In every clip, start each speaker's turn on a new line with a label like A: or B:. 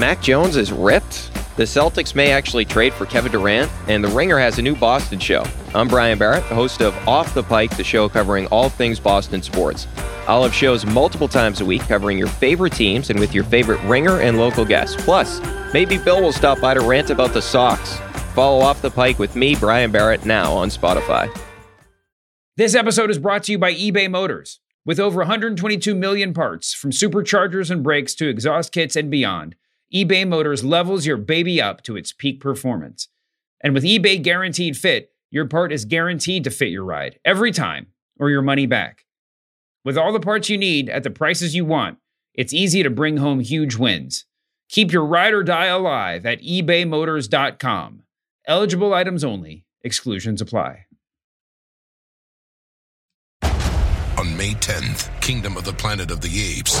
A: Mac Jones is ripped? The Celtics may actually trade for Kevin Durant, and The Ringer has a new Boston show. I'm Brian Barrett, host of Off the Pike, the show covering all things Boston sports. I'll have shows multiple times a week covering your favorite teams and with your favorite ringer and local guests. Plus, maybe Bill will stop by to rant about the Sox. Follow Off the Pike with me, Brian Barrett, now on Spotify.
B: This episode is brought to you by eBay Motors. With over 122 million parts, from superchargers and brakes to exhaust kits and beyond, eBay Motors levels your baby up to its peak performance. And with eBay Guaranteed Fit, your part is guaranteed to fit your ride every time or your money back. With all the parts you need at the prices you want, it's easy to bring home huge wins. Keep your ride or die alive at ebaymotors.com. Eligible items only, exclusions apply.
C: On May 10th, Kingdom of the Planet of the Apes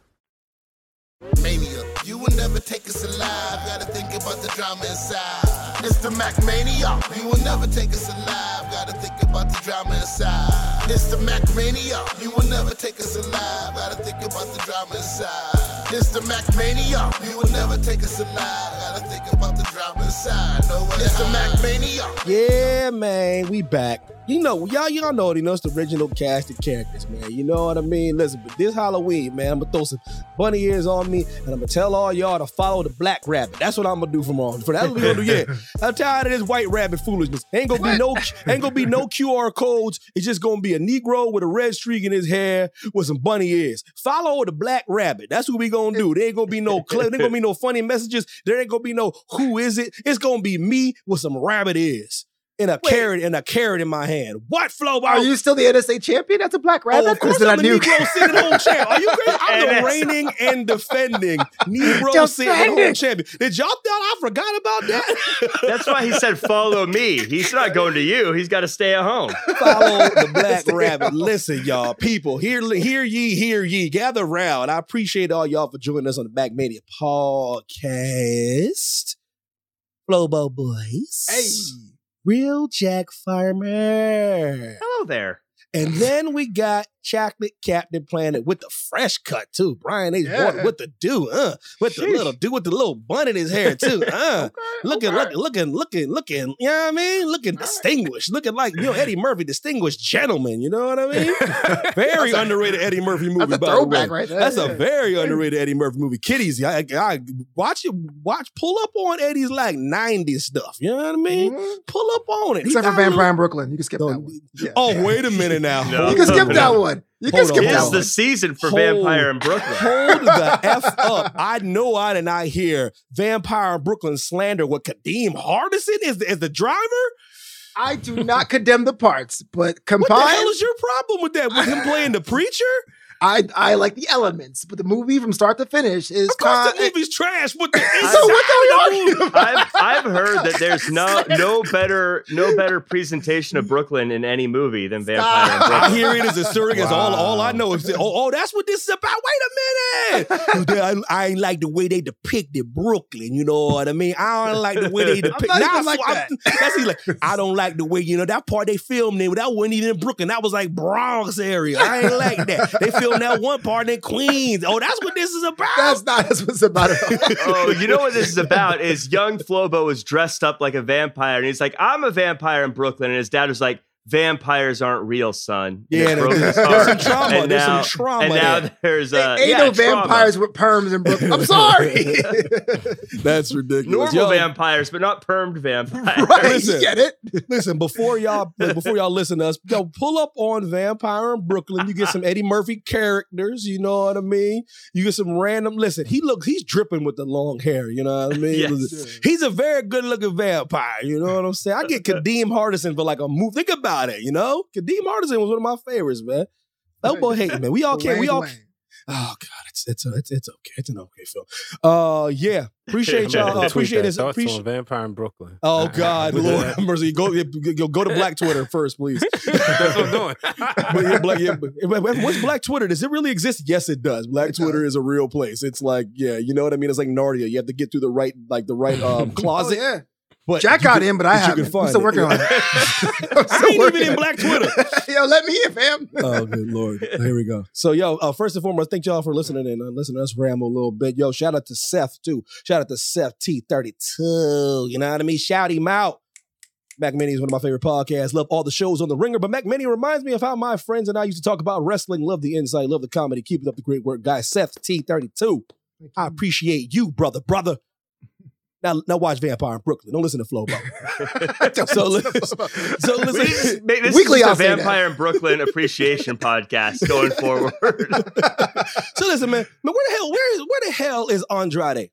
D: Mania. You will never take us alive. Gotta think about the drama inside. It's the MackMania. You will never take us alive. Gotta think about the drama inside. It's the Mac Mania. You will never take us alive. Gotta think about the drama inside. It's the Mac Mania. You will never take us alive. Gotta think about the drama inside. No it's the MackMania.
E: Yeah, man, we back. You know, y'all, y'all know, you know, it's the original cast of characters, man. You know what I mean? Listen, but this Halloween, man, I'm gonna throw some bunny ears on me, and I'm gonna tell all y'all to follow the black rabbit. That's what I'm gonna do from on. For that's what we gonna do. Yeah, I'm tired of this white rabbit foolishness. Ain't gonna be no, ain't gonna be no QR codes. It's just gonna be a Negro with a red streak in his hair with some bunny ears. Follow the black rabbit. That's what we gonna do. There ain't gonna be no, there ain't gonna be no funny messages. There ain't gonna be no who is it. It's gonna be me with some rabbit ears and a carrot and a carrot in my hand. What flow?
F: Are you still the NSA champion? That's a black rabbit.
E: Oh, of course
F: Or
E: I'm
F: a
E: a
F: new-
E: Negro sitting home champ. Are you crazy? I'm the reigning and defending Negro sitting home
F: Defending.
E: champion. Did y'all thought I forgot about that?
G: That's why he said, "Follow me." He's not going to you. He's got to stay at home.
E: Follow the black rabbit. Listen, y'all, people, hear, hear ye, hear ye, gather round. I appreciate all y'all for joining us on the MackMania podcast. Flobo Boyce.
F: Hey.
E: Real Jack Farmer.
G: Hello there.
E: And then we got Chocolate Captain Planet with the fresh cut too. Brian H.
F: Yeah.
E: Warren with the do, uh, with the little do with the little bun in his hair too. Uh, looking, looking, looking, looking, looking, you know what I mean? Looking distinguished, looking like you know Eddie Murphy, distinguished gentleman. You know what I mean? Very underrated Eddie Murphy movie.
F: That's a throwback right there.
E: That's a very underrated Eddie Murphy movie. Kitties, I, I watch it. Watch, pull up on Eddie's like '90s stuff. You know what I mean?
F: Mhm.
E: Pull up on it. He
F: Except for
E: a little-
F: Vampire in Brooklyn. You can skip that one. Yeah.
E: Oh, wait a minute now.
G: No.
F: You can skip that one. You can
E: Hold
F: skip
E: on,
F: that
G: It's
E: hold
F: one.
G: the season for
E: Hold-
G: Vampire in Brooklyn.
E: Hold the F up. I know I did not hear Vampire in Brooklyn slander with Kadeem Hardison as the, as the driver.
F: I do not condemn the parts, but
E: What the
F: combined,
E: hell is your problem with that? With him playing the preacher?
F: I I like the elements, but the movie from start to finish is
E: Of course,
F: kind.
E: the movie's trash. What the
F: So what are we arguing about?
G: I've I've heard that there's no no better no better presentation of Brooklyn in any movie than Vampire in
F: Stop.
E: I
G: Brooklyn.
E: hear it as a surrogate. All, all I know is, that, oh, oh, that's what this is about. Wait a minute. I, I ain't like the way they depicted Brooklyn. You know what I mean? I don't like the way they depict.
F: not
E: Now,
F: even like
E: so
F: that.
E: That's he like. I don't like the way you know that part they filmed in. That wasn't even in Brooklyn. That was like Bronx area. I ain't like that. They filmed that one part in Queens. Oh, that's what this is about.
F: That's not that's what's about it.
G: Oh, you know what this is about? Is young Flobo was dressed up like a vampire, and he's like, "I'm a vampire in Brooklyn," and his dad was like, "Vampires aren't real, son." And
E: Yeah,
G: it broke
E: there's,
G: his
E: there's some trauma.
G: And
E: there's
G: now-
E: some trauma.
G: And now
E: there.
G: there's uh,
F: Ain't
G: yeah,
F: no
G: trauma.
F: vampires with perms in Brooklyn. I'm sorry.
E: That's ridiculous.
G: Normal
E: Yo,
G: vampires, but not permed vampires.
F: right,
E: Listen.
F: get it?
E: Listen, before y'all before y'all listen to us, yo, pull up on Vampire in Brooklyn. You get some Eddie Murphy characters, you know what I mean? You get some random listen, he looks he's dripping with the long hair, you know what I mean?
G: Yes.
E: He's a very good looking vampire, you know what I'm saying? I get Kadeem Hardison for like a move. Think about it, you know? Kadeem Hardison was one of my favorites, man. That boy hate man. We all can't we all
F: Dwayne.
E: Oh God, it's it's a, it's it's okay. It's an okay film. Uh, yeah. Appreciate y'all. Uh, appreciate
H: that.
E: this.
H: Thoughts
E: Appreciate.
H: on Vampire in Brooklyn.
E: Oh God, Lord have mercy. Go, go go to Black Twitter first, please.
H: That's what I'm doing.
E: But yeah, Black, yeah, but- what's Black Twitter? Does it really exist? Yes, it does. Black Twitter is a real place. It's like, yeah, you know what I mean. It's like Narnia. You have to get through the right, like the right um, closet.
F: Oh, yeah.
E: But
F: Jack got
E: can-
F: in, but I haven't. I'm
E: find
F: still
E: it.
F: working on it. I'm
E: I ain't even
F: working
E: in Black. Twitter.
F: Yo, let me in, fam.
E: oh, good lord! Here we go. So, yo, uh, first and foremost, thank y'all for listening and uh, listening to us ramble a little bit. Yo, shout out to Seth too. Shout out to Seth T thirty two. You know what I mean? Shout him out. MackMania is one of my favorite podcasts. Love all the shows on the Ringer, but MackMania reminds me of how my friends and I used to talk about wrestling. Love the insight, love the comedy. Keep it up the great work, guys. Seth T thirty two. I appreciate you, brother, brother. Now, now watch Vampire in Brooklyn. Don't listen to Flobo. so, listen, so listen.
G: make this
F: Weekly,
G: is. Vampire in Brooklyn appreciation podcast going forward.
E: So listen, man, man, where the hell, where is where the hell is Andrade?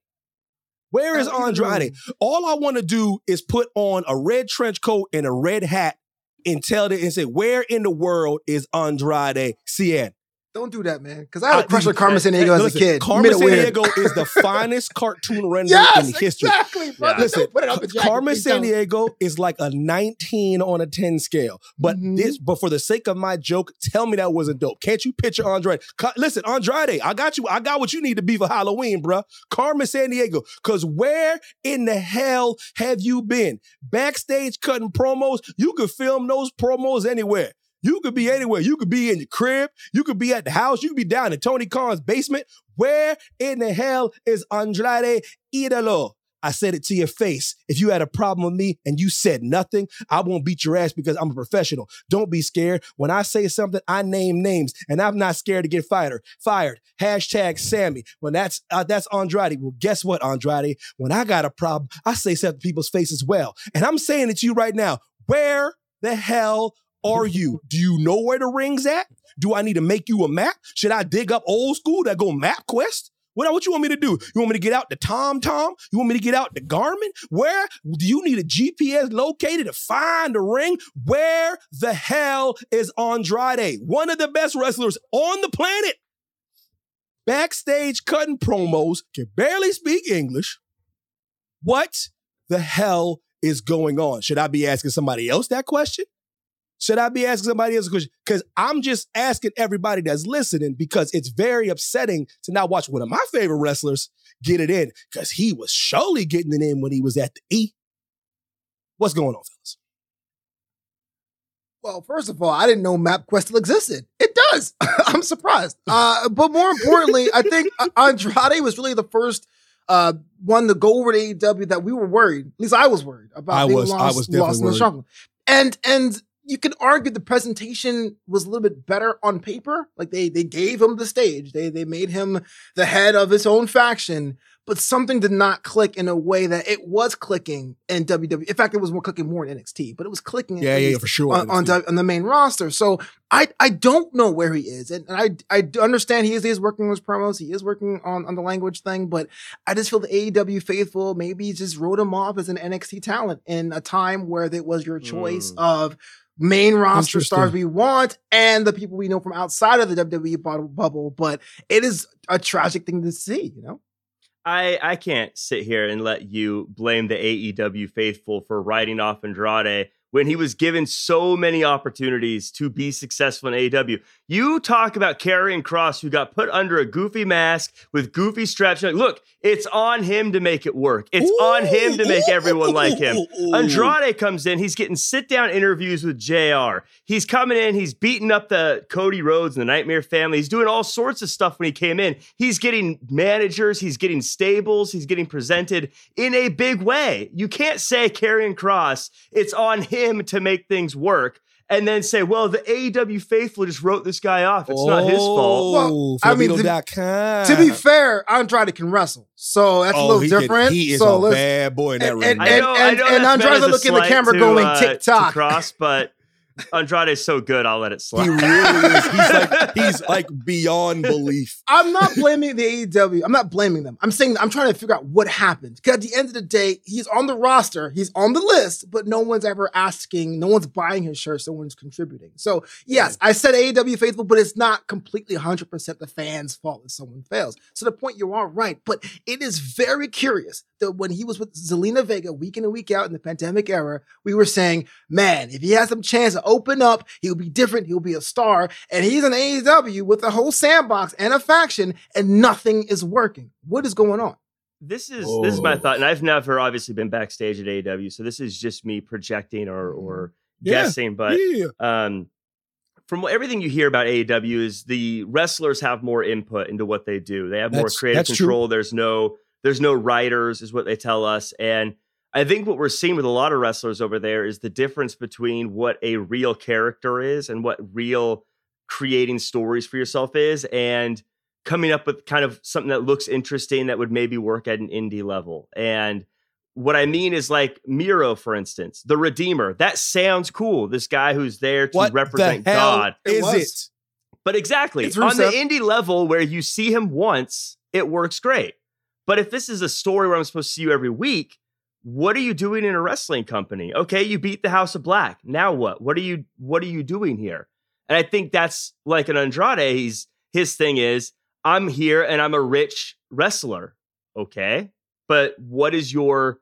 E: Where is Andrade? All I want to do is put on a red trench coat and a red hat and tell them and say, where in the world is Andrade Cien?
F: Don't do that, man. Because I had a crush on Carmen Sandiego as a kid.
E: Carmen San. Diego is the finest cartoon render
F: Yes,
E: in history.
F: exactly, bro.
E: Listen,
F: Put it up.
E: Carmen San. Diego is like a 19 on a 10 scale. But
F: Mm-hmm.
E: this, but for the sake of my joke, tell me that wasn't dope. Can't you picture Andrade? Ca- Listen, Andrade, I got you. I got what you need to be for Halloween, bruh. Carmen Sandiego. Cause where in the hell have you been? Backstage cutting promos. You could film those promos anywhere. You could be anywhere. You could be in your crib. You could be at the house. You could be down in Tony Khan's basement. Where in the hell is Andrade Idolo? I said it to your face. If you had a problem with me and you said nothing, I won't beat your ass because I'm a professional. Don't be scared. When I say something, I name names, and I'm not scared to get fired. Fired. Hashtag Sammy. When that's uh, that's Andrade. Well, guess what, Andrade? When I got a problem, I say something to people's face as well. And I'm saying it to you right now. Where the hell are you? Do you know where the ring's at? Do I need to make you a map? Should I dig up old school that go MapQuest? What, what you want me to do? You want me to get out the TomTom? You want me to get out the Garmin? Where do you need a GPS located to find the ring? Where the hell is Andrade? One of the best wrestlers on the planet. Backstage cutting promos, can barely speak English. What the hell is going on? Should I be asking somebody else that question? Should I be asking somebody else a question? Because I'm just asking everybody that's listening because it's very upsetting to not watch one of my favorite wrestlers get it in because he was surely getting it in when he was at the E. What's going on, fellas?
F: Well, first of all, I didn't know MapQuest still existed. It does. I'm surprised. Uh, but more importantly, I think Andrade was really the first uh, one to go over to AEW that we were worried. At least I was worried about.
E: I
F: being
E: was- I
F: lost,
E: was definitely
F: lost in the
E: worried.
F: And and you can argue the presentation was a little bit better on paper. Like they they gave him the stage. They they made him the head of his own faction. But something did not click in a way that it was clicking in WWE. In fact, it was more clicking more in NXT, but it was clicking.
E: Yeah, yeah, for sure.
F: on, on, the- on the main roster. So I I don't know where he is, and, and I I understand he is he is working on his promos, he is working on on the language thing, but I just feel the AEW faithful maybe just wrote him off as an NXT talent in a time where it was your choice of main roster stars we want and the people we know from outside of the WWE bubble- bubble. But it is a tragic thing to see, you know.
G: I I can't sit here and let you blame the AEW faithful for writing off Andrade when he was given so many opportunities to be successful in AEW. You talk about Karrion Kross, who got put under a goofy mask with goofy straps. Like, look, it's on him to make it work. It's on him to make everyone like him. Andrade comes in, he's getting sit down interviews with JR. He's coming in, he's beating up the Cody Rhodes and the Nightmare family. He's doing all sorts of stuff when he came in. He's getting managers, he's getting stables, he's getting presented in a big way. You can't say Karrion Kross, it's on him to make things work. And then say, well, the AEW faithful just wrote this guy off. It's not his fault.
E: Well,
F: I mean, to, to be fair, Andrade can wrestle, so that's a
E: Oh,
F: little
E: he can-
F: different.
E: he is
F: so
E: a bad boy in that
F: and,
E: ring.
F: and,
G: I know, I
F: and,
G: know
F: and
G: that's meant
F: Andrade
G: as a
F: look in the camera
G: to,
F: going
G: uh,
F: tick
G: to
F: tock.
G: Cross, but Andrade's so good, I'll let it slide.
E: He really is. He's like he's like beyond belief.
F: I'm not blaming the AEW. I'm not blaming them. I'm saying I'm trying to figure out what happened. Because at the end of the day, he's on the roster, he's on the list, but no one's ever asking, no one's buying his shirts, no one's contributing. So yes, I said AEW faithful, but it's not completely 100% the fans' fault if someone fails. So the point you are right, but it is very curious that when he was with Zelina Vega week in and week out in the pandemic era, we were saying, man, if he has some chance to open up, he'll be different, he'll be a star. And he's an AEW with a whole sandbox and a faction, and nothing is working. What is going on?
G: This is this is my
E: Oh.
G: thought, and I've never obviously been backstage at AEW, so this is just me projecting or or
E: Yeah,
G: guessing. But
E: yeah.
G: um, from what, everything you hear about AEW is the wrestlers have more input into what they do. They have more creative
E: that's true.
G: control. There's no there's no writers, is what they tell us. And I think what we're seeing with a lot of wrestlers over there is the difference between what a real character is and what real creating stories for yourself is, and coming up with kind of something that looks interesting that would maybe work at an indie level. And what I mean is like Miro, for instance, the Redeemer. That sounds cool. This guy who's there to
E: What
G: represent
E: the hell
G: God.
E: is
F: was.
E: it?
G: But exactly
F: It's
G: on the indie level where you see him once, it works great. But if this is a story where I'm supposed to see you every week, what are you doing in a wrestling company? Okay, you beat the House of Black. Now what? What are you what are you doing here? And I think that's like an Andrade. He's his thing is I'm here and I'm a rich wrestler. Okay, but what is your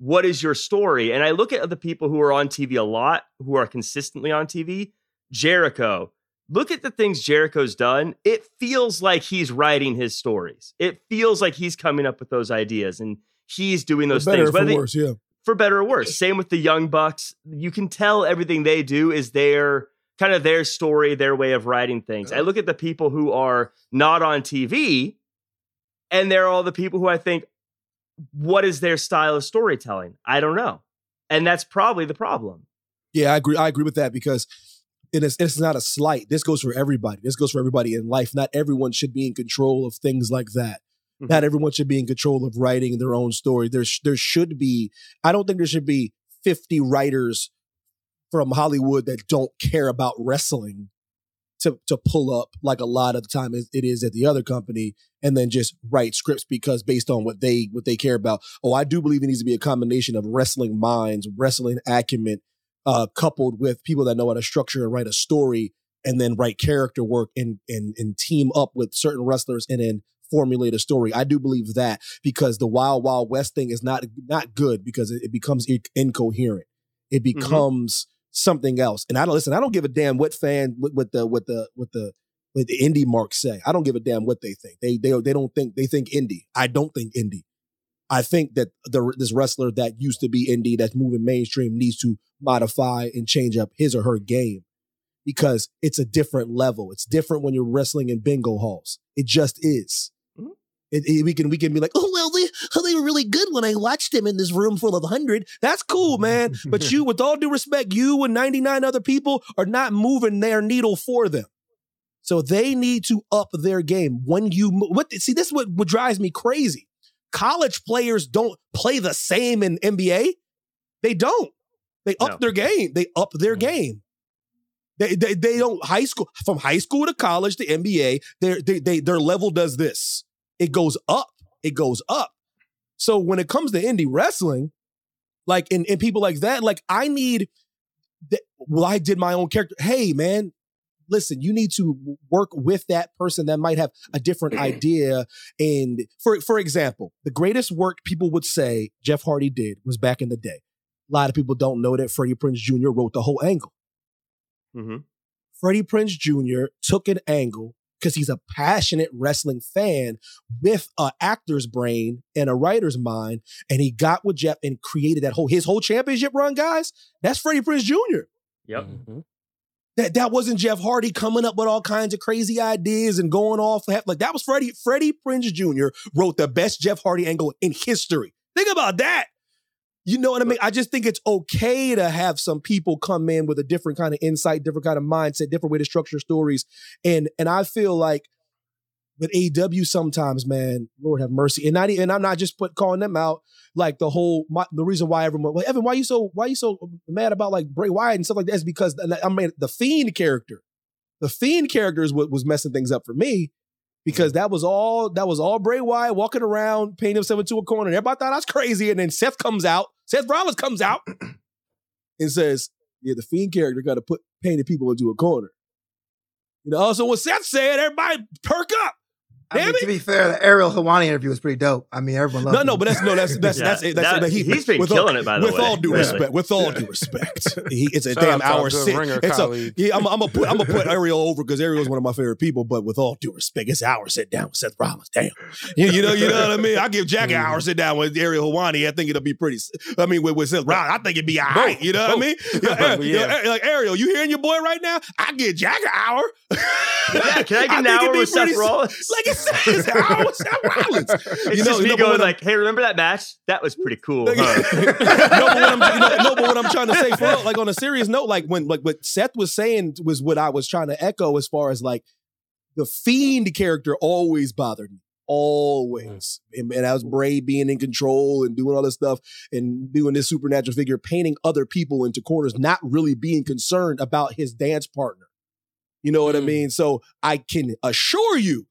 G: what is your story? And I look at the people who are on TV a lot, who are consistently on TV. Jericho, look at the things Jericho's done. It feels like he's writing his stories. It feels like he's coming up with those ideas and he's doing those things.
E: For better or for
G: Whether-
E: worse, yeah.
G: for better or worse. Same with the Young Bucks. You can tell everything they do is their kind of their story, their way of writing things. I look at the people who are not on TV, and they're all the people who I think, what is their style of storytelling? I don't know. And that's probably the problem.
E: Yeah, I agree. I agree with that because it is it's not a slight. This goes for everybody. This goes for everybody in life. Not everyone should be in control of things like that.
G: Mhm.
E: Not everyone should be in control of writing their own story. There, sh- there should be. I don't think there should be fifty writers from Hollywood that don't care about wrestling to to pull up like a lot of the time it is at the other company and then just write scripts because based on what they what they care about. Oh, I do believe it needs to be a combination of wrestling minds, wrestling acumen, uh, coupled with people that know how to structure and write a story and then write character work and and and team up with certain wrestlers and then formulate a story. I do believe that because the Wild Wild West thing is not not good because it, it becomes incoherent. It becomes something else. And I don't listen. I don't give a damn what fan what, what the what the what the what the indie marks say. I don't give a damn what they think. They they they don't think they think indie. I don't think indie. I think that the this wrestler that used to be indie that's moving mainstream needs to modify and change up his or her game because it's a different level. It's different when you're wrestling in bingo halls. It just is.
G: Mhm.
E: It, it- we can we can be like, oh well, they oh, they were really good when I watched them in this room full of hundred. That's cool, man. but you, with all due respect, you and ninety nine other people are not moving their needle for them. So they need to up their game. When you what see, this is what, what drives me crazy. College players don't play the same in NBA. They don't. They up
G: No.
E: their game. They up their mm-hmm. game. They, they they don't high school from high school to college to NBA. Their they, they their level does this. It goes up. It goes up. So when it comes to indie wrestling, like and, and people like that, like I need. That, well, I did my own character. Hey, man, listen, you need to work with that person that might have a different idea. And for for example, the greatest work people would say Jeff Hardy did was back in the day. A lot of people don't know that Freddie Prinze Jr. wrote the whole angle.
G: Mm-hmm.
E: Freddie Prinze Jr. took an angle because he's a passionate wrestling fan with an actor's brain and a writer's mind, and he got with Jeff and created that whole his whole championship run, guys. That's Freddie Prinze Jr.
G: Yep.
E: That that wasn't Jeff Hardy coming up with all kinds of crazy ideas and going off like that was Freddie Freddie Prinze Jr. wrote the best Jeff Hardy angle in history. Think about that. You know what I mean? I just think it's okay to have some people come in with a different kind of insight, different kind of mindset, different way to structure stories. And and I feel like with AEW sometimes, man, Lord have mercy, and not and I'm not just put calling them out. Like the whole my, the reason why everyone, well, Evan, why you so why you so mad about like Bray Wyatt and stuff like that is because I mean the Fiend character, the Fiend character is what was messing things up for me because that was all that was all Bray Wyatt walking around, painting himself into a corner. Everybody thought I was crazy, and then Seth comes out, Seth Rollins comes out and says, "Yeah, the Fiend character got to put painted people into a corner." You know, so what Seth said, everybody perk up.
F: I mean,
E: it.
F: to be fair, the Ariel Helwani interview was pretty dope. I mean, everyone loved
E: No, no,
F: him.
E: but that's no, that's that's
G: Yeah,
E: that's it. That's
G: that-
E: it. But he,
G: he's been
E: with
G: killing
E: all,
G: it, by the way.
E: with
G: way.
E: all due
G: Really.
E: respect, with all due respect, he, it's a
H: Shout
E: damn
H: out to our
E: hour
H: good
E: sit.
H: ringer
E: It's a, yeah, I'm I'm gonna put I'm gonna put Ariel over because Ariel is one of my favorite people. But with all due respect, it's an hour sit down with Seth Rollins. Damn, you, you know, you know what I mean. I give Jack an hour mm. sit down with Ariel Helwani. I think it'll be pretty. I mean, with, with Seth Rollins, I think it'd be all right. You know what I mean? You know, Ariel- you know,
H: Yeah.
E: Like Ariel, you hearing your boy right now? I give Jack an hour.
G: Yeah, can I get an hour with Seth
E: pretty
G: Rollins?
E: Like it's, it's an hour with Seth Rollins.
G: It's
E: You know,
G: just
E: you
G: me
E: know,
G: going like, "Hey, remember that match? That was pretty cool." Huh?"
E: no, but what I'm, you know, no, but what I'm trying to say, for like on a serious note, like when like what Seth was saying was what I was trying to echo as far as like the fiend character always bothered me. Always. Mm. And, and that was Bray being in control and doing all this stuff and doing this supernatural figure, painting other people into corners, not really being concerned about his dance partner. You know what I mm. mean? So I can assure you,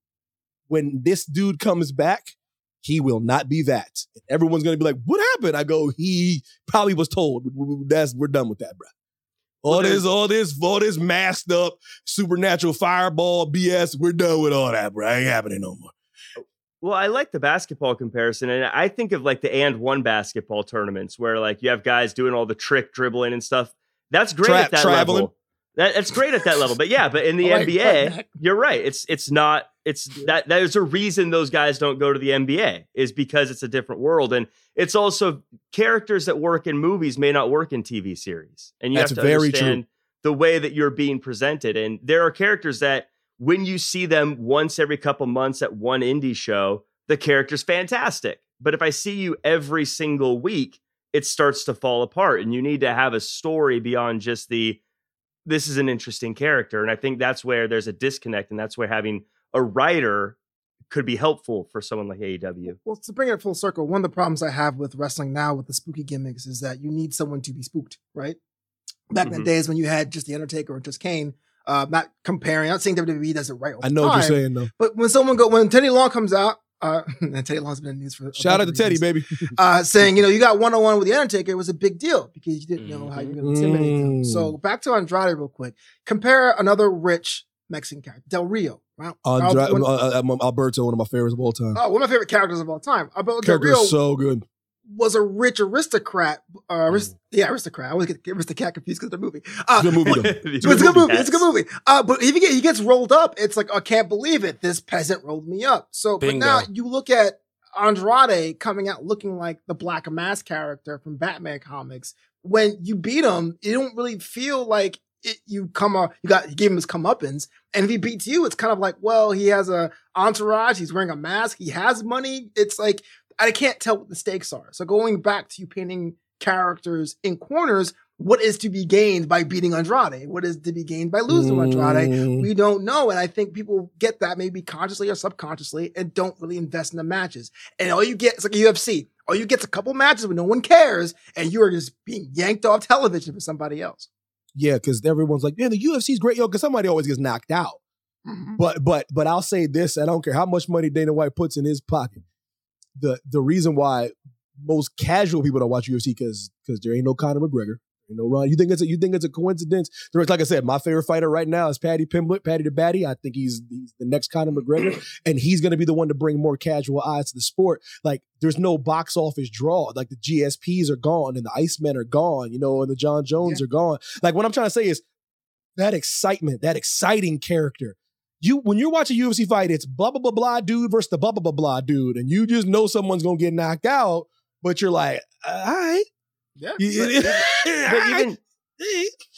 E: when this dude comes back, he will not be that. Everyone's gonna be like, "What happened?" I go, "He probably was told." That's we're done with that, bro. All this, all this, all this masked up supernatural fireball BS. We're done with all that, bro. Ain't happening no more.
G: Well, I like the basketball comparison, and I think of like the and one basketball tournaments where like you have guys doing all the trick dribbling and stuff. That's great
E: Tra-
G: at that
E: traveling.
G: level. That, that's great at that level. But yeah, but in the
F: I like
G: NBA, you're right. It's it's not. It's that there's a reason those guys don't go to the NBA is because it's a different world, and it's also characters that work in movies may not work in TV series, and you
E: That's
G: have to
E: very true.
G: understand the way that you're being presented. And there are characters that when you see them once every couple months at one indie show, the character's fantastic. But if I see you every single week, it starts to fall apart. And you need to have a story beyond just the this is an interesting character. And I think that's where there's a disconnect. And that's where having a writer could be helpful for someone like AEW.
F: Well, to bring it full circle, one of the problems I have with wrestling now with the spooky gimmicks is that you need someone to be spooked, right? Back in
G: Mhm.
F: the days when you had just the Undertaker or just Kane, uh, not comparing, I'm not saying WWE does it right. all
E: I
F: the
E: know what you're saying though.
F: But when someone go, when Teddy Long comes out, uh, and Teddy Long's been in the news for
E: Shout out to
F: of
E: Teddy, baby.
F: uh, saying, you know, you got one on one with the Undertaker, it was a big deal because you didn't know how you were going to intimidate him.
E: Mm.
F: So back to Andrade real quick. Compare another rich Mexican character, Del Rio. Right?
E: Andra-
F: One-
E: uh, uh, Alberto, one of my favorites of all time.
F: oh, one of my favorite characters of all time. Alberto Del
E: Character
F: Rio
E: is so good.
F: was a rich aristocrat. Uh, arist- Yeah, aristocrat. I always get aristocrat confused because of the movie. Uh,
E: Good movie though.
G: it's
F: it's a good movie. It's a good movie. Uh, but if you get he gets rolled up, it's like I can't believe it. This peasant rolled me up. So, but now you look at Andrade coming out looking like the Black Mask character from Batman comics. When you beat him, you don't really feel like it, you come up. You got you gave him his comeuppance, and if he beats you, it's kind of like, well, he has a entourage. He's wearing a mask. He has money. It's like I can't tell what the stakes are. So going back to you painting characters in corners, what is to be gained by beating Andrade? What is to be gained by losing to Andrade?
E: Mm.
F: We don't know. And I think people get that maybe consciously or subconsciously and don't really invest in the matches. And all you get is like a UFC. All you get is a couple matches where no one cares, and you are just being yanked off television for somebody else.
E: Yeah, because everyone's like, yeah, the UFC's great, yo, because somebody always gets knocked out.
F: Mhm.
E: But but but I'll say this: I don't care how much money Dana White puts in his pocket. The the reason why most casual people don't watch UFC because because there ain't no Conor McGregor, you know, Ron. You think it's a you think it's a coincidence? There's like I said, my favorite fighter right now is Paddy Pimblett, Paddy the Batty. I think he's he's the next Conor McGregor, and he's gonna be the one to bring more casual eyes to the sport. Like there's no box office draw. Like the GSPs are gone and the Icemen are gone, you know, and the Jon Jones are gone. Like what I'm trying to say is that excitement, that exciting character you when you're watching a UFC fight, it's blah blah blah blah dude versus the blah blah blah blah dude, and you just know someone's gonna get knocked out, but you're like, all right.
F: Yeah.
G: But even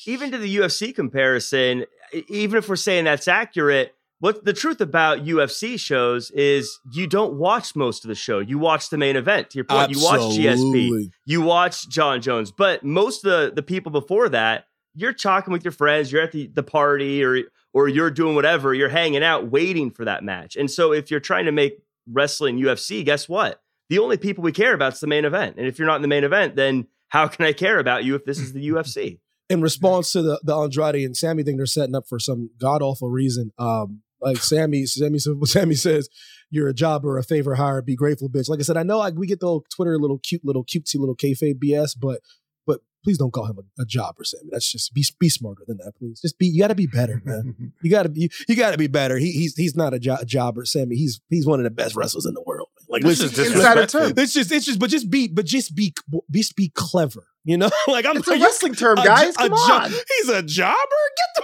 G: even to the UFC comparison, even if we're saying that's accurate, what the truth about UFC shows is you don't watch most of the show. You watch the main event. To your point, you watch GSP, you watch Jon Jones, but most of the, the people before that, you're talking with your friends, you're at the, the party or or you're doing whatever, you're hanging out waiting for that match. And so if you're trying to make wrestling UFC, guess what? The only people we care about is the main event. And if you're not in the main event, then how can I care about you if this is the UFC?
E: in response to the, the Andrade and Sammy thing, they're setting up for some god awful reason. Um, like Sammy, Sammy, Sammy says, "You're a jobber, a favor hire, be grateful, bitch." Like I said, I know I, we get the old Twitter little cute, little cutesy, little kayfabe BS, but but please don't call him a, a jobber, Sammy. That's just be be smarter than that, please. Just be. You got to be better, man. you got to be. You got to be better. He, he's he's not a, jo- a jobber, Sammy. He's he's one of the best wrestlers in the world. Like
F: This is insider term.
E: It's just it's just but just be but just be be be clever. You know, like I'm
F: It's a
E: you-
F: wrestling term,
E: a
F: guys.
E: a
F: Come on.
E: He's a jobber. Get the.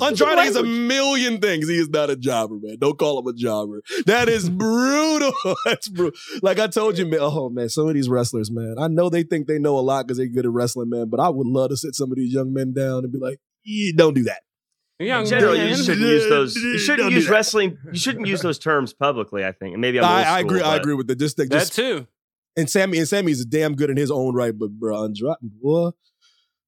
E: Andrade is a million things. He is not a jobber, man. Don't call him a jobber. That is brutal. That's brutal. Like I told you, man. Oh man, some of these wrestlers, man. I know they think they know a lot because they're good at wrestling, man. But I would love to sit some of these young men down and be like, "Yeah, "Don't do that."
H: Young
G: In general, you shouldn't use those. You shouldn't
E: Don't do
G: use
E: that.
G: wrestling. You shouldn't use those terms publicly. I think, and maybe I'm old
E: I, I
G: school,
E: agree. I
G: but-
E: agree with the just
H: That
E: just
H: too.
E: and Sammy and Sammy's a damn good in his own right, but bro, Andrade, boy,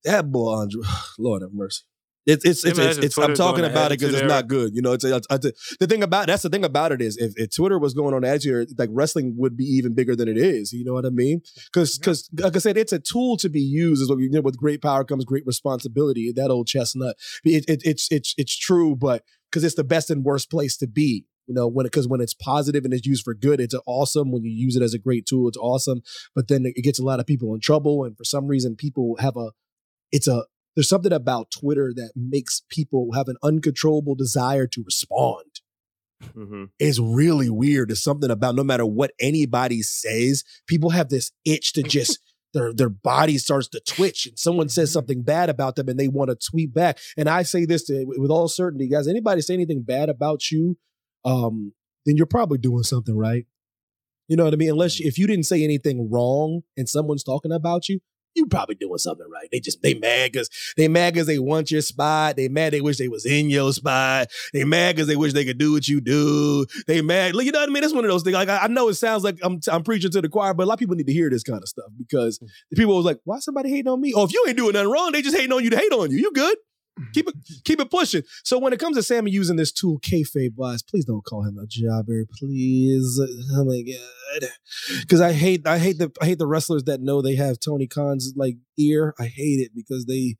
E: that boy, Andrade, Lord have mercy. It's it's it's, it's, it's I'm talking about it because it's not good. You know, it's, it's, it's the thing about that's the thing about it is if, if Twitter was going on attitude, like wrestling would be even bigger than it is. You know what I mean? Because because like I said, it's a tool to be used. Is what you know, with great power comes great responsibility. That old chestnut. It, it, it's it's it's true, but because it's the best and worst place to be. You know, when because when it's positive and it's used for good, it's awesome. When you use it as a great tool, it's awesome. But then it gets a lot of people in trouble, and for some reason, people have a it's a there's something about Twitter that makes people have an uncontrollable desire to respond.
G: Mhm.
E: It's really weird. It's something about no matter what anybody says, people have this itch to just their their body starts to twitch and someone says something bad about them and they want to tweet back. And I say this to, with all certainty, guys. Anybody say anything bad about you, um, then you're probably doing something right. You know what I mean? Unless if you didn't say anything wrong and someone's talking about you, you probably doing something right. They just they mad because they mad because they want your spot. They mad they wish they was in your spot. They mad because they wish they could do what you do. They mad. Like, you know what I mean? It's one of those things. Like I, I know it sounds like I'm I'm preaching to the choir, but a lot of people need to hear this kind of stuff because mm. the people was like, why somebody hating on me? Oh, if you ain't doing nothing wrong, they just hating on you to hate on you. You good? Keep it keep it pushing. So when it comes to Sammy using this tool, kayfabe wise, please don't call him a jobber, please. Oh my god, because I hate I hate the I hate the wrestlers that know they have Tony Khan's like ear. I hate it because they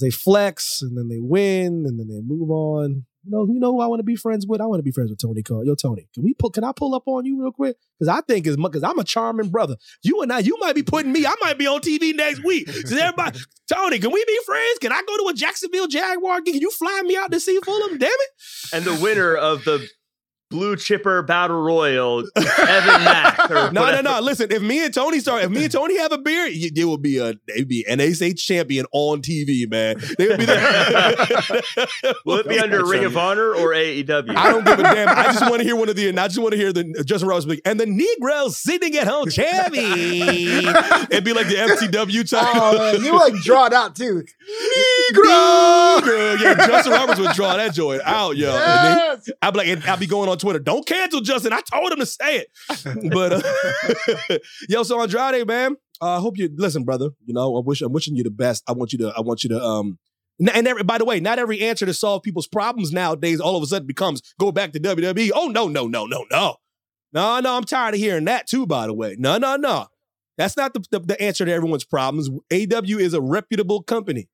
E: they flex and then they win and then they move on. You know, you know who I want to be friends with? I want to be friends with Tony Khan. Yo, Tony, can we pull? Can I pull up on you real quick? Because I think as much because I'm a charming brother. You and I, you might be putting me. I might be on TV next week. So everybody, Tony, can we be friends? Can I go to a Jacksonville Jaguar game? Can you fly me out to see Fulham? Damn it!
G: And the winner of the Blue Chipper Battle Royal, Evan Mack.
E: No, no,
G: whatever.
E: no. Listen, if me and Tony start, if me and Tony have a beer, y- it will be a they'd be NASH champion on TV, man. They would be there.
G: Will it be under Ring of Honor or AEW?
E: I don't give a damn. I just want to hear one of the. I just want to hear the Justin Roberts speak. And the Negro sitting at home, champion. It'd be like the FTW time.
F: Oh, man, you like draw it out too.
E: Negro. Yeah, Justin Roberts would draw that joint out, yo.
F: Yes.
E: I'd be like, and I'd be going on Twitter. Don't cancel Justin. I told him to say it. But uh, yo, so Andrade, man. uh, I hope you listen, brother. You know, I wish I'm wishing you the best. I want you to. I want you to. Um, and every, by the way, not every answer to solve people's problems nowadays all of a sudden becomes go back to WWE. Oh no, no, no, no, no, no, no. I'm tired of hearing that too. By the way, no, no, no. That's not the, the, the answer to everyone's problems. AW is a reputable company.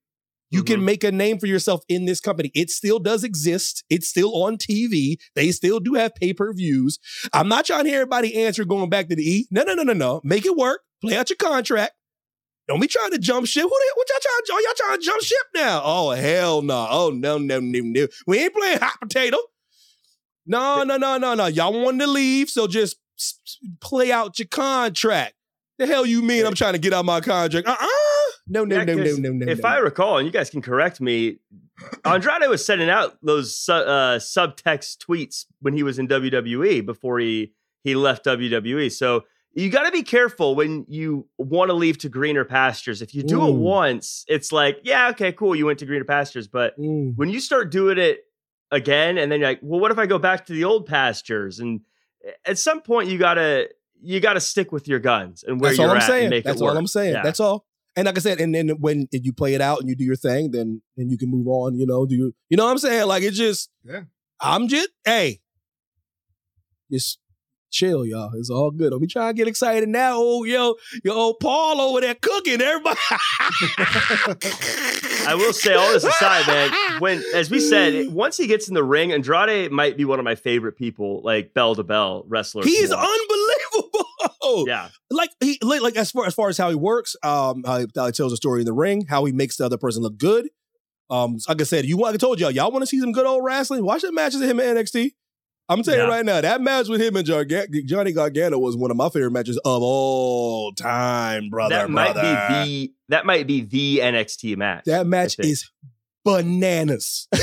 E: You can make a name for yourself in this company. It still does exist. It's still on TV. They still do have pay per views. I'm not trying to hear everybody answer going back to the E. No, no, no, no, no. Make it work. Play out your contract. Don't be trying to jump ship. Who the, what y'all trying? Oh, y'all trying to jump ship now? Oh hell no! Oh no, no, no, no. We ain't playing hot potato. No, no, no, no, no. Y'all wanted to leave, so just play out your contract. The hell you mean? I'm trying to get out my contract? Uh uh No, no,
G: Yeah,
E: no, no, no, no.
G: If
E: no.
G: I recall, and you guys can correct me, Andrade was sending out those uh, subtext tweets when he was in WWE before he he left WWE. So you got to be careful when you want to leave to greener pastures. If you do it
E: Mm.
G: once, it's like, yeah, okay, cool, you went to greener pastures. But
E: Mm.
G: when you start doing it again, and then you're like, well, what if I go back to the old pastures? And at some point, you gotta you gotta stick with your guns and where
E: That's
G: you're
E: all I'm
G: at
E: saying. That's
G: it work.
E: all I'm saying.
G: Yeah.
E: That's all. And like I said, and then when if you play it out and you do your thing, then then you can move on. You know, do you, you know what I'm saying? Like it's just,
F: Yeah.
E: I'm just, hey, just chill, y'all. It's all good. Don't be trying to get excited now. Oh, yo, your old Paul over there cooking. Everybody.
G: I will say all this aside, man. When, as we said, once he gets in the ring, Andrade might be one of my favorite people, like bell to bell wrestlers.
E: He's
G: to watch. Yeah.
E: Like he like, like as far as far as how he works, um, how he, how he tells a story in the ring, how he makes the other person look good. Um, like I said, you want I told y'all, y'all want to see some good old wrestling? Watch the matches of him in NXT. I'm telling you right now, that match with him and Johnny Gargano was one of my favorite matches of all time, brother.
G: that might
E: brother.
G: be the that might be the NXT match.
E: that match is bananas.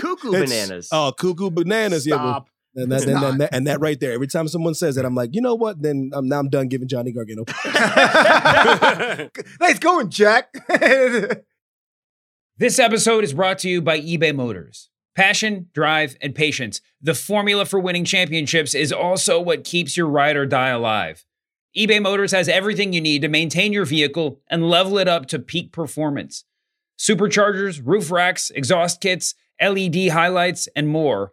G: cuckoo
E: It's-
G: bananas.
E: Oh, cuckoo bananas. Yeah,
F: Stop.
E: And that,
F: It's
E: and, that,
F: not.
E: and, that, and that right there. Every time someone says that, I'm like, you know what? Then I'm now I'm done giving Johnny Gargano.
F: nice going, Jack.
B: This episode is brought to you by eBay Motors. Passion, drive, and patience. The formula for winning championships is also what keeps your ride or die alive. eBay Motors has everything you need to maintain your vehicle and level it up to peak performance. Superchargers, roof racks, exhaust kits, LED highlights, and more.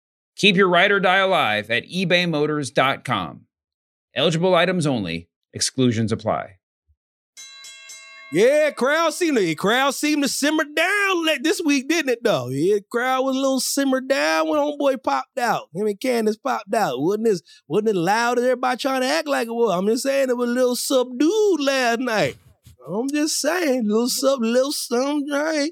B: Keep your ride or die alive at ebaymotors.com. Eligible items only, exclusions apply.
E: Yeah, crowd seemed to crowd seemed to simmer down this week, didn't it? Though, yeah, crowd was a little simmered down when homeboy popped out. Him and Candace popped out. wasn't this wasn't it loud as everybody trying to act like it was? I'm just saying it was a little subdued last night. I'm just saying, a little sub, little something. Right?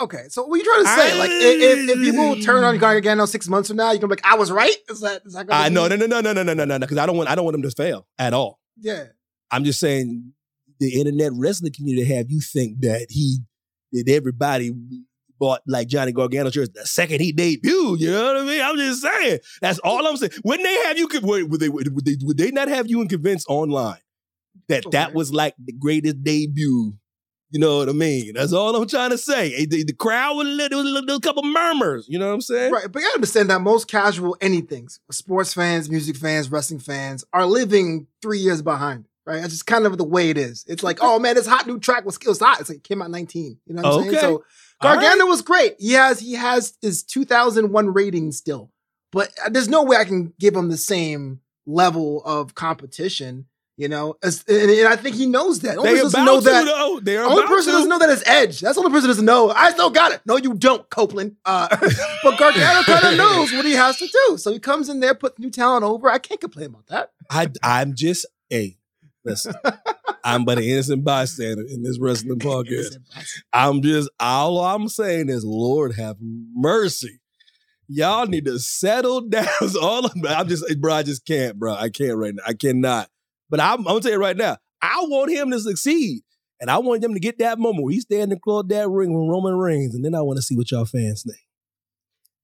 F: Okay, so what are you trying to say? Like, if, if, if people turn on Gargano six months from now, you're gonna be like, I was right. Is that? Is that?
E: I no no no no no no no no no because I don't want I don't want them to fail at all.
F: Yeah.
E: I'm just saying the internet wrestling community have you think that he that everybody bought like Johnny Gargano shirts the second he debuted. You know what I mean? I'm just saying. That's all I'm saying. Wouldn't they have you? Would they would they, would they not have you in convinced online that that was like the greatest debut? You know what I mean? That's all I'm trying to say. The, the crowd was a little, was a little couple murmurs. You know what I'm saying?
F: Right, but you gotta understand that most casual anythings, sports fans, music fans, wrestling fans, are living three years behind. Right, that's just kind of the way it is. It's like, oh man, this hot new track was, it was hot. It's like it came out 19. You know what I'm saying? So Gargano
E: right.
F: was great. He has he has his 2001 rating still, but uh, there's no way I can give him the same level of competition. You know, as, and, and I think he knows that. Only
E: They
F: person doesn't
E: about
F: know
E: to,
F: that.
E: though. They're
F: only person
E: to.
F: doesn't know that is Edge. That's the only person doesn't know. I still got it. No, you don't, Copeland. Uh, but Gargano kind of knows what he has to do, so he comes in there, puts new talent over. I can't complain about that.
E: I I'm just hey, listen. I'm but an innocent bystander in this wrestling podcast. I'm just all I'm saying is, Lord have mercy. Y'all need to settle down. It's all I'm, I'm just, bro. I just can't, bro. I can't right now. I cannot. But I'm, I'm gonna tell you right now. I want him to succeed, and I want him to get that moment where he's standing across that ring with Roman Reigns, and then I want to see what y'all fans think.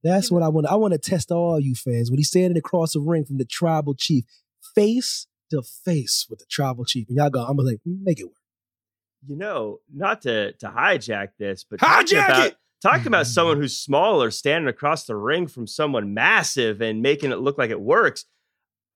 E: That's what I want. I want to test all you fans when he's standing across the ring from the tribal chief, face to face with the tribal chief, and y'all go. I'm gonna like make it work.
G: You know, not to to hijack this, but talking
E: Hijack
G: about
E: it!
G: talking about someone who's smaller standing across the ring from someone massive and making it look like it works.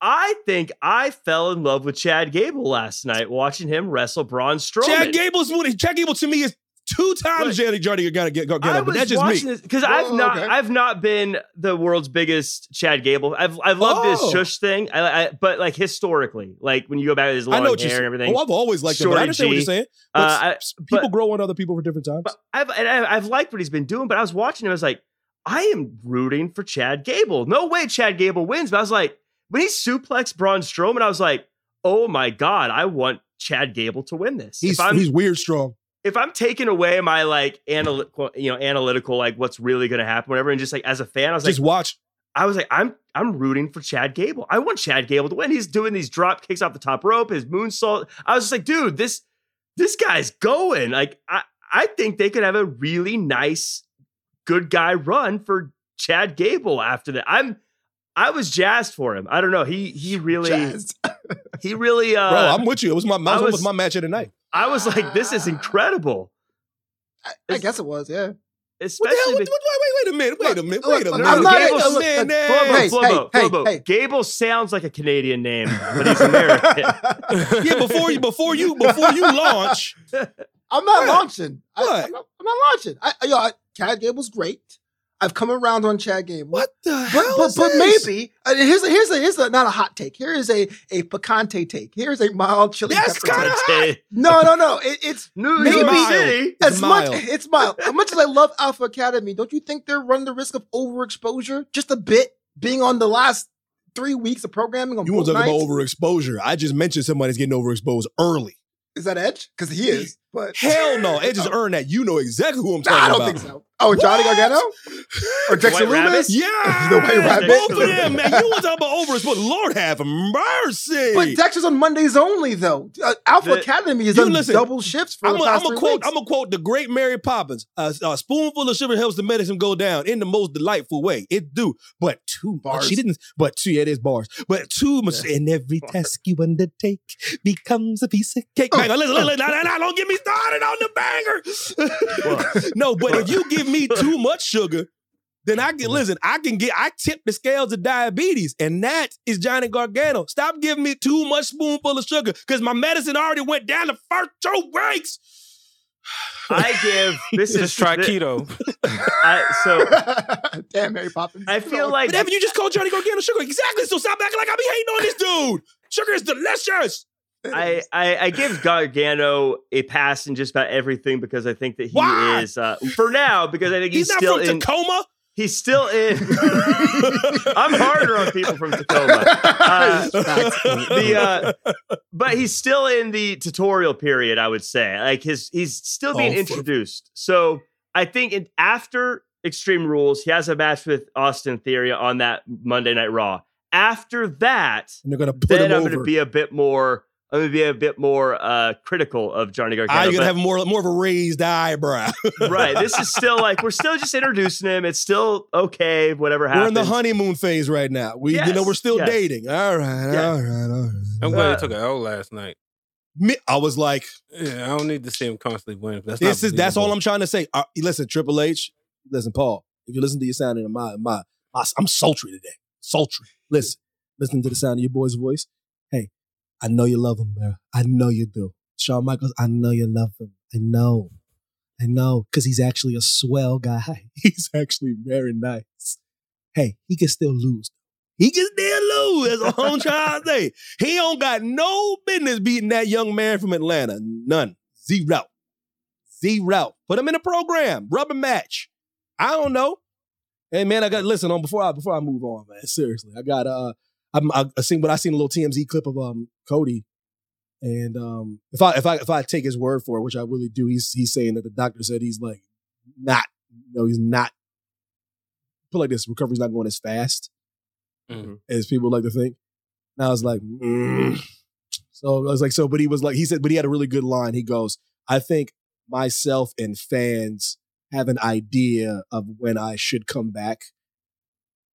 G: I think I fell in love with Chad Gable last night watching him wrestle Braun Strowman.
E: Chad Gable's what Chad Gable to me is two times Johnny Johnny You got to get get
G: I
E: but
G: was
E: that's just me.
G: watching because I've not
F: okay.
G: I've not been the world's biggest Chad Gable. I've I've loved
E: Oh.
G: his shush thing, I, I, but like historically, like when you go back to his
E: I
G: long
E: know what
G: hair
E: you're
G: and
E: saying.
G: everything.
E: Oh, I've always liked him, but I
G: Shorty
E: understand what you're saying. But
G: Uh, I-
E: s- people
G: but-
E: grow on other people for different times.
G: I've and I- I've liked what he's been doing, but I was watching him. I was like, I am rooting for Chad Gable. No way Chad Gable wins. But I was like, when he suplexed Braun Strowman, I was like, oh my god, I want Chad Gable to win this.
E: he's he's weird strong.
G: if I'm taking away my like analytical, you know, analytical, like what's really going to happen, whatever, and just like as a fan, I was
E: Just
G: like,
E: watch.
G: I was like, I'm I'm rooting for Chad Gable. I want Chad Gable to win. He's doing these drop kicks off the top rope, his moonsault. I was just like, dude, this this guy's going. Like I, I think they could have a really nice, good guy run for Chad Gable after that. I'm, I was jazzed for him. I don't know. He he really
F: Jazzed.
G: he really. Uh,
E: Bro, I'm with you. It was my, my,
G: I
E: it was
G: was-
E: my match of the night.
G: I was like, this is incredible.
F: I, I guess it was, yeah.
E: What the hell? What,
G: be-
E: what, wait, wait, wait a minute. Wait a minute. Wait a minute.
F: I'm not-
E: Gable
F: look, look,
E: man.
G: Flobo,
F: Hey,
G: Flobo,
F: hey, hey.
G: Gable sounds like a Canadian name, but he's American.
E: Yeah, before you, before you, before you launch,
F: I'm not
E: What?
F: launching. I,
E: What?
F: I'm, not, I'm not launching. I, I- yo, I, Chad Gable's great. I've come around on Chad Gable.
E: what the
F: But
E: hell?
F: but
E: is
F: but
E: this?
F: maybe uh, here's a, here's a, here's a, not a hot take. Here is a a picante take. Here's a mild chili
E: That's
F: pepper
E: kinda hot.
F: No no no. It, it's
G: New
F: Maybe-
G: York
E: Mild.
G: City.
E: It's
F: as much
E: mild.
F: it's mild. As much as I love Alpha Academy, don't you think they're running the risk of overexposure just a bit? Being on the last three weeks of programming on
E: You want to talk about overexposure? I just mentioned somebody's getting overexposed early.
F: Is that Edge? Because he is. But
E: Hell no, Edge has earned that. You know exactly who I'm talking about.
F: I don't
E: about.
F: think so. Oh, Johnny
E: What?
F: Gargano or Dexter
G: White Rabbit?
F: Lumis?
E: Yeah,
F: The White Rabbit?
E: both of them, man. You want to talk about overs? But Lord have mercy.
F: But Dexter's on Mondays only, though. Uh, Alpha
G: The-
F: Academy is
E: You
F: on
E: listen,
F: double shifts for
E: I'm
F: the
E: gonna
F: past three
E: quote.
F: weeks.
E: I'm gonna quote the great Mary Poppins. A, a spoonful of sugar helps the medicine go down in the most delightful way. It do, but two.
F: Bars.
E: She didn't. But two. Yeah, it is bars. But two much. And every task you undertake becomes a piece of cake.
F: Oh.
E: Hang on, listen, listen, listen, now, now, don't get me started on the banger. no, but if you give me too much sugar. Then I can mm. listen. I can get. I tip the scales of diabetes, and that is Johnny Gargano. Stop giving me too much spoonful of sugar, because my medicine already went down the first two weeks.
G: I give this is
H: Just try keto.
G: I, so
F: Damn, Mary Poppins.
G: I feel like
E: But Evan, you just called Johnny Gargano sugar. Exactly. So stop acting like I be hating on this dude. Sugar is delicious.
G: I, I I give Gargano a pass in just about everything because I think that he
E: Why?
G: is uh, for now because I think he's,
E: He's, not
G: still
E: from
G: in
E: Tacoma.
G: he's still in I'm harder on people from Tacoma. Uh, the uh, but he's still in the tutorial period. I would say like his he's still being
E: Oh, for-
G: introduced. So I think in, after Extreme Rules, he has a match with Austin Theory on that Monday Night Raw. After that,
E: And they're gonna put
G: then
E: him
G: I'm
E: over.
G: going to be a bit more. I'm going to be a bit more uh, critical of Johnny Gargano.
E: Ah, you're gonna have more more of a raised eyebrow.
G: right. This is still like we're still just introducing him. It's still okay. Whatever happens.
E: We're in the honeymoon phase right now. We, you know, we're still
G: yes.
E: dating. All right,
G: Yeah.
E: all right, all right.
H: I'm glad
G: Uh,
H: he took an L last night.
E: Me, I was like,
H: Yeah, I don't need to see him constantly win. That's
E: this
H: not
E: is that's all. I'm trying to say. Uh, listen, Triple H. Listen, Paul. If you listen to your sound in my my, my I'm sultry today. Sultry. Listen, listen to the sound of your boy's voice. I know you love him, bro. I know you do. Shawn Michaels, I know you love him. I know. I know. Because he's actually a swell guy. He's actually very nice. Hey, he can still lose. He can still lose. That's I'm trying to say. He don't got no business beating that young man from Atlanta. None. Zero. Zero. Put him in a program. Rubber match. I don't know. Hey man, I got listen on before I before I move on, man. Seriously, I got uh, I'm, I, I seen, but I seen a little TMZ clip of um Cody, and um if I if I if I take his word for it, which I really do, he's he's saying that the doctor said he's like not, you know, he's not. Put like this, recovery's not going as fast
H: Mhm.
E: as people like to think. Now I was like, mm. so I was like, so, but he was like, he said, but he had a really good line. He goes, I think myself and fans have an idea of when I should come back.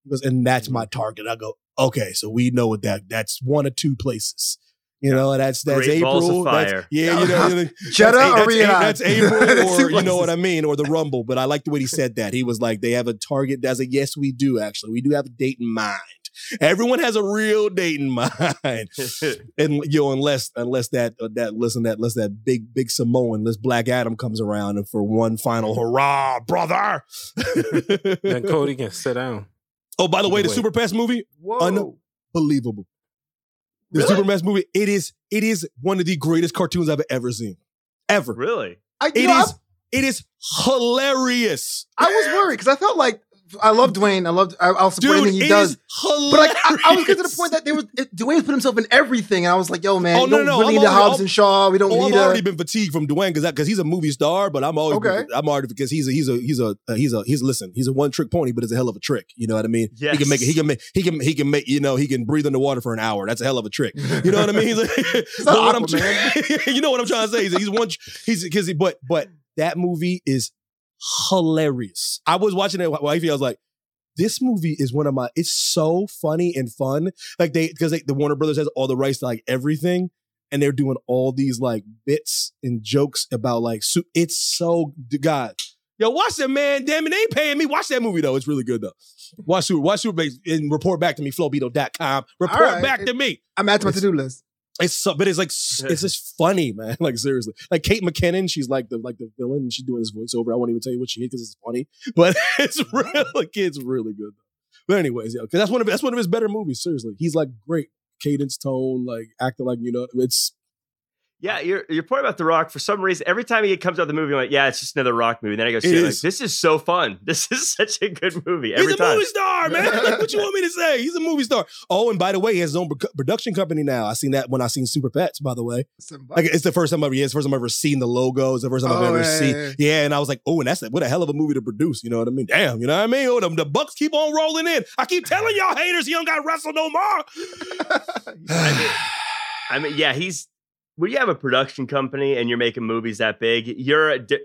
E: He goes, and that's my target. I go, okay, so we know what that that's one or two places. You know, that's that's
G: Great
E: April. that's- yeah, you know, you know,
F: Jeddah
E: that's,
F: or
E: that's, that's April, or you know what. I mean, or the Rumble. But I like the way he said that. He was like, they have a target. That's a yes, we do actually. We do have a date in mind. Everyone has a real date in mind, and you know, unless unless that uh, that listen that unless that big big Samoan, unless Black Adam comes around and for one final hurrah, brother.
H: Then Cody can sit down.
E: Oh, by the way, the
H: Wait.
E: Super Pets movie,
F: Whoa.
E: unbelievable. The Super Pets movie, it is it is one of the greatest cartoons I've ever seen, ever.
G: really.
F: I, you
E: It
F: know,
E: is it is hilarious.
F: I, I was worried because I felt like I love Dwayne. I love. I, I'll support
E: Dude,
F: anything he does.
E: is
F: But like, I, I was getting to the point that there was it, Dwayne put himself in everything, and I was like, "Yo, man,
E: Oh,
F: we
E: no,
F: don't
E: no,
F: really
E: I'm
F: need
E: already-
F: Hobbs and Shaw. We don't
E: Oh,
F: need
E: I've
F: a."
E: already been fatigued from Dwayne because because he's a movie star, but I'm always
F: Okay.
E: I'm already because he's a he's a he's a uh, he's a he's listen he's a one trick pony, but it's a hell of a trick. You know what I mean? He can make it. He can make. He can. He can make. You know. He can breathe underwater for an hour. That's a hell of a trick. You know what I mean? He's like- what I'm trying, you know what I'm trying to say? He's, he's one. He's because he. But but that movie is hilarious. I was watching it with wifey. I was like. This movie is one of my. It's so funny and fun. Like they, because the Warner Brothers has all the rights to like everything, and they're doing all these like bits and jokes about like. Su- it's so God. Yo, watch that man. Damn it, they ain't paying me. Watch that movie though. It's really good though. Watch Super. Watch Super and report back to me. Flowbeetle.com. Report
F: right.
E: back to me.
F: I'm to my to do list.
E: It's so, but it's like it's just funny, man. Like seriously, like Kate McKinnon, she's like the like the villain, and she's doing this voiceover. I won't even tell you what she is because it's funny, but it's real. Like it's really good. But anyways, yeah, because that's one of that's one of his better movies. Seriously, he's like great cadence, tone, like acting like you know. It's
G: Yeah, your your point about The Rock. For some reason, every time he comes out the movie, I'm like, yeah, it's just another Rock movie. Then I go, see it, like, this is so fun. This is such a good movie. Every
E: he's a
G: time.
E: movie star, man. Like, what you want me to say? He's a movie star. Oh, and by the way, he has his own production company now. I seen that when I seen Super Pets. By the way, like it's the first time I've yeah, it's the first time I've ever seen the logo. It's the first time I've
F: Oh,
E: ever
F: yeah,
E: seen.
F: yeah,
E: Yeah, and I was like, oh, and that's what a hell of a movie to produce. You know what I mean? Damn, you know what I mean? Oh, the, the bucks keep on rolling in. I keep telling y'all haters, he don't got to wrestle no more.
G: I mean, I mean, yeah, he's when you have a production company and you're making movies that big, you're a di-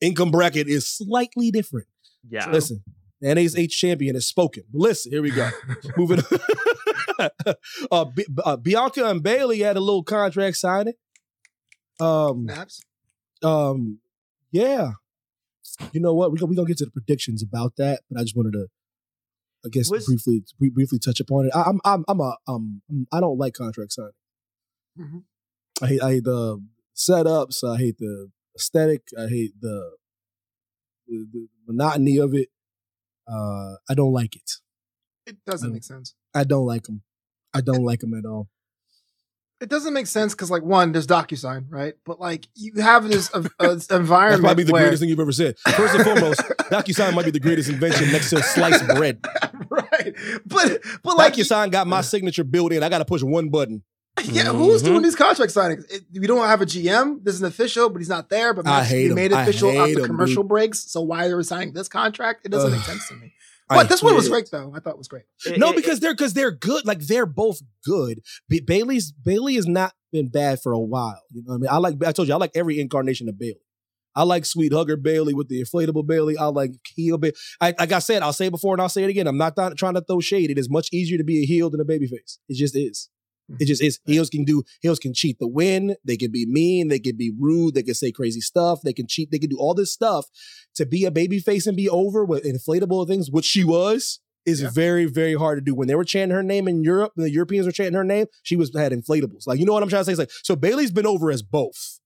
E: Income bracket is slightly different.
G: yeah.
E: Listen, the NAH champion has spoken. Listen, here we go. Moving on. uh, B- uh, Bianca and Bayley had a little contract signing. Um,
F: Naps.
E: um, yeah. You know what? We're gonna, we gonna get to the predictions about that, but I just wanted to, I guess,
G: Was-
E: briefly briefly touch upon it. I, I'm I'm I'm a um I don't like contract signing.
F: Mhm.
E: I hate I hate the setups. I hate the aesthetic. I hate the the, the monotony of it. Uh, I don't like it.
F: It doesn't make sense.
E: I don't like them. I don't like them at all.
F: It doesn't make sense because, like, one, there's DocuSign, right? But like, you have this uh, uh,
E: That's
F: environment
E: probably the
F: where,
E: greatest thing you've ever said. First and foremost, DocuSign might be the greatest invention next to sliced bread.
F: right? But but like,
E: DocuSign got my signature built in. I got to push one button.
F: yeah, who's
E: Mhm.
F: doing these contract signings? It, we don't have a GM. This is an official, but he's not there. But
E: I
F: Max,
E: hate
F: we made
E: I
F: official after
E: him,
F: commercial
E: dude.
F: breaks. So why are we signing this contract? It doesn't make sense to me.
E: I
F: But this one was
E: hate it.
F: great, though. I thought it was great.
E: No,
G: It-
E: because they're because they're good. Like they're both good. Ba- Bayley's Bayley has not been bad for a while. You know what I mean? I like I told you I like every incarnation of Bayley. I like Sweet Hugger Bayley with the inflatable Bayley. I like heel Bayley. I, like I said, I'll say it before and I'll say it again. I'm not th- trying to throw shade. It is much easier to be a heel than a babyface. It just is. It just is. Heels can do. Heels can cheat the win. They can be mean. They can be rude. They can say crazy stuff. They can cheat. They can do all this stuff to be a babyface and be over with inflatable things, which she was. Is
F: Yeah.
E: very very hard to do. When they were chanting her name in Europe, when the Europeans were chanting her name, she was had inflatables. Like you know what I'm trying to say? It's like so Bayley's been over as both.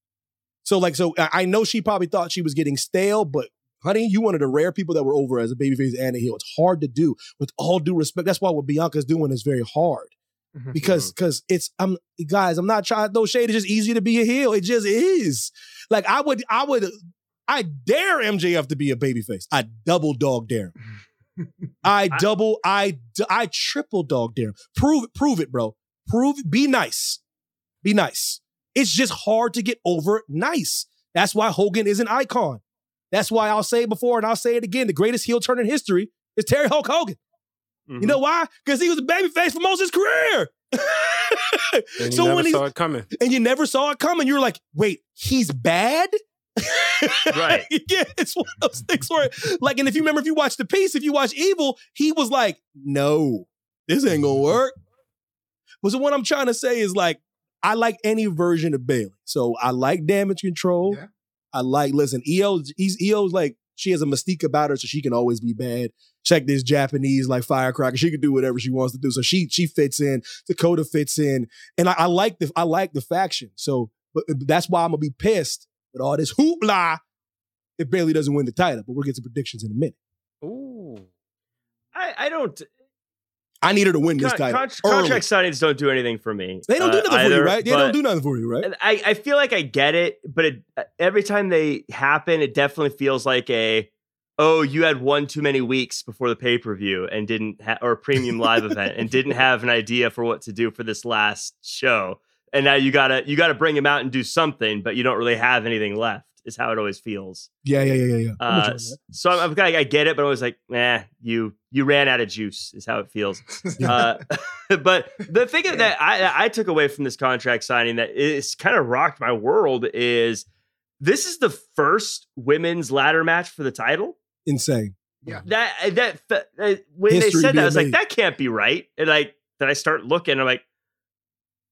E: So like so I know she probably thought she was getting stale, but honey, you one of the rare people that were over as a babyface and a heel. It's hard to do. With all due respect, that's why what Bianca's doing is very hard.
F: Mm-hmm.
E: because mm-hmm. because it's I'm guys I'm not trying to throw shade. It's just easier to be a heel. It just is. Like I would I would I dare MJF to be a babyface. I double dog dare. him. I double I I triple dog dare. him. Prove it. Prove it, bro. Prove it. Be nice. Be nice. It's just hard to get over nice. That's why Hogan is an icon. That's why I'll say it before and I'll say it again. The greatest heel turn in history is Terry Hulk Hogan.
G: Mhm.
E: You know why? Because he was a babyface for most of his career.
H: And you
E: so
H: never
E: when he
H: saw it coming.
E: and you never saw it coming, you were like, wait, he's bad?
G: Right.
E: yeah, it's one of those things where, like, and if you remember, if you watch The Piece, if you watch Evil, he was like, no, this ain't gonna work. But so what I'm trying to say is like, I like any version of Bayley. So I like damage control.
F: Yeah.
E: I like, listen, IYO, he's IYO's like, she has a mystique about her, so she can always be bad. Check this Japanese like firecracker. She can do whatever she wants to do. So she she fits in. Dakota fits in, and I, I like the I like the faction. So but, but that's why I'm gonna be pissed with all this hoopla if Bayley doesn't win the title. But we'll get to predictions in a minute.
H: Ooh.
G: I, I don't.
E: I need her to win this title.
G: con- contract signings don't do anything for me.
E: They don't do
G: uh,
E: nothing for you, right? They don't do nothing for you, right?
G: I, I feel like I get it, but it, every time they happen, it definitely feels like a oh, you had one too many weeks before the pay per view and didn't ha- or premium live event and didn't have an idea for what to do for this last show, and now you gotta you gotta bring him out and do something, but you don't really have anything left. Is how it always feels.
E: Yeah, yeah, yeah, yeah, yeah. I'm with you
G: Uh, so I'm, I'm I get it, but I was like, eh, you you ran out of juice. Is how it feels. uh, but the thing that I, I took away from this contract signing that is kind of rocked my world is this is the first women's ladder match for the title.
E: Insane.
H: Yeah.
G: That that uh, when
E: History
G: they said that, I
E: being
G: was like, that can't be right. And like, then I start looking, I'm like,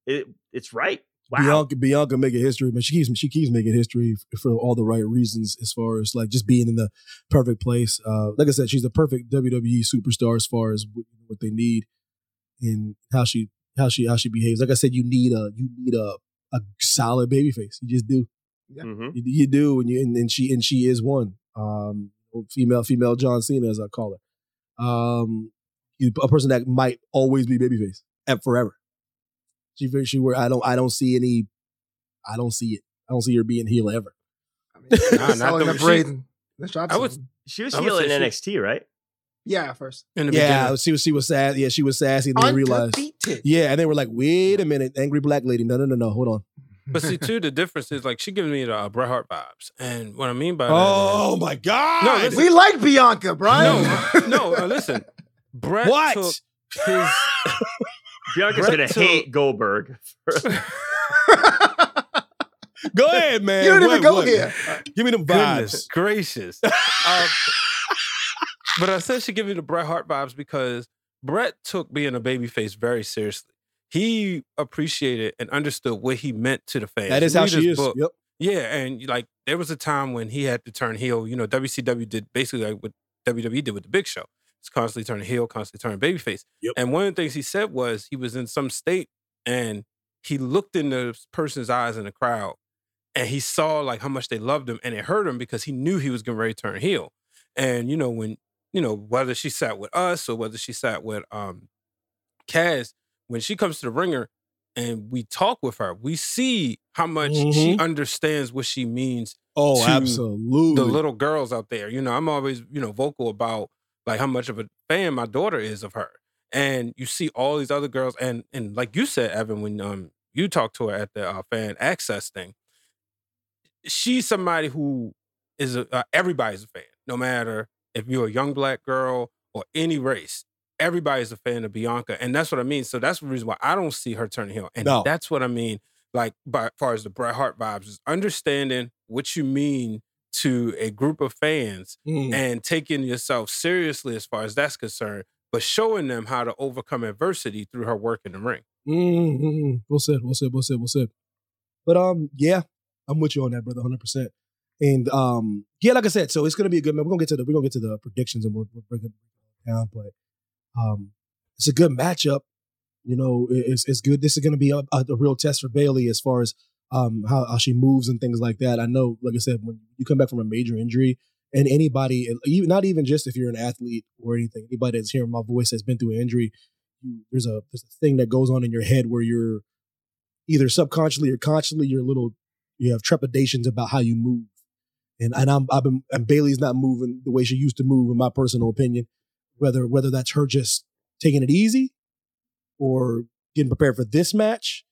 G: it, it's right. Wow.
E: Bianca, Bianca making history, but she keeps she keeps making history for all the right reasons, as far as like just being in the perfect place. Uh, like I said, she's the perfect WWE superstar as far as what, what they need and how she how she how she behaves. Like I said, you need a you need a a solid baby face. You just do.
G: Mhm.
E: You, you do, and you and, and she and she is one. Um, female female John Cena, as I call her. Um, a person that might always be babyface and forever. She very she where I don't I don't see any. I don't see it. I don't see her being heel ever.
H: Nah, not
F: selling
H: the-
F: the
H: she-
F: braid. Let's drop
H: I
F: was.
G: She was
H: I would
G: heel in
H: say
G: NXT, right?
H: Yeah, first.
E: yeah, she was she was sad. Yeah, she was sassy. And they realized. Yeah, and they were like, "Wait a minute, angry black lady." No, no, no, no. Hold on.
H: But see, too, the difference is like she gives me the uh, Bret Hart vibes, and what I mean by that
E: Oh
H: is-
E: my god!
H: No, listen,
F: We like Bianca, Brian.
H: no, no. Uh, listen, Bret
E: What?
H: took his.
G: Bianca's
H: Brett
G: gonna
H: took-
G: hate Goldberg.
E: Go ahead, man.
F: You don't even
E: What-
F: go
E: what?
F: here.
E: Give me them
H: Goodness
E: vibes.
H: gracious. Um, but I said she give me the Bret Hart vibes because Bret took being a babyface very seriously. He appreciated and understood what he meant to the fans.
E: That is how
H: read
E: she
H: his
E: is.
H: book.
E: Yep.
H: Yeah, and like there was a time when he had to turn heel. You know, WCW did basically like what WWE did with the Big Show. It's constantly turning heel, constantly turning babyface.
E: Yep.
H: And one of the things he said was he was in some state and he looked in the person's eyes in the crowd and he saw like how much they loved him and it hurt him because he knew he was getting ready to turn heel. And you know, when you know, whether she sat with us or whether she sat with um Kaz, when she comes to the ringer and we talk with her, we see how much she
E: Mhm.
H: understands what she means
E: Oh, absolutely.
H: the little girls out there. You know, I'm always, you know, vocal about like how much of a fan my daughter is of her. And you see all these other girls, and and like you said, Evan, when um you talked to her at the uh, fan access thing, she's somebody who is a, uh, everybody's a fan, no matter if you're a young black girl or any race. Everybody's a fan of Bianca, and that's what I mean. So that's the reason why I don't see her turning heel, and
E: No.
H: that's what I mean. Like, by as far as the Bret Hart vibes, is understanding what you mean to a group of fans
E: Mm.
H: and taking yourself seriously as far as that's concerned, but showing them how to overcome adversity through her work in the ring.
E: Mm-hmm. Well said. Well said. Well said. Well said. But um, yeah, I'm with you on that, brother, hundred percent. And um, yeah, like I said, so it's gonna be a good. We're gonna get to the we're gonna get to the predictions and we'll, we'll break it down. But um, it's a good matchup. You know, it's it's good. This is gonna be a, a, a real test for Bayley as far as um how, how she moves and things like that. I know, like I said, when you come back from a major injury, and anybody, not even just if you're an athlete or anything, anybody that's hearing my voice has been through an injury, there's a there's a thing that goes on in your head where you're either subconsciously or consciously you're a little you have trepidations about how you move. And and I'm I've been and Bayley's not moving the way she used to move, in my personal opinion. Whether whether that's her just taking it easy or getting prepared for this match,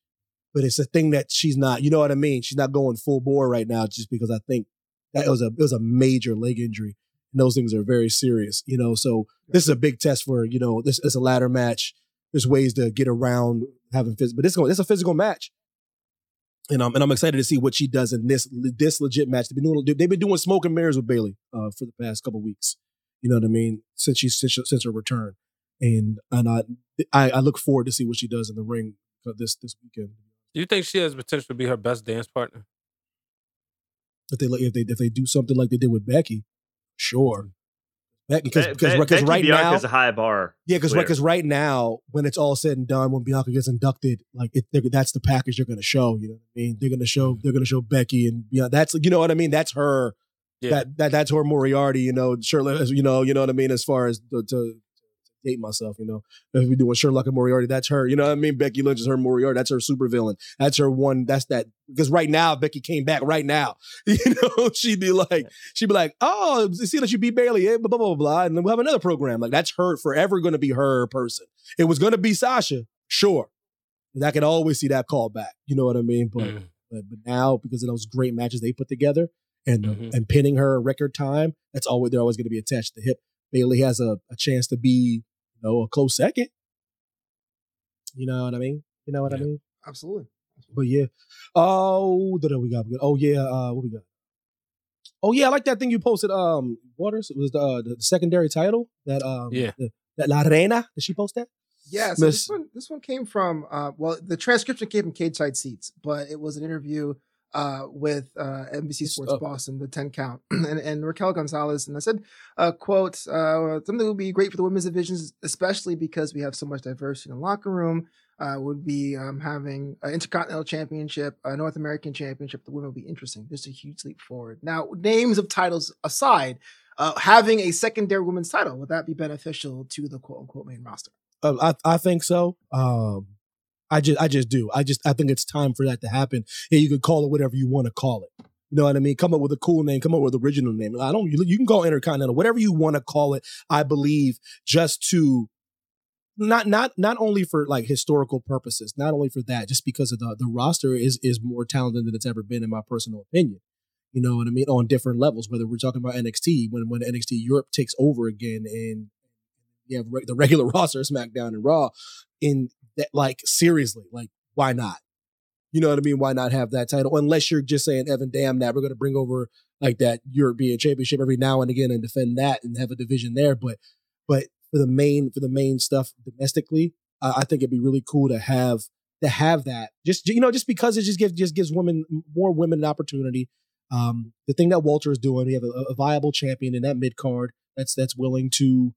E: but it's a thing that she's not. You know what I mean? She's not going full bore right now, just because I think that was a it was a major leg injury. And those things are very serious, you know. So this is a big test for you know this is a ladder match. There's ways to get around having physical, but this going it's a physical match. And I'm and I'm excited to see what she does in this this legit match. They've been doing they've been doing smoke and mirrors with Bayley uh, for the past couple weeks. You know what I mean? Since she since, since her return, and and I, I I look forward to see what she does in the ring this this weekend.
H: Do you think she has potential to be her best dance partner?
E: If they if they if they do something like they did with Becky, sure. Becky because because
G: Be-
E: because
G: Becky
E: right now
G: Bianca's a high bar.
E: Yeah, because because right now, when it's all said and done, when Bianca gets inducted, like it, that's the package they're going to show. You know what I mean? They're going to show they're going to show Becky and yeah, that's you know what I mean. That's her.
H: Yeah.
E: That that that's her Moriarty. You know, shirtless. You know, you know what I mean. As far as to, to date myself, you know. If we're doing Sherlock and Moriarty, that's her. You know what I mean? Becky Lynch is her Moriarty. That's her supervillain. That's her one. That's that. Because right now, if Becky came back right now, you know, she'd be like, she'd be like, oh, see that you beat Bayley, eh, blah, blah, blah, blah. And then we'll have another program. Like that's her forever going to be her person. It was going to be Sasha, sure. And I can always see that call back. You know what I mean? But,
I: Mm.
E: but, but now, because of those great matches they put together and,
I: Mhm.
E: and pinning her in record time, that's always, they're always going to be attached to the hip. Bayley has a, a chance to be, you know, a close second. You know what I mean? You know what I mean?
F: Absolutely.
E: But yeah. Oh, what we got? We got- Oh yeah, uh, what we got? Oh yeah, I like that thing you posted. Um, Waters. It was the, uh, the secondary title that um
I: Yeah.
E: the- that La Reina. Did she post that?
F: Yeah, so
E: Miss-
F: this one this one came from uh well the transcription came from Cageside Seats, but it was an interview uh with uh NBC Sports
E: Oh.
F: Boston, the 10 count, and, and Raquel Gonzalez. And I said, uh quote, uh something that would be great for the women's divisions, especially because we have so much diversity in the locker room. Uh, would be um, having an intercontinental championship, a North American championship. The women would be interesting. Just a huge leap forward. Now, names of titles aside, uh, having a secondary women's title would that be beneficial to the quote unquote main roster?
E: Uh, I I think so. Um, I just I just do. I just I think it's time for that to happen. Yeah, you could call it whatever you want to call it. You know what I mean? Come up with a cool name. Come up with original name. I don't. You, can call Intercontinental whatever you want to call it. I believe just to not not not only for like historical purposes, not only for that, just because of the the roster is is more talented than it's ever been in my personal opinion. You know what I mean? On different levels, whether we're talking about NXT when when NXT Europe takes over again and you have re- the regular roster, SmackDown and Raw, in that like seriously, like why not? You know what I mean? Why not have that title? Unless you're just saying, Evan, damn that we're going to bring over like that European Championship every now and again and defend that and have a division there. But but for the main for the main stuff domestically, uh, I think it'd be really cool to have to have that. Just you know, just because it just gives just gives women more women an opportunity. Um, the thing that Walter is doing, we have a, a viable champion in that mid card that's that's willing to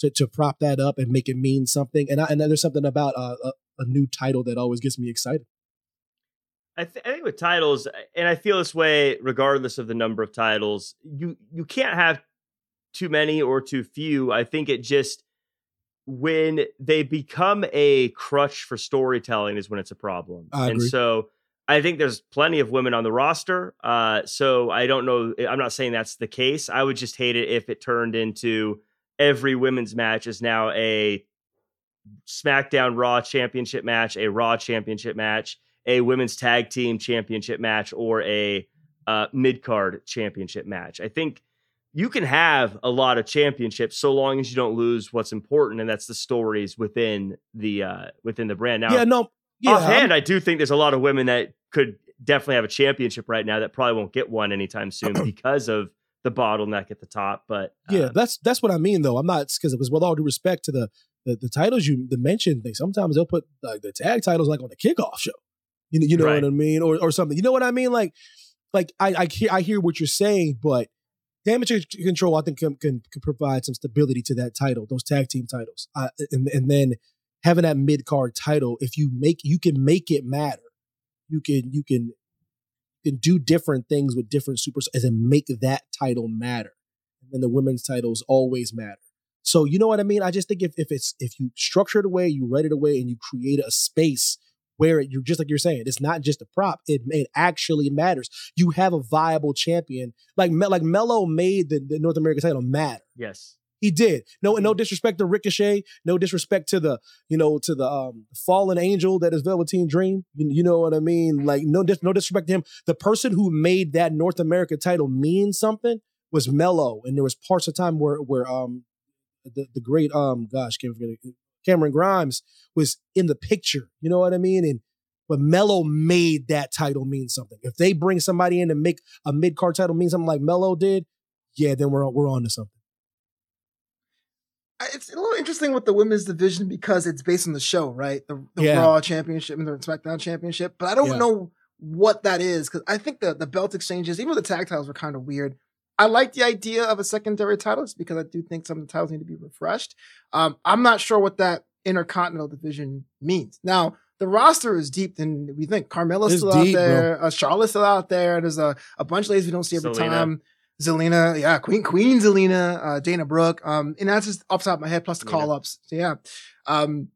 E: to to prop that up and make it mean something. And I, and then there's something about uh, a a new title that always gets me excited.
G: I, th- I think with titles, and I feel this way regardless of the number of titles, you you can't have too many or too few. I think it just when they become a crutch for storytelling is when it's a problem. And so I think there's plenty of women on the roster. Uh, so I don't know. I'm not saying that's the case. I would just hate it if it turned into every women's match is now a SmackDown Raw championship match, a Raw championship match, a women's tag team championship match, or a uh, mid card championship match. I think you can have a lot of championships so long as you don't lose what's important, and that's the stories within the uh, within the brand. Now,
E: yeah, no, yeah,
G: offhand,
E: I'm-
G: I do think there's a lot of women that could definitely have a championship right now that probably won't get one anytime soon because of the bottleneck at the top. But
E: yeah, that's that's what I mean though. I'm not because it was with all due respect to the the, the titles you the mentioned. They sometimes they'll put like the tag titles like on the kickoff show. You know, you know
G: Right.
E: what I mean, or or something. You know what I mean? Like, like I I hear I hear what you're saying, but damage control I think can, can, can provide some stability to that title, those tag team titles, uh, and and then having that mid card title. If you make you can make it matter, you can you can can do different things with different superstars and make that title matter. And then the women's titles always matter. So you know what I mean? I just think if if it's if you structure it away, you write it away, and you create a space where it, you're just like you're saying, it's not just a prop. It it actually matters. You have a viable champion like like Melo made the, the North American title matter.
G: yes,
E: He did. No, no disrespect to Ricochet. No disrespect to the, you know, to the um, fallen angel that is Velveteen Dream. You, you know what I mean? Like no, dis- no disrespect to him. The person who made that North America title mean something was Melo, and there was parts of time where where um the the great um gosh, can't forget it, Cameron Grimes was in the picture. You know what I mean? And but Melo made that title mean something. If they bring somebody in to make a mid card title mean something like Melo did, yeah, then we're we're on to something.
F: I- It's a little interesting with the women's division because it's based on the show, right? The, the
E: Yeah.
F: Raw Championship and the SmackDown Championship. But I don't
E: Yeah.
F: know what that is because I think the, the belt exchanges, even the tag titles, were kind of weird. I like the idea of a secondary title because I do think some of the titles need to be refreshed. Um, I'm not sure what that intercontinental division means. Now, the roster is deep than we think. Carmella's
E: It's
F: still
E: deep,
F: out there. Uh, Charlotte's still out there. There's a, a bunch of ladies we don't see every
G: Zelina.
F: time. Zelina, yeah, Queen Queen Zelina, uh, Dana Brooke, um, and that's just off the top of my head, plus the call ups. So, yeah. Um,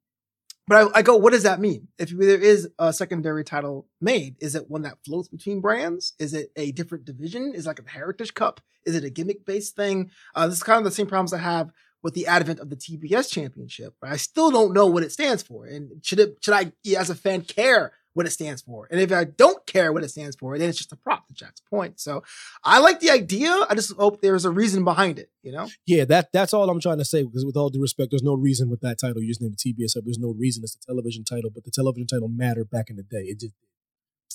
F: but I, I go, what does that mean? If there is a secondary title made, is it one that floats between brands? Is it a different division? Is it like a Heritage Cup? Is it a gimmick based thing? Uh, this is kind of the same problems I have with the advent of the TBS Championship. But I still don't know what it stands for, and should it should I, as a fan, care what it stands for? And if I don't care what it stands for, then it's just a prop to Jack's point. So I like the idea. I just hope there's a reason behind it. You know?
E: Yeah, that that's all I'm trying to say. Because with all due respect, there's no reason with that title. You just named the TBS up. There's no reason. It's a television title, but the television title mattered back in the day. It just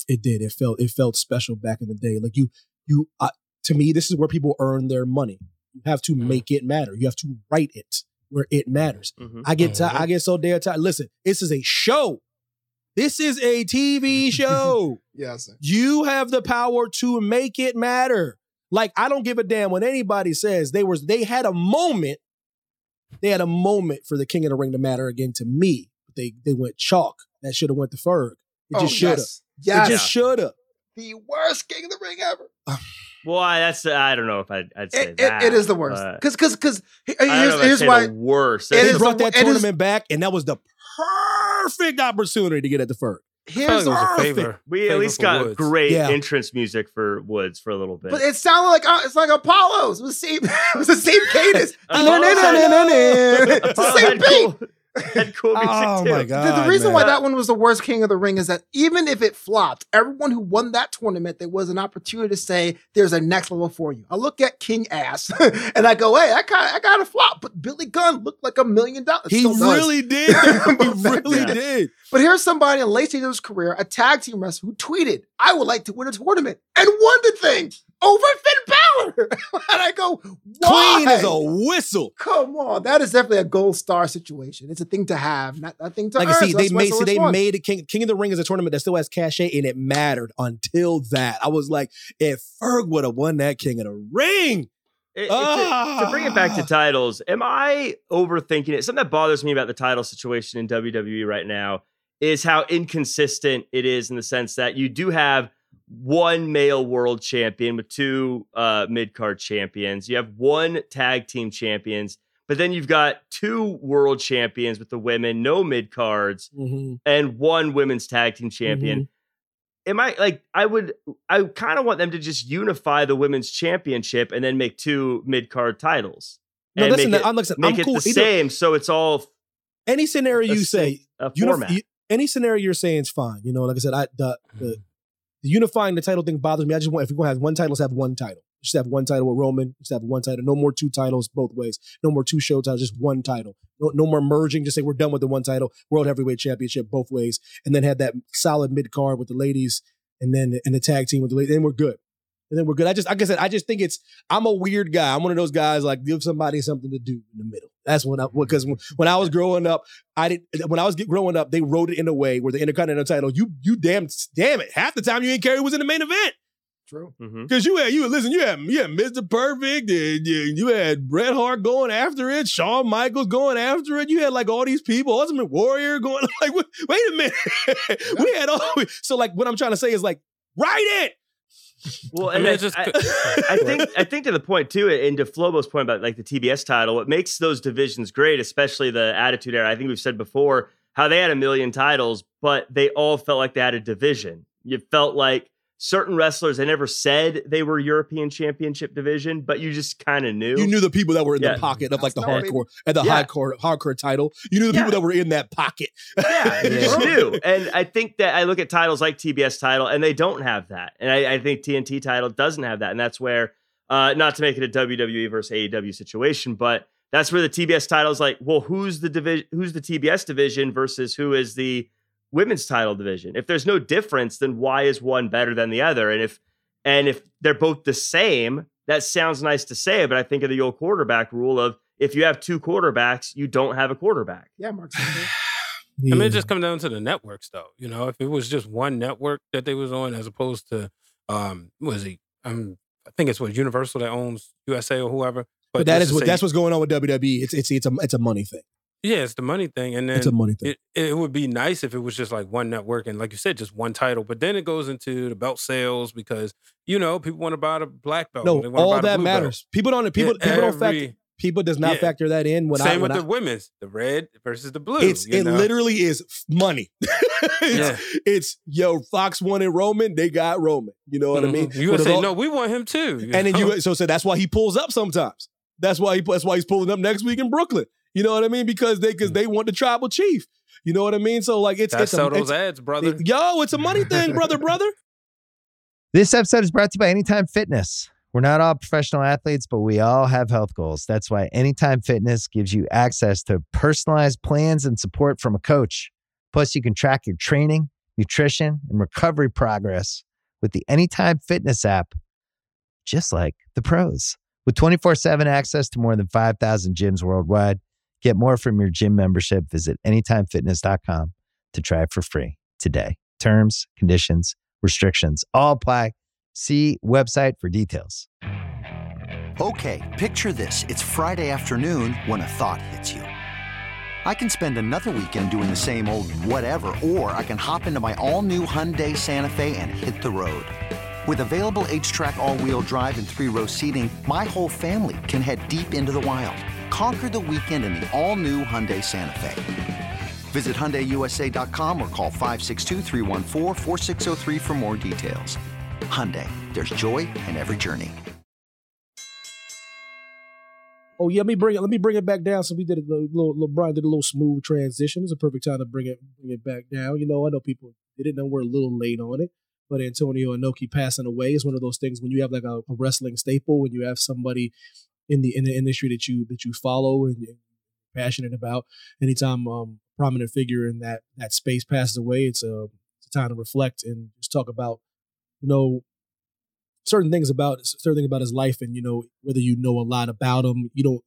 E: it did. It felt it felt special back in the day. Like you you uh, to me, this is where people earn their money. You have to make it matter. You have to write it where it matters.
G: Mm-hmm.
E: I get ti- I get so damn tired. Listen, this is a show. This is a TV show.
F: yes.
E: You have the power to make it matter. Like I don't give a damn what anybody says. They was they had a moment. They had a moment for the King of the Ring to matter again to me. But they they went chalk. That should have went to Ferg. It
F: Oh,
E: just should have.
F: yes. Yes.
E: It just should have.
F: The worst King of the Ring ever.
G: Well, I, that's I don't know if I'd, I'd say
F: It, it,
G: that.
F: it is the worst.
G: but
F: Because because because
G: I don't know
F: here's
G: I'd
F: here's
G: say
F: why
G: the worst.
F: It
G: That's
E: They brought
F: the-
E: that
F: it is-
E: tournament back, and that was the perfect opportunity to get at the Ferg.
F: here's
H: it was a
E: perfect.
H: favor.
G: we at least got
H: Woods.
G: great
E: Yeah.
G: entrance music for Woods for a little bit.
F: But it sounded like uh, it's like Apollo's. It was the same. It was the same cadence.
G: Apollo
F: it's the same
G: had
F: beat.
G: Cool, had cool music
E: Oh
G: too.
E: my god!
F: the reason
E: man.
F: why that one was the worst King of the Ring is that even if it flopped, everyone who won that tournament, there was an opportunity to say there's a next level for you. I look at King Ass and I go, hey, I got I got a flop, but Billy Gunn looked like a million dollars.
E: he really did. he really
G: Yeah.
E: did.
F: But here's somebody in late stage of his career, a tag team wrestler, who tweeted, I would like to win a tournament and won the thing over Finn Balor. and I go, why?
E: Clean as a whistle.
F: Come on, that is definitely a gold star situation. It's a thing to have, not a thing to
E: Like
F: earn.
E: see,
F: So
E: they made see, they
F: fun.
E: made it King King of the Ring is a tournament that still has cachet, and it mattered until that. I was like, if Ferg would have won that King of the Ring,
G: It- it- to, to bring it back to
E: Ah.
G: titles, am I overthinking it? Something that bothers me about the title situation in WWE right now is how inconsistent it is in the sense that you do have one male world champion with two uh, mid card champions. You have one tag team champions, but then you've got two world champions with the women, no mid cards,
E: Mhm.
G: and one women's tag team champion. Am I like I would I kind of want them to just unify the women's championship and then make two mid card titles.
E: No,
G: and
E: listen,
G: make it,
E: I'm listen,
G: make
E: I'm
G: it
E: cool.
G: the
E: Either-
G: same, so it's all
E: any scenario you
G: sa-
E: say,
G: a format.
E: any scenario you're saying is fine. You know, like I said, I the, the the unifying the title thing bothers me. I just want if we're gonna have one title, let's have one title. Just have one title with Roman. Just have one title. No more two titles both ways. No more two show titles. Just one title. No, no more merging. Just say we're done with the one title. World Heavyweight Championship both ways, and then have that solid mid card with the ladies, and then and the tag team with the ladies. Then we're good. And then we're good. I just like I said, I just think it's I'm a weird guy. I'm one of those guys like give somebody something to do in the middle. That's when I because when, when I was growing up, I didn't when I was growing up, they wrote it in a way where the Intercontinental title, you you damn damn it, half the time you ain't care who was in the main event.
F: True.
G: Mm-hmm.
E: Because you had you listen, you had you had Mr. Perfect, and you, you had Bret Hart going after it, Shawn Michaels going after it. You had like all these people, Ultimate Warrior going like, wait, wait a minute, we had all. So like, what I'm trying to say is like, write it.
G: Well,
H: I
G: and
H: mean,
G: I,
H: it just-
G: I, I think I think to the point too, and to Flobo's point about like the TBS title, what makes those divisions great, especially the Attitude Era. I think we've said before how they had a million titles, but they all felt like they had a division. You felt like certain wrestlers they never said they were European Championship division, but you just kind of knew.
E: You knew the people that were in
G: Yeah.
E: the pocket of like the
F: That's
E: hardcore and the
G: Yeah.
E: hardcore hardcore title. You knew the
G: Yeah.
E: people that were in that pocket.
G: Yeah, you just
H: Yeah.
G: do. And I think that I look at titles like TBS title, and they don't have that. And I, I think TNT title doesn't have that. And that's where, uh, not to make it a WWE versus AEW situation, but that's where the TBS title is like, well, who's the division? Who's the TBS division versus who is the women's title division? If there's no difference, then why is one better than the other? And if and if they're both the same, that sounds nice to say, but I think of the old quarterback rule of if you have two quarterbacks, you don't have a quarterback.
F: Yeah, Mark. Sanders.
H: I mean, it just comes down to the networks, though. You know, if it was just one network that they was on, as opposed to, um, was he? Um, I think it's what Universal that owns USA or whoever.
E: But that
H: just
E: is
H: to
E: what
H: say-
E: that's what's going on with WWE. It's it's it's a it's a money thing.
H: Yeah, it's the money thing, and then
E: It's a money thing.
H: It, it would be nice if it was just like one network and, like you said, just one title. But then it goes into the belt sales because you know people want to buy the black belt.
E: No, all
H: buy
E: that
H: blue belt.
E: matters. People don't. People.
H: Yeah,
E: people don't factor. People does not
H: yeah.
E: factor that in. When I,
H: Same
E: when
H: with
E: I,
H: the women's, the red versus the blue.
E: It's it
H: know?
E: literally is money. it's, it's yo Fox wanted Roman, they got Roman. You know what I mean?
H: Mhm. You
E: would
H: say
E: all-
H: no? We want him too.
E: and then
H: know?
E: you so so that's why he pulls up sometimes. That's why he that's why he's pulling up next week in Brooklyn. You know what I mean? Because they because hmm. they want the tribal chief. You know what I mean? So like it's
H: Gotta
E: it's a,
H: sell those
E: it's-
H: ads, brother.
E: it- yo, it's a money thing, brother, brother.
I: This episode is brought to you by Anytime Fitness. We're not all professional athletes, but we all have health goals. That's why Anytime Fitness gives you access to personalized plans and support from a coach. Plus, you can track your training, nutrition, and recovery progress with the Anytime Fitness app, just like the pros. With 24 7 access to more than 5,000 gyms worldwide, get more from your gym membership. Visit AnytimeFitness.com to try it for free today. Terms, conditions, restrictions all apply. See website for details.
J: Okay, picture this. It's Friday afternoon when a thought hits you. I can spend another weekend doing the same old whatever, or I can hop into my all new Hyundai Santa Fe and hit the road. With available HTRAC, all wheel drive, and three row seating, my whole family can head deep into the wild. Conquer the weekend in the all new Hyundai Santa Fe. Visit HyundaiUSA.com or call 562-314-4603 for more details. Hyundai, there's joy in every journey.
E: Oh yeah, let me bring it. Let me bring it back down. So we did a little, Brian did a little smooth transition. It's a perfect time to bring it bring it back down. You know, I know people didn't know we're a little late on it, but Antonio Inoki passing away is one of those things when you have like a, a wrestling staple, when you have somebody in the in the industry that you that you follow and passionate about. Anytime um prominent figure in that that space passes away, it's a it's a time to reflect and just talk about you know certain things about certain things about his life, and you know whether you know a lot about him, you don't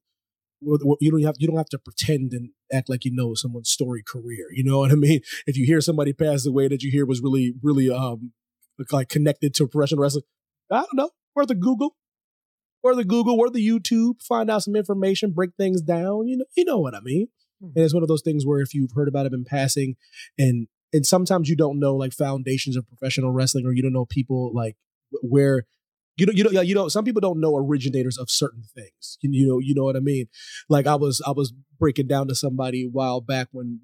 E: you don't have you don't have to pretend and act like you know someone's story career. You know what I mean? If you hear somebody pass away that you hear was really really um like connected to professional wrestling, I don't know. Worth the Google, or the Google, or the YouTube, find out some information, break things down. You know, you know what I mean. Hmm. And it's one of those things where if you've heard about it in passing, and and sometimes you don't know like foundations of professional wrestling, or you don't know people like where you know you know you know some people don't know originators of certain things. You, you know you know what I mean. Like I was I was breaking down to somebody a while back when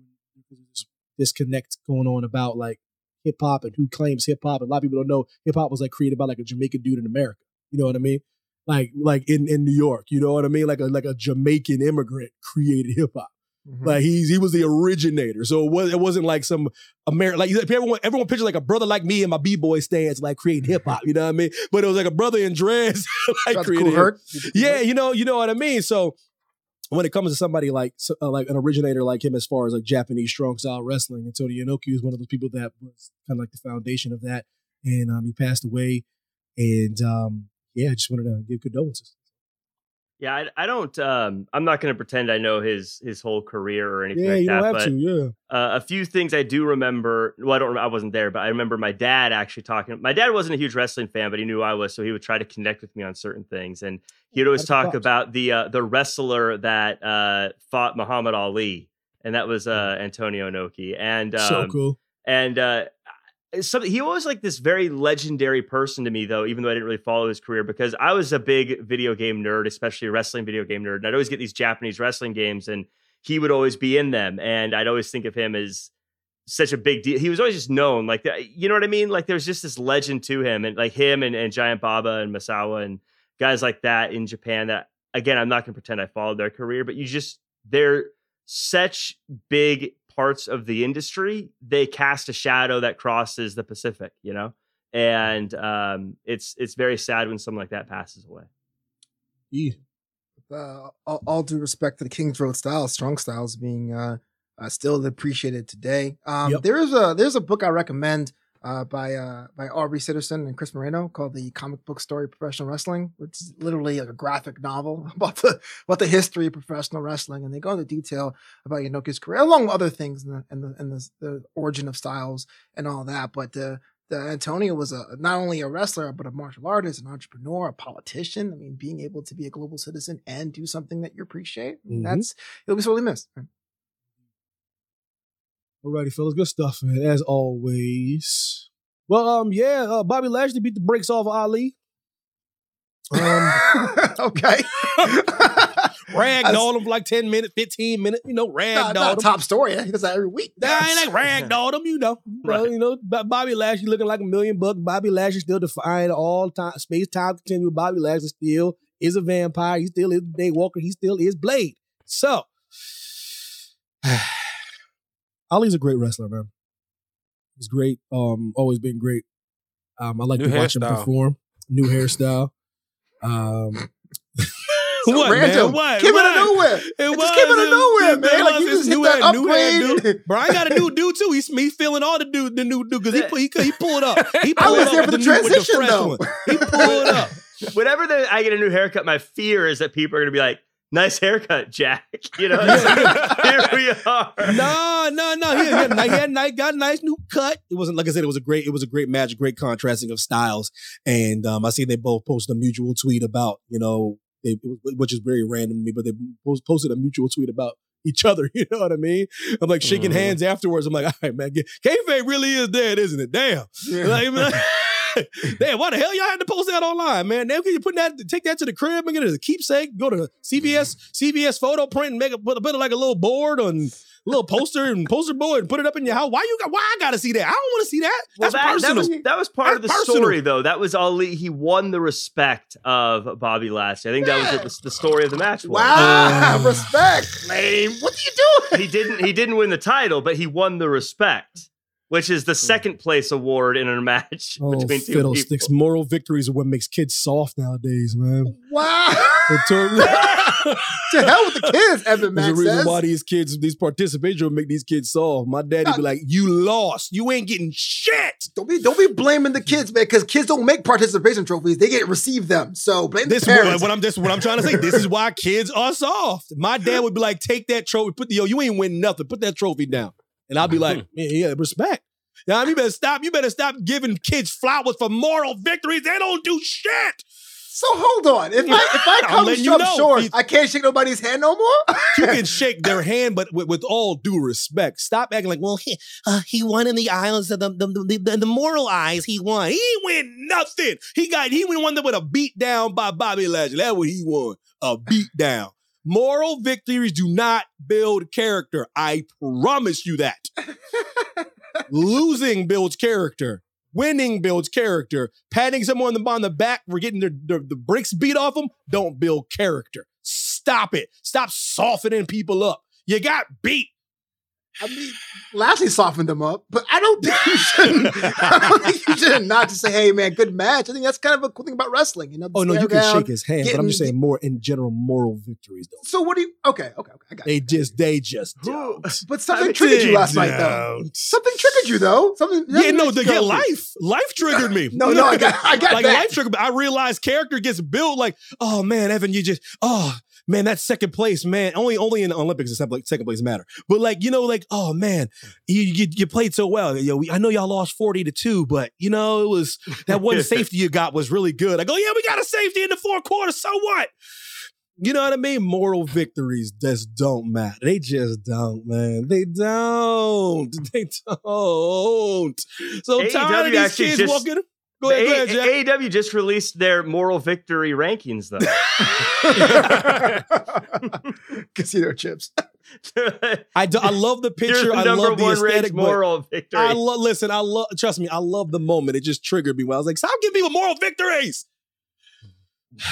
E: this disconnect going on about like hip hop and who claims hip hop. And a lot of people don't know hip hop was like created by like a Jamaican dude in America. You know what I mean? Like like in in New York. You know what I mean? Like a like a Jamaican immigrant created hip hop. Like he's he was the originator, so it, was, it wasn't like some American like everyone everyone pictured like a brother like me and my b boy stance like creating hip hop, you know what I mean? But it was like a brother in dreads like
F: Shout
E: creating.
F: Herc.
E: Yeah, you know you know what I mean. So when it comes to somebody like uh, like an originator like him, as far as like Japanese strong style wrestling, and Tony Inoki was one of those people that was kind of like the foundation of that, and um, he passed away, and um, yeah, I just wanted to give condolences.
G: Yeah, I, I don't. Um, I'm not going to pretend I know his his whole career or anything
E: Yeah,
G: like
E: you
G: that.
E: don't have
G: but
E: to. Yeah.
G: uh, a few things I do remember. Well, I don't. I wasn't there, but I remember my dad actually talking. My dad wasn't a huge wrestling fan, but he knew I was, so he would try to connect with me on certain things. And he'd always talk
E: props.
G: about the uh, the wrestler that uh, fought Muhammad Ali, and that was uh, Antonio Inoki. And um,
E: so cool.
G: and something he was like this very legendary person to me though even though i didn't really follow his career because i was a big video game nerd especially a wrestling video game nerd and i'd always get these japanese wrestling games and he would always be in them and i'd always think of him as such a big deal. He was always just known like you know what i mean? Like there's just this legend to him and like him and, and giant baba and misawa and guys like that in japan that again i'm not going to pretend i followed their career but you just they're such big parts of the industry they cast a shadow that crosses the pacific you know and um it's it's very sad when someone like that passes away
E: Yeah.
F: uh, all, all due respect to the Kings Road style, strong styles being uh, uh, still appreciated today. Um,
E: Yep.
F: There's a there's a book I recommend uh, by uh, by Aubrey Sitterson and Chris Moreno called the Comic Book Story of Professional Wrestling, which is literally like a graphic novel about the about the history of professional wrestling, and they go into detail about Inoki's career, along with other things and the and the, and the, the origin of styles and all that. But uh, the Antonio was a not only a wrestler but a martial artist, an entrepreneur, a politician. I mean, being able to be a global citizen and do something that you appreciate,
E: Mhm.
F: that's it'll be sorely missed. right?
E: Alrighty, fellas, good stuff, man. As always. Well, um, yeah, uh, Bobby Lashley beat the brakes off of Ali. Um,
F: okay.
E: ragdolled him for like 10 minutes, 15 minutes, you know, ragdolled
F: not
E: him.
F: top story. He does that every week.
E: Nah, ain't like ragdolled him, you know. You know, you know, Bobby Lashley looking like a million bucks. Bobby Lashley still defying all time space time continuum. Bobby Lashley still is a vampire. He still is Daywalker. He still is Blade. So Ali's a great wrestler, man. He's great. Um, always been great. Um, I like
H: New
E: to watch him perform. New hairstyle. Um,
F: So
E: what
F: random.
E: man? What?
F: Came
E: what?
F: out of nowhere.
E: It,
F: It
E: was.
F: just came out of nowhere,
E: it-
F: man.
E: it
F: Like, you just hit
E: new
F: that
E: new
F: upgrade.
E: hairdo. Bro, I got a new dude too. He's me feeling all the dude, the new dude because he put he, he pulled it up. He
F: I
E: pulled
F: was
E: up
F: there for the
E: new- with
F: transition, though.
E: one. He pulled up.
G: Whenever the, I get a new haircut, my fear is that people are going to be like, "Nice haircut, Jack." You know, it's like, here we are.
E: No, no, no. He, he had, he had nice, got a nice new cut. It wasn't like I said. It was a great. It was a great match. Great contrasting of styles. And um, I see they both posted a mutual tweet about you know they, which is very random to me, but they posted a mutual tweet about each other. You know what I mean? I'm like shaking
H: Mhm.
E: hands afterwards. I'm like, all right, man. get- Kayfabe really is dead, isn't it? Damn. Like, like, Damn, why the hell y'all had to post that online, man? Damn, can you put that, take that to the crib and get it as a keepsake? Go to CVS, mm-hmm. CVS photo print and make it, put, put it like a little board on a little poster and poster board and put it up in your house. Why you got? Why I gotta see that? I don't want to see that.
G: Well,
E: That's
G: that, that
E: personal.
G: was that was part of the
E: personal.
G: story, though. That was Ali. He won the respect of Bobby Lashley. I think that was the, the story of the match. Was.
F: Wow, uh. respect, lame. What are you doing?
G: he didn't. He didn't win the title, but he won the respect, which is the hmm. second place award in a match
E: Oh,
G: between two
E: fiddlesticks.
G: people.
E: Moral victories are what makes kids soft nowadays, man.
F: Wow.
E: It
F: to hell with the kids, Evan
E: There's a reason
F: says.
E: why these kids, these participation would make these kids soft. My daddy be like, "You lost. You ain't getting shit."
F: Don't be don't be blaming the kids, man, because kids don't make participation trophies; they get receive them. So blame
E: This
F: the
E: is what,
F: parents.
E: what I'm this what I'm trying to say. This is why kids are soft. My dad would be like, "Take that trophy. Put the yo, you ain't win nothing. Put that trophy down." And I'll be hmm. like, "Yeah, yeah respect." Mean, you better stop. You better stop giving kids flowers for moral victories. They don't do shit.
F: So hold on. If I if I come
E: letting you know.
F: short, I can't shake nobody's hand no more.
E: You can shake their hand, but with, with all due respect, stop acting like, well, he, uh, he won in the islands of the, the, the, the, the moral eyes. He won. He win nothing. He got he won with a beat down by Bobby Lashley. That's what he won. A beat down. Moral victories do not build character. I promise you that. Losing builds character. Winning builds character. Patting someone on the, on the back for getting their, their, the bricks beat off them don't build character. Stop it. Stop softening people up. You got beat.
F: I mean, Lashley softened them up, but I don't think you should. I don't think you should not just say, "Hey, man, good match." I think that's kind of a cool thing about wrestling. You know,
E: Oh no, you can
F: down,
E: shake his hand, but I'm just saying more in general moral victories though.
F: So what do you? Okay, okay, okay. I got
E: They just they just don't.
F: But something
E: I
F: triggered you
E: did
F: last night, though. Something triggered you, though. Something.
E: Yeah, no,
F: something
E: to get life. Life triggered me.
F: No, no, I got- I got
E: like
F: that.
E: life triggered. me. I realized character gets built. Like, oh man, Evan, you just, oh man, that's second place, man. Only, only in the Olympics is second second place matter. But like, you know, like, oh man, you you, you played so well. Yo, we- I know y'all lost forty to two, but you know, it was that one safety you got was really good. I go, oh, yeah, we got a safety in the fourth quarter. So what? You know what I mean? Moral victories just don't matter. They just don't, man. They don't. They don't. So tired of these kids
G: just-
E: walking. Go ahead, go ahead, Jack.
G: AEW just released their moral victory rankings, though.
F: Casino chips.
E: I, do, I love the picture.
G: the
E: I love the aesthetic.
G: moral victory.
E: I love. Listen, I love. Trust me, I love the moment. It just triggered me. When I was like, "Stop giving people moral victories."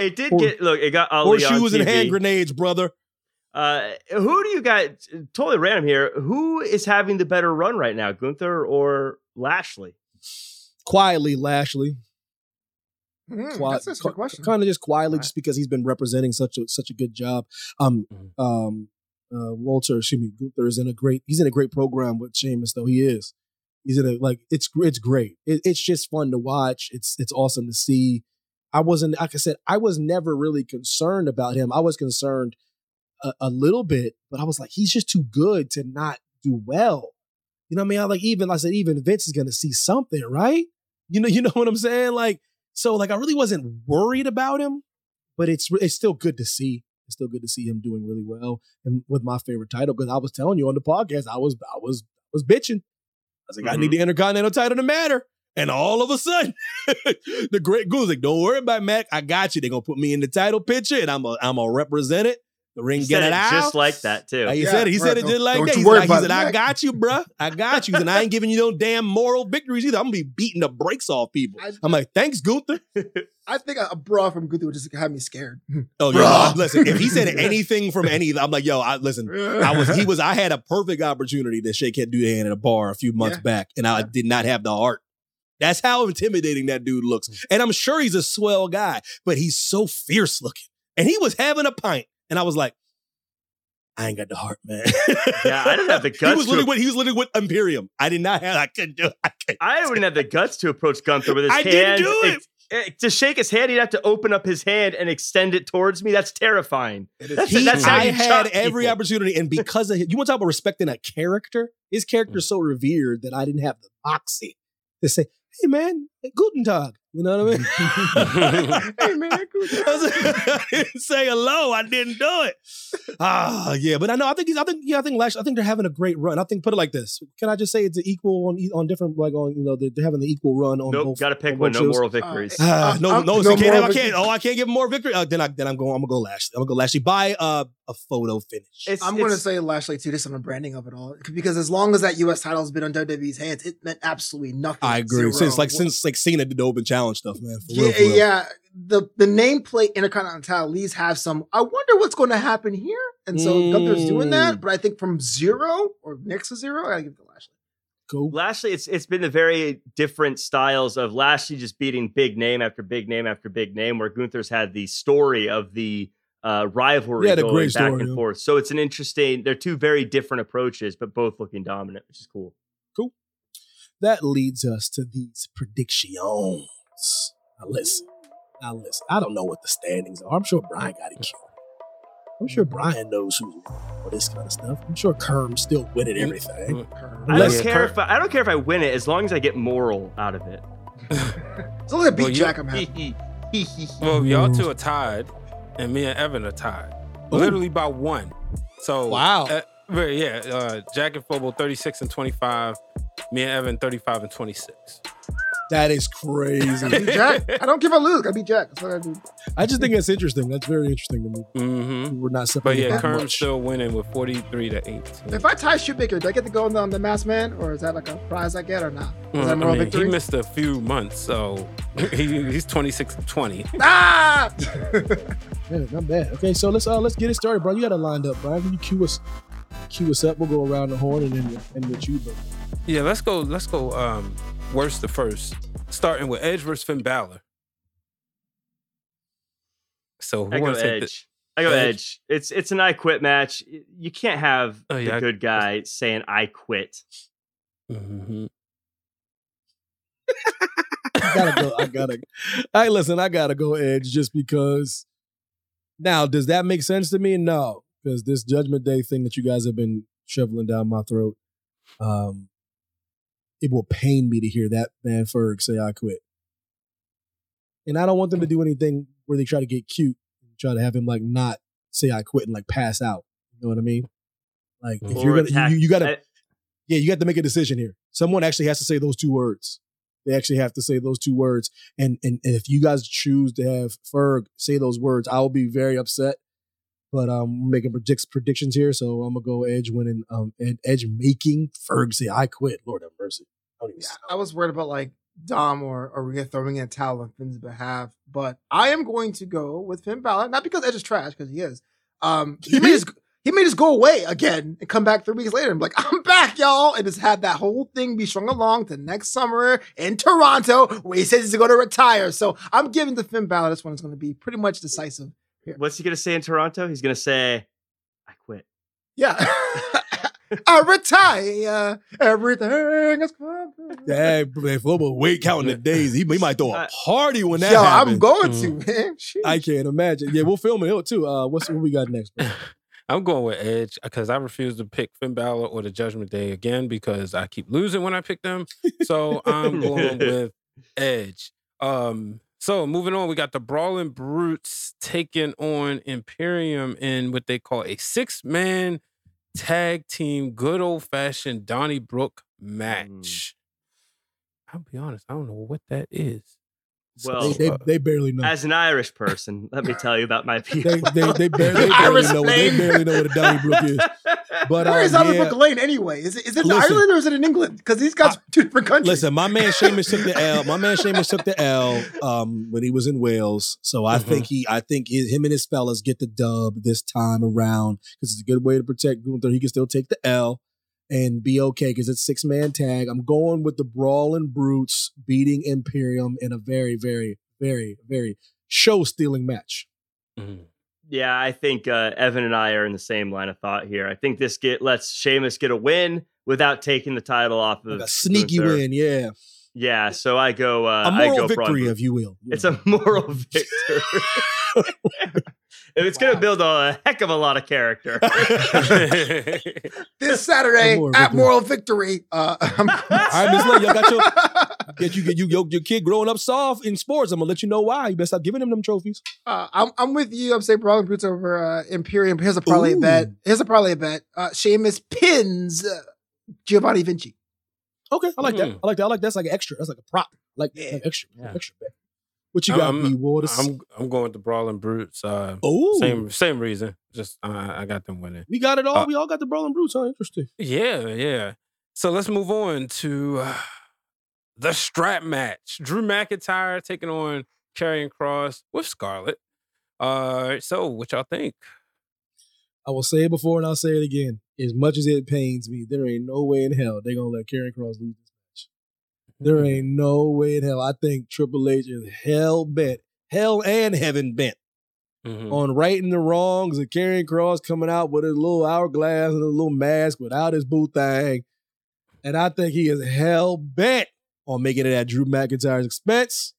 G: It did
E: Or-
G: get look. It got Ali on
E: Horseshoes and
G: TV.
E: hand grenades, brother.
G: Uh, who do you guys? Totally random here. Who is having the better run right now, Gunther or Lashley?
E: Quietly, Lashley. Quiet,
F: that's a good question.
E: Kind of just quietly, just because he's been representing such a such a good job. Um, um, uh, Walter, excuse me, Gunther is in a great. He's in a great program with Sheamus, though he is. He's in a like it's it's great. It, it's just fun to watch. It's it's awesome to see. I wasn't like I said. I was never really concerned about him. I was concerned a, a little bit, but I was like, he's just too good to not do well. You know what I mean? I like even like I said even Vince is gonna see something, right? You know, you know what I'm saying? Like, so like I really wasn't worried about him, but it's it's still good to see. It's still good to see him doing really well and with my favorite title because I was telling you on the podcast, I was I was I was bitching. I was like, I need mm-hmm. the Intercontinental title to matter. And all of a sudden, the great goose like, don't worry about Mac. I got you. They're gonna put me in the title picture and I'm a, I'm gonna represent it. The ring
G: He
E: get
G: said
E: it
G: it
E: out.
G: just like that too.
E: He said it. He said it just like that. He said, he said, I got you, bruh. I got you. And I ain't giving you no damn moral victories either. I'm gonna be beating the brakes off people. I'm like, thanks, Gunther.
F: I think a, a bra from Gunther would just have me scared.
E: Oh yeah,
F: Bruh.
E: no, listen. If he said anything from any, I'm like, yo, I listen. I was, he was, I had a perfect opportunity to shake head, do hand at a bar a few months
F: Yeah.
E: back, and I did not have the heart. That's how intimidating that dude looks, and I'm sure he's a swell guy, but he's so fierce looking. And he was having a pint, and I was like, I ain't got the heart, man.
G: Yeah, I didn't have the
E: he
G: guts
E: was
G: to-
E: with, he was literally with Imperium. I did not have. I couldn't do. It. I couldn't.
G: I wouldn't have the guts to approach Gunther with his
E: I
G: hand.
E: do it.
G: Eh, To shake his hand, he'd have to open up his hand and extend it towards me. That's terrifying. That's,
E: He-
G: that's how
E: I
G: you
E: had every
G: people.
E: opportunity, and because of his, you want to talk about respecting a character? His character's so revered that I didn't have the moxie to say, "Hey man, guten tag." You know what I mean?
F: hey man,
E: I didn't say hello. I didn't do it. Ah, yeah, but I know. I think he's. I think. Yeah, I think. Lash. I think they're having a great run. I think. Put it like this. Can I just say it's an equal on e- on different like on you know they're, they're having the equal run on
G: Nope,
E: both.
G: gotta pick
E: on
G: one. No
E: shows.
G: moral victories.
E: Ah, no,
F: I'm-
E: no,
F: no
E: so can't have, I can't. Oh, I can't give more victory. Uh, then I then I'm going. I'm gonna go Lashley. I'm gonna go Lashley. Buy uh, a photo finish.
F: I'm going to say Lashley too, just on the branding of it all, because as long as that U.S. title has been on WWE's hands, it meant absolutely nothing.
E: I agree.
F: Zero.
E: Since like since like Cena did the open challenge stuff, man. For
F: yeah,
E: real, for real.
F: yeah. The the nameplate Intercontinental at least have some. I wonder what's going to happen here, and so Gunther's doing
E: Mm.
F: that. But I think from zero or next to zero, I gotta give it to Lashley.
E: Cool.
G: Lashley, it's it's been the very different styles of Lashley just beating big name after big name after big name, where Gunther's had the story of the uh, rivalry
E: Yeah,
G: going
E: great
G: back
E: story,
G: and
E: yeah.
G: forth. So it's an interesting. They're two very different approaches, but both looking dominant, which is cool.
E: Cool. That leads us to these predictions. Now listen. Now listen. I don't know what the standings are. I'm sure Brian got it cute. I'm sure Brian knows who's all this kind of stuff. I'm sure Kerm's still winning everything.
G: I don't care if I, I don't care if I win it as long as I get moral out of it.
F: As long as I beat
H: Well,
F: Jack, I'm happy.
H: Well, y'all two are tied, and me and Evan are tied, literally by one. So
E: Wow.
H: uh, but yeah, uh, Jack and Flobo 36 and 25, me and Evan 35 and 26.
E: That is crazy.
F: beat Jack. I don't give a lose. I beat Jack. That's what I do.
E: I just think that's interesting. That's very interesting to me.
H: Mm-hmm.
E: We're not
H: But yeah,
E: that
H: Kerm's
E: much.
H: still winning with 43 to 18.
F: If I tie Shoemaker, do I get to go on the, on the Masked Man, or is that like a prize I get, or not? Is
H: Well,
F: that
H: I
F: a moral
H: mean,
F: victory?
H: he missed a few months, so he, he's 26 20.
F: ah!
E: Yeah, not bad. Okay, so let's uh let's get it started, bro. You got it lined up, Brian. Can you cue us cue us up? We'll go around the horn and then end with you, bro.
H: Yeah, let's go. Let's go. Um, worst to first, starting with Edge versus Finn Balor. So who
G: I go
H: wants to take
G: Edge. I go
H: Edge?
G: Edge. It's it's an I quit match. You can't have
H: Oh, yeah,
G: the
H: I-
G: good guy saying I quit.
H: the? hmm
E: I gotta go. I gotta. I listen. I gotta go Edge just because. Now, does that make sense to me? No, because this Judgment Day thing that you guys have been shoveling down my throat, um, it will pain me to hear that man Ferg say I quit. And I don't want them to do anything where they try to get cute, and try to have him like not say I quit and like pass out. You know what I mean? Like if
G: Or
E: you're gonna,
G: attack-
E: you, you gotta, yeah, you got to make a decision here. Someone actually has to say those two words. They actually have to say those two words. And and, and if you guys choose to have Ferg say those words, I will be very upset. But um, we're making predict- predictions here, so I'm gonna go Edge winning. Um, Ed, Edge making Ferg say I quit. Lord have mercy. I
F: Yeah, I was worried about like Dom or, Rhea throwing in a towel on Finn's behalf, but I am going to go with Finn Balor, not because Edge is trash, because he is. Um, he may just he made us go away again and come back three weeks later and be like, I'm back, y'all, and just have that whole thing be strung along to next summer in Toronto, where he says he's going to retire. So I'm giving to Finn Balor. This one is going to be pretty much decisive.
G: What's he gonna say in Toronto? He's gonna say, I quit.
F: Yeah. I retire. Everything is coming.
E: Yeah, man, football. Wait, counting the days. He, he might throw a party when that
F: Yo,
E: happens.
F: I'm going to, man. Sheesh.
E: I can't imagine. Yeah, we'll film it too. Uh, what's what we got next? Bro?
H: I'm going with Edge because I refuse to pick Finn Balor or the Judgment Day again because I keep losing when I pick them. So I'm going with Edge. Um, So moving on, we got the Brawling Brutes taking on Imperium in what they call a six man tag team, good old fashioned Donnybrook hmm. match. I'll be honest, I don't know what that is.
G: Well,
E: they, they, uh, they barely know.
G: as an Irish person, let me tell you about my people.
E: They, they, they, barely, barely know. What, they
G: name.
E: barely know what a Donnybrook is. But
F: Where
E: uh,
F: is
E: yeah,
F: Donnybrook Lane anyway? Is it, is it in
E: Listen.
F: Ireland or is it in England? Because these guys two different countries.
E: Listen, my man Sheamus took the L. My man Sheamus took the L um, when he was in Wales. So I think he, I think his, him and his fellas get the dub this time around because it's a good way to protect Gunther. He can still take the L and be okay because it's six man tag. I'm going with the Brawling Brutes beating Imperium in a very, very, very, very show stealing match.
G: Yeah, I think uh, Evan and I are in the same line of thought here. I think this get lets Sheamus get a win without taking the title off of
E: Like a sneaky
G: Gunther.
E: win, yeah.
G: Yeah, so I go. Uh,
E: a
G: I
E: moral
G: go Braun
E: victory,
G: Brutes.
E: if you will.
G: It's a moral victory. and it's going to build a heck of a lot of character.
F: this Saturday
E: Moral
F: at
E: victory.
F: Moral Victory. Uh, I'm
E: All right, Miss Love, y'all got your get you get you your, your kid growing up soft in sports. I'm gonna let you know why. You better stop giving him them trophies.
F: Uh, I'm, I'm with you. I'm saying Brawling Brutes over uh, Imperium. Here's a parlay
E: Ooh.
F: bet. Here's a parlay bet. Uh, Sheamus pins uh, Giovanni Vinci.
E: Okay, I like that.
H: Mm.
E: I like that. I like that's like an extra. That's like a prop. Like, like extra, extra bet. What you got,
H: I'm,
E: B Waters?
H: I'm I'm going with the Brawling Brutes. Uh,
E: Ooh.
H: same same reason. Just uh, I got them winning.
E: we got it all.
H: Uh,
E: we all got the Brawling Brutes. Huh? Interesting.
H: Yeah, yeah. So let's move on to uh, the strap match. Drew McIntyre taking on Karrion Kross with Scarlett. Uh, so what y'all think?
E: I will say it before and I'll say it again. As much as it pains me, there ain't no way in hell they're gonna let Karrion Kross lose. There ain't no way in hell. I think Triple H is hell bent, hell and heaven bent
H: Mhm.
E: on righting the wrongs of Karrion Kross coming out with his little hourglass and a little mask without his boot thing. And I think he is hell bent on making it at Drew McIntyre's expense.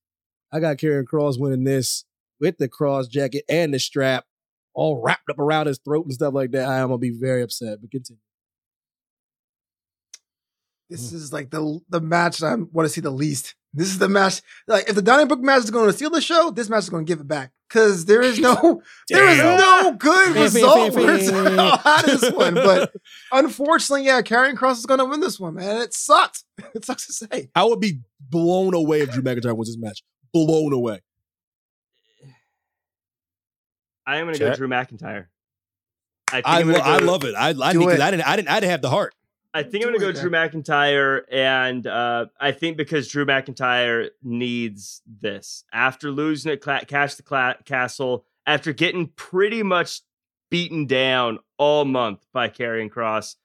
E: I got Karrion Kross winning this with the Kross Jacket and the strap all wrapped up around his throat and stuff like that. I am gonna be very upset. But continue.
F: This is like the the match that I want to see the least. This is the match. Like if the Donnybrook match is going to steal the show, this match is going to give it back because there is no there is no good
E: Fan, fan,
F: result
E: fan,
F: where it's out of this one. But unfortunately, yeah, Karrion Kross is going to win this one, man. It sucks. It sucks to say.
E: I would be blown away if Drew McIntyre wins this match. Blown away.
G: I am going to go Drew McIntyre. I think
E: I,
G: am gonna
E: lo- I
G: go-
E: love it. I I,
F: Do
E: need, 'cause
F: it.
E: I didn't I didn't I didn't have the heart.
G: I think I'm going to go
F: it,
G: Drew McIntyre, and uh, I think because Drew McIntyre needs this after losing at Cla- Cash the Cla- Castle, after getting pretty much beaten down all month by Karrion Kross,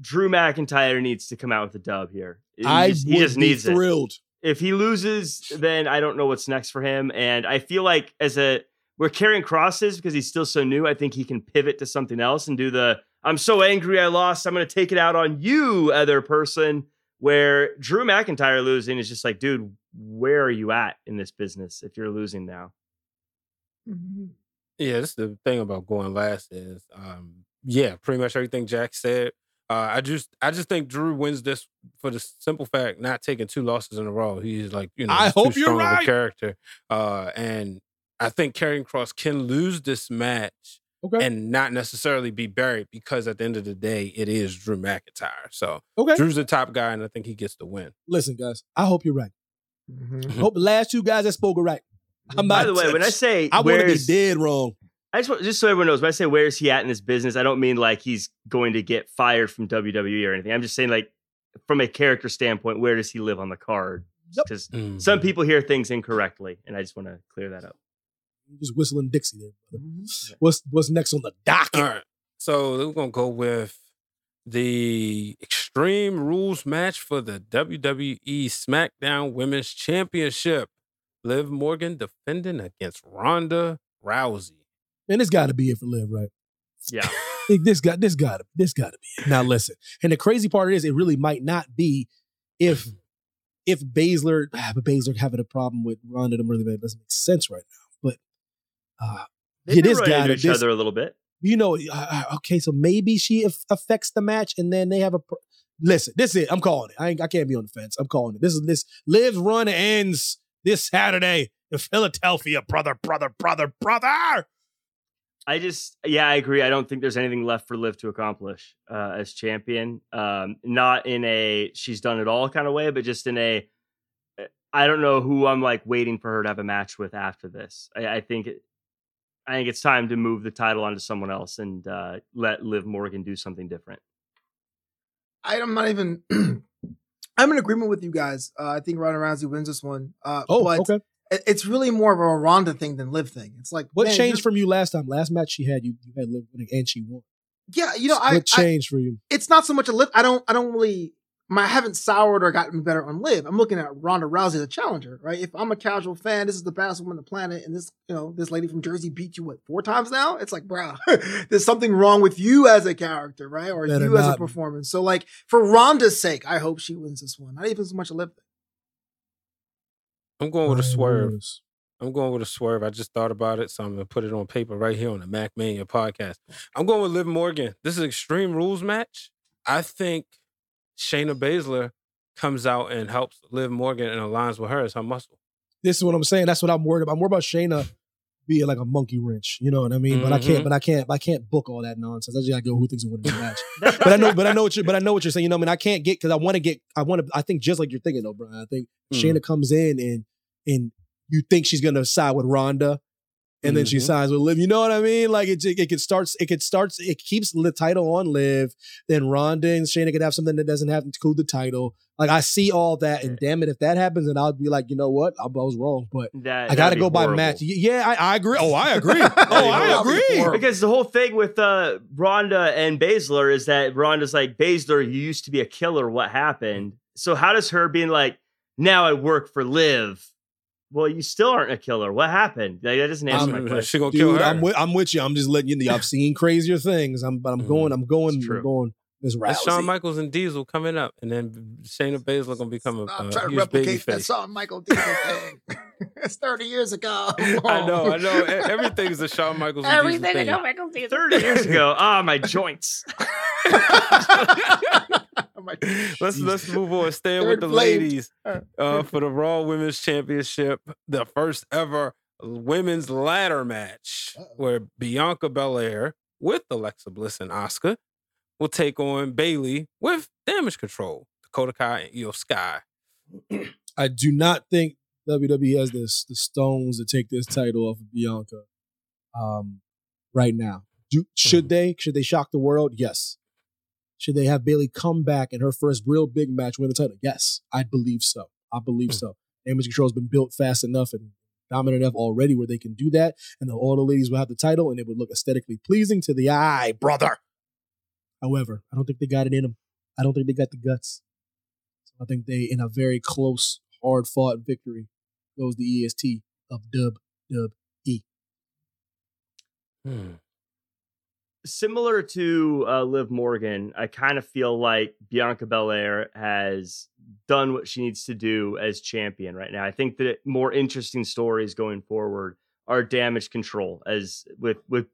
G: Drew McIntyre needs to come out with a dub here. He
E: I
G: just, he just needs it.
E: thrilled.
G: If he loses, then I don't know what's next for him, and I feel like as a where Karrion Kross is because he's still so new, I think he can pivot to something else and do the I'm so angry I lost. I'm going to take it out on you, other person. Where Drew McIntyre losing is just like, dude, where are you at in this business if you're losing now?
H: Yeah, this is the thing about going last is, um, yeah, pretty much everything Jack said. Uh, I just, I just think Drew wins this for the simple fact not taking two losses in a row. He's like, you know,
E: I
H: he's too
E: hope you're
H: strong of a
E: right.
H: character. Uh, and I think Karrion Kross can lose this match
E: Okay.
H: and not necessarily be buried because at the end of the day, it is Drew McIntyre. So
E: Okay.
H: Drew's the top guy, and I think he gets the win.
E: Listen, guys, I hope you're right.
F: Mm-hmm.
E: I hope the last two guys that spoke are right. I'm
G: By
E: not.
G: the way, when I say
E: I want to be dead wrong.
G: I just want, just so everyone knows, when I say where's he at in this business, I don't mean like he's going to get fired from WWE or anything. I'm just saying like from a character standpoint, where does he live on the card? Because
H: Mm.
G: some people hear things incorrectly, and I just want to clear that up.
E: Just whistling Dixie there. brother. What's what's next on the docket?
H: All right. So we're gonna go with the Extreme Rules match for the WWE SmackDown Women's Championship. Liv Morgan defending against Ronda Rousey.
E: Man, this got to be it for Liv, right?
G: Yeah.
E: This got this got to this got to be it. Now listen, and the crazy part is, it really might not be if if Baszler, ah, but Baszler having a problem with Ronda, them really doesn't make sense right now. Uh,
G: They've
E: yeah, this
G: running
E: guy,
G: into each
E: this,
G: other a little bit.
E: you know, uh, okay, so maybe she aff- affects the match, and then they have a. Pro- Listen, this is it. I'm calling it. I ain't, I can't be on the fence. I'm calling it. This is this Liv's run ends this Saturday in Philadelphia, brother, brother, brother, brother.
G: I just, yeah, I agree. I don't think there's anything left for Liv to accomplish uh, as champion. Um, not in a she's done it all kind of way, but just in a uh, don't know who I'm like waiting for her to have a match with after this. I, I think, I think it's time to move the title onto someone else and uh, let Liv Morgan do something different.
F: I, I'm not even. I'm in agreement with you guys. Uh, I think Ronda Rousey wins this one. Uh,
E: Oh,
F: but
E: okay.
F: it- It's really more of a Ronda thing than Liv thing. It's like
E: What
F: man,
E: changed from you last time? Last match she had, you, you had Liv winning and she won.
F: Yeah, you know, I,
E: what
F: I
E: changed for you?
F: it's not so much a Liv. I don't. I don't really. My, I haven't soured or gotten better on Liv. I'm looking at Ronda Rousey as a challenger, right? If I'm a casual fan, this is the baddest woman on the planet, and this, you know, this lady from Jersey beat you what four times now. It's like, bro, there's something wrong with you as a character, right? Or
E: Better
F: you as a
E: not.
F: performance. So, like, for Ronda's sake, I hope she wins this one. Not even so much a Liv.
H: I'm going with a swerve. I'm going with a swerve. I just thought about it, so I'm gonna put it on paper right here on the MackMania podcast. I'm going with Liv Morgan. This is an Extreme Rules match. I think Shayna Baszler comes out and helps Liv Morgan and aligns with her as her muscle.
E: This is what I'm saying. That's what I'm worried about. I'm worried about Shayna being like a monkey wrench. You know what I mean? But I can't.
H: Mhm.
E: But I can't. But I can't book all that nonsense. I just gotta go who thinks will win the match. but I know. But I know what you're. But I know what you're saying. You know, what I mean, I can't get because I want to get. I want to. I think just like you're thinking, though, Brian. I think
H: Mm.
E: Shayna comes in and and you think she's gonna side with Ronda, and then she
H: Mhm.
E: sides with Liv. You know what I mean? Like it. It could starts. It could starts. It keeps the title on Liv. Then Ronda and Shayna could have something that doesn't have to include the title. Like I see all that, and damn it, if that happens, then I'll be like, you know what, I, I was wrong. But
G: That,
E: I got to
G: that'd be
E: go by match. Yeah, I, I agree. Oh, I agree. oh, I agree.
G: Because the whole thing with uh, Ronda and Baszler is that Ronda's like, Baszler, you used to be a killer. What happened? So how does her being like, now I work for Liv? Well, you still aren't a killer. What happened? Like, that doesn't answer my
H: Um,
G: question.
H: she gonna kill her.
E: I'm with, I'm with you. I'm just letting you know. I've seen crazier things. I'm, but I'm going. I'm going. I'm going. This
H: That's
E: Rousey.
H: Shawn Michaels and Diesel coming up, and then Shayna Baszler gonna become a,
F: I'm
H: a
F: trying to
H: baby
F: replicate that
H: face.
F: Shawn Michael Diesel thing. it's 30 years ago.
H: I know, I know. Everything's a Shawn Michaels. and Diesel
F: Everything
H: thing.
F: is Shawn Michaels Diesel.
G: 30 years ago. Ah, my joints.
H: let's let's move on. Staying with the
F: flame.
H: ladies uh, for the Raw Women's Championship, the first ever women's ladder match, where Bianca Belair with Alexa Bliss and Asuka will take on Bayley with Damage Control, Dakota Kai and IYO SKY.
E: I do not think WWE has this the stones to take this title off of Bianca. Um, right now, do, should they? Should they shock the world? Yes. Should they have Bayley come back in her first real big match win the title? Yes, I believe so. I believe so. Damage Control has been built fast enough and dominant enough already where they can do that, and then all the ladies will have the title, and it would look aesthetically pleasing to the eye, brother. However, I don't think they got it in them. I don't think they got the guts. I think they, in a very close, hard fought victory, goes the EST of Dub Dub E.
H: Hmm.
G: Similar to uh, Liv Morgan, I kind of feel like Bianca Belair has done what she needs to do as champion right now. I think that more interesting stories going forward are damage control as with with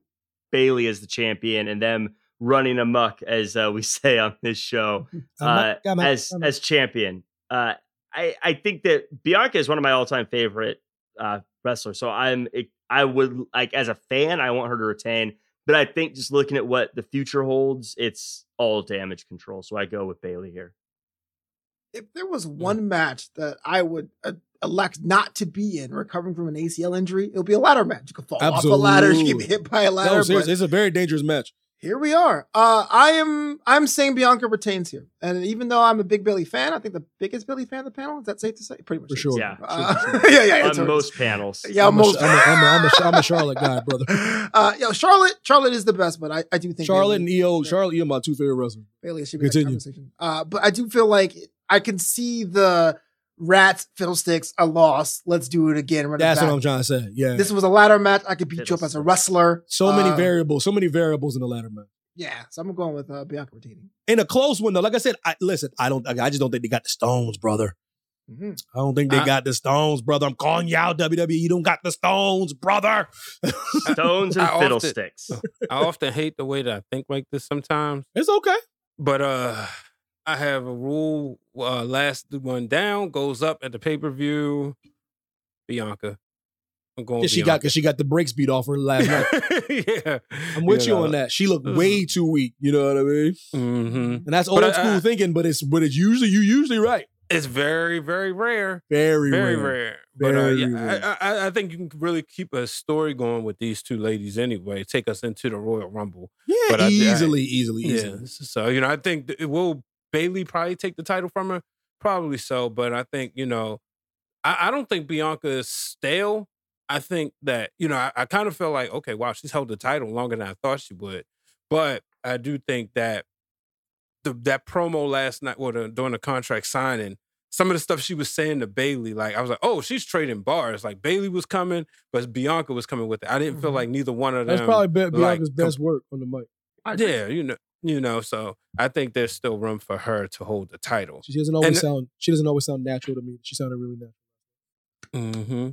G: Bayley as the champion and them running amok as uh, we say on this show uh, as as champion. Uh, I I think that Bianca is one of my all time favorite uh, wrestlers. So I'm I would like as a fan I want her to retain. But I think just looking at what the future holds, it's all damage control. So I go with Bayley here.
F: if there was one match that I would uh, elect not to be in, recovering from an ACL injury, it would be a ladder match. You could fall off a ladder, you get hit by a ladder.
E: No,
F: but
E: seriously, it's a very dangerous match.
F: Here we are. Uh, I am. I'm saying Bianca retains here, and even though I'm a big Bayley fan, I think the biggest Bayley fan of the panel. Is that safe to say? Pretty much
E: For sure.
F: to
G: Yeah.
F: say. Uh, yeah, yeah. it's
G: On most panels.
F: Yeah,
E: I'm a,
F: most.
E: I'm, a, I'm, a, I'm, a, I'm a Charlotte guy, brother.
F: uh, yo, Charlotte. Charlotte is the best, but I, I do think
E: Charlotte
F: Bayley-
E: and IYO. Charlotte, IYO, my two favorite wrestlers.
F: Bayley should be that conversation. Uh, but I do feel like I can see the rats, fiddlesticks, a loss. Let's do it again. Run it
E: That's
F: back.
E: what I'm trying to say. Yeah.
F: This was a ladder match. I could beat you up as a wrestler.
E: so many
F: Uh,
E: variables, so many variables in the ladder match.
F: Yeah, so I'm going with uh, Bianca retaining.
E: In a close one though, like I said, I, listen, I don't, I just don't think they got the stones, brother.
F: Mhm.
E: I don't think they
H: I-
E: got the stones, brother. I'm calling you out, WWE. You don't got the stones, brother.
G: Stones and
H: I often-
G: fiddlesticks.
H: I often hate the way that I think like this sometimes.
E: It's okay.
H: But uh I have a rule uh last one down goes up at the pay-per-view. Bianca. I'm going.
E: Yeah, she got because she got the brakes beat off her last night.
H: yeah,
E: I'm with you,
H: know.
E: on that. She looked way too weak. You know what I mean?
H: Mm-hmm.
E: And that's old
H: But
E: school
H: I-
E: thinking, but it's but it's usually you usually right.
H: It's very, very rare.
E: Very,
H: very
E: rare.
H: rare. But uh,
E: Very
H: yeah,
E: rare.
H: I, I, I think you can really keep a story going with these two ladies anyway. Take us into the Royal Rumble.
E: Yeah,
H: But I- I-
E: easily, easily,
H: Yeah. So you know, I think th- will Bayley probably take the title from her? Probably so. But I think you know, I, I don't think Bianca is stale. I think that you know, I, I kind of feel like okay, wow, she's held the title longer than I thought she would. But I do think that the that promo last night, or the, during the contract signing, some of the stuff she was saying to Bayley, like I was like, oh, she's trading bars. Like Bayley was coming, but Bianca was coming with it. I didn't feel like neither one of them.
E: Mm-hmm. That's probably Bi-
H: like,
E: Bianca's best work on the mic.
H: yeah, you know, you know. So I think there's still room for her to hold the title.
E: She doesn't always
H: And-
E: sound. She doesn't always sound natural to me. She sounded really natural.
H: Mm-hmm.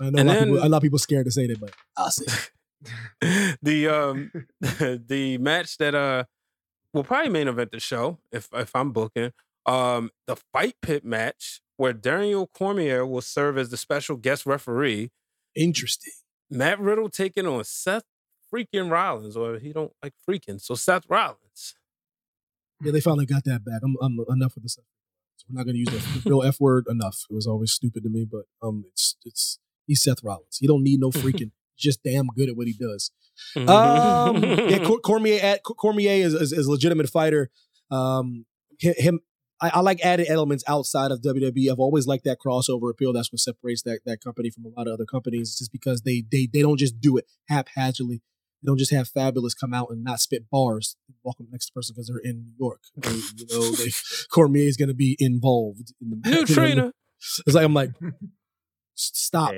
E: I know a lot, of people,
H: then-
E: a lot of people scared to say that, but I'll say.
H: the um the match that uh will probably main event the show if if I'm booking um the fight pit match where Daniel Cormier will serve as the special guest referee.
E: Interesting.
H: Matt Riddle taking on Seth freaking Rollins, or he don't like freaking, so Seth Rollins.
E: Yeah, they finally got that back. I'm, I'm enough with the this. We're not going to use the real F word enough. It was always stupid to me, but um, it's it's he's Seth Rollins. He don't need no freaking. just damn good at what he does. Um, yeah, Cor- Cormier at Cormier is, is is a legitimate fighter. Um, him, I, I like added elements outside of WWE. I've always liked that crossover appeal. That's what separates that that company from a lot of other companies, just because they they they don't just do it haphazardly. They don't just have Fabolous come out and not spit bars. Welcome up next to the person because they're in New York. They, you know, they, Cormier is going to be involved in the
H: New trainer.
E: It's like I'm like, "S- stop.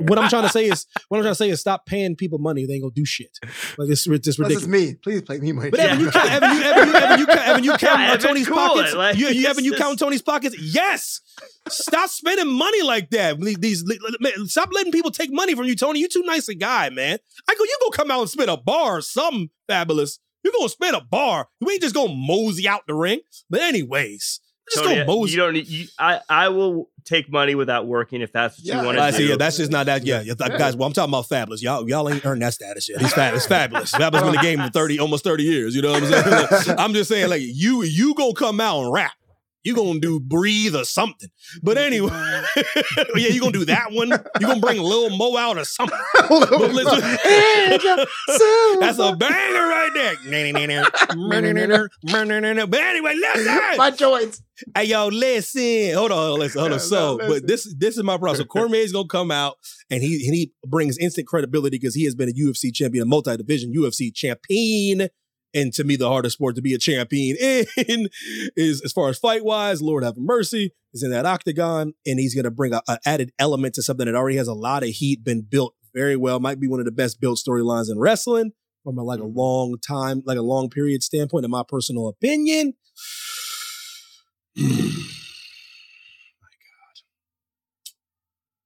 E: What I'm trying to say is, what I'm trying to say is, stop paying people money. They ain't gonna do shit. Like it's, it's just
F: This
E: ridiculous.
F: is me. Please play me money.
E: But Evan, you count, Evan, you, Evan, you, Evan, you, count- Evan, you count Tony's
G: cool
E: pockets.
G: like,
E: you, you, Evan, you
G: just-
E: count Tony's pockets. Yes. Stop spending money like that. These, these man, stop letting people take money from you, Tony. You too nice a guy, man. I go, you gonna come out and spit a bar or something Fabolous. You gonna spit a bar. You ain't just gonna mosey out the ring. But anyways, just
G: Tony,
E: go mosey.
G: you don't need. You, I I will take money without working if that's what you want to do.
E: see. Yeah, that's just not that. Yeah, yeah, th- guys. Well, I'm talking about Fabolous. Y'all, y'all ain't earned that status yet. He's fabulous. Fabulous. Fabolous been in the game for thirty, almost thirty years. You know what I'm saying? I'm just saying, like you, you gonna come out and rap. You gonna do breathe or something. But anyway, yeah, you gonna do that one. You gonna bring Lil Mo out or something. Listen- That's a banger right there. but anyway, listen.
F: My joints.
E: Hey yo, listen. Hold on, listen, hold on. So, but this this is my problem. So Cormier's gonna come out and he and he brings instant credibility because he has been a UFC champion, a multi-division UFC champion. And to me, the hardest sport to be a champion in is as far as fight wise, Lord have mercy, is in that octagon, and he's gonna bring a, a added element to something that already has a lot of heat, been built very well. Might be one of the best built storylines in wrestling from a, like a mm-hmm. long time, like a long period standpoint, in my personal opinion.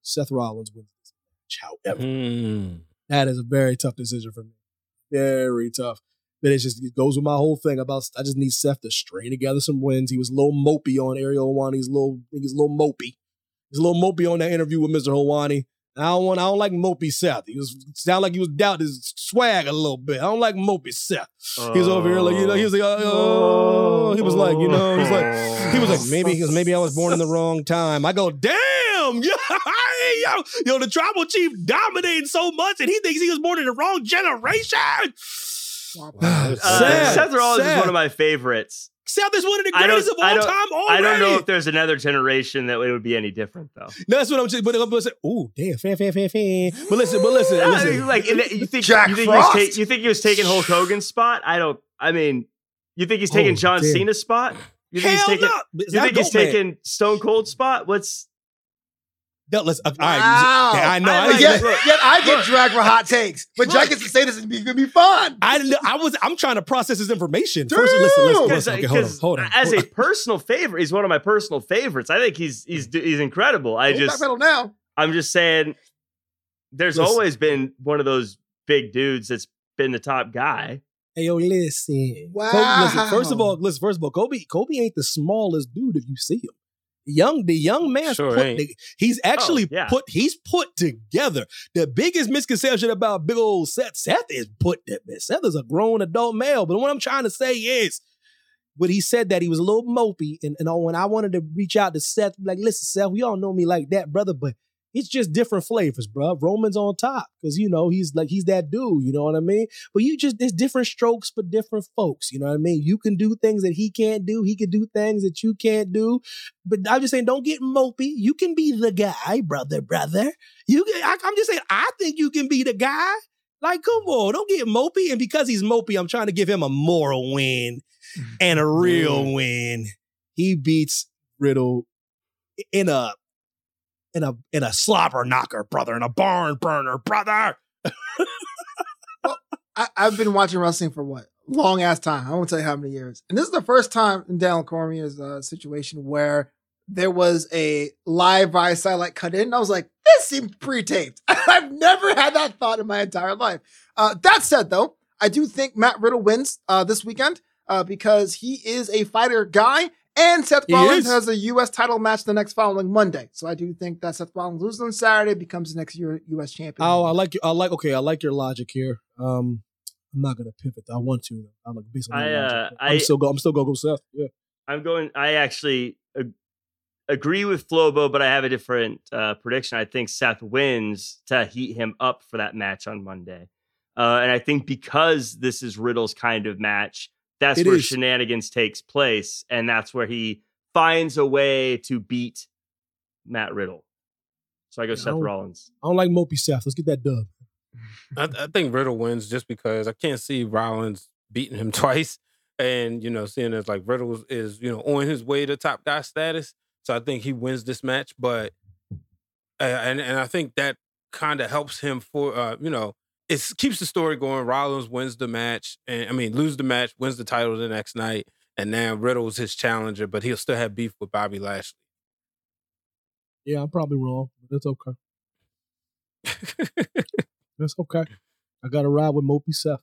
E: Seth Rollins wins this match. However,
H: Hmm.
E: that is a very tough decision for me. Very tough. But it just it goes with my whole thing about I just need Seth to string together some wins. He was a little mopey on Ariel Helwani. He's a little he's a little mopey. He's a little mopey on that interview with Mr. Helwani. I don't want I don't like mopey Seth. He was sound like he was doubt his swag a little bit. I don't like mopey Seth. He was over here like you know he was like oh he was like you know he's like he was like maybe because maybe I was born in the wrong time. I go damn yo yo yo the tribal chief dominating so much and he thinks he was born in the wrong generation.
G: Uh,
E: Sad,
G: Seth Rollins is
E: sad.
G: one of my favorites.
E: Seth is one of the greatest of all
G: don't-
E: time
G: I don't know if there's another generation that it would be any different though.
E: No, that's what I'm saying. But I'm ooh, damn, fan, fan, fan, fan. But listen, but listen,
G: I
E: listen.
G: like the- you think
F: Jack
G: you think, he was
F: Frost.
G: ta- you think he was taking Hulk Hogan's spot? I don't. I mean, you think he's oh, taking
E: Oh,
G: John
E: damn.
G: Cena's spot? You think
E: Hell
G: he's taking?
E: no.
G: You think he's
E: Man.
G: taking Stone Cold spot? What's
E: No, let's, uh, all right.
F: Wow.
E: Yeah, I know.
G: I
E: I,
G: like-
E: didn't-
F: Yet, yet I get dragged for hot takes, but Jack gets to say this and be gonna be fun.
E: I, I was. I'm trying to process his information. First, listen, listen, listen. Okay, hold on, hold on.
G: as
E: hold
G: a personal favorite, he's one of my personal favorites. I think he's he's he's incredible. I
F: Don't
G: just
F: now.
G: I'm just saying, there's
E: Listen.
G: always been one of those big dudes that's been the top guy.
E: Hey, yo, listen.
F: Wow.
E: Kobe, listen. First of all, listen. First of all, Kobe, Kobe ain't the smallest dude if you see him. Young, the young man's
H: Sure
E: put.
H: ain't.
E: the- he's actually
G: Oh, yeah.
E: put. He's put together. The biggest misconception about big old Seth. Seth is put. That Seth is a grown adult male. But what I'm trying to say is, when he said that he was a little mopey, and, and all when I wanted to reach out to Seth, like, listen, Seth, we all know me like that, brother, but it's just different flavors, bro. Roman's on top because you know he's like he's that dude. You know what I mean? But you just there's different strokes for different folks. You know what I mean? You can do things that he can't do. He can do things that you can't do. But I'm just saying, don't get mopey. You can be the guy, brother, brother. You, can, I, I'm just saying, I think you can be the guy. Like, come on, don't get mopey. And because he's mopey, I'm trying to give him a moral win mm, and a real win. He beats Riddle in a in a in a slobber knocker, brother, in a barn burner, brother.
F: I, I've been watching wrestling for what long ass time. I won't tell you how many years. And this is the first time in Daniel Cormier's uh, situation where there was a live via satellite cut in. I was like, this seemed pre-taped. I've never had that thought in my entire life. Uh, that said, though, I do think Matt Riddle wins uh, this weekend uh, because he is a fighter guy. And Seth Rollins has a U.S. title match the next following Monday. So I do think that Seth Rollins loses on Saturday, becomes the next year U.S. champion.
E: Oh, I like you. I like. Okay, I like your logic here. Um, I'm not gonna pivot. I want to. I'm like based on
G: I, uh,
E: I'm
G: I-
E: still go. I'm still gonna go Seth. Yeah.
G: I'm going. I actually ag- agree with Flobo, but I have a different uh, prediction. I think Seth wins to heat him up for that match on Monday, uh, and I think because this is Riddle's kind of match, that's
E: It
G: where
E: is.
G: shenanigans takes place, and that's where he finds a way to beat Matt Riddle. So I go Seth
E: don't-
G: Rollins.
E: I don't like mopey Seth. Let's get that dub.
H: I, I think Riddle wins just because I can't see Rollins beating him twice, and you know, seeing as like Riddle is, is you know on his way to top guy status, so I think he wins this match. But uh, and and I think that kind of helps him for uh, you know it keeps the story going. Rollins wins the match, and I mean lose the match, wins the title the next night, and now Riddle's his challenger, but he'll still have beef with Bobby Lashley.
E: Yeah, I'm probably wrong, but that's okay. that's okay. I got to ride with mopey Seth.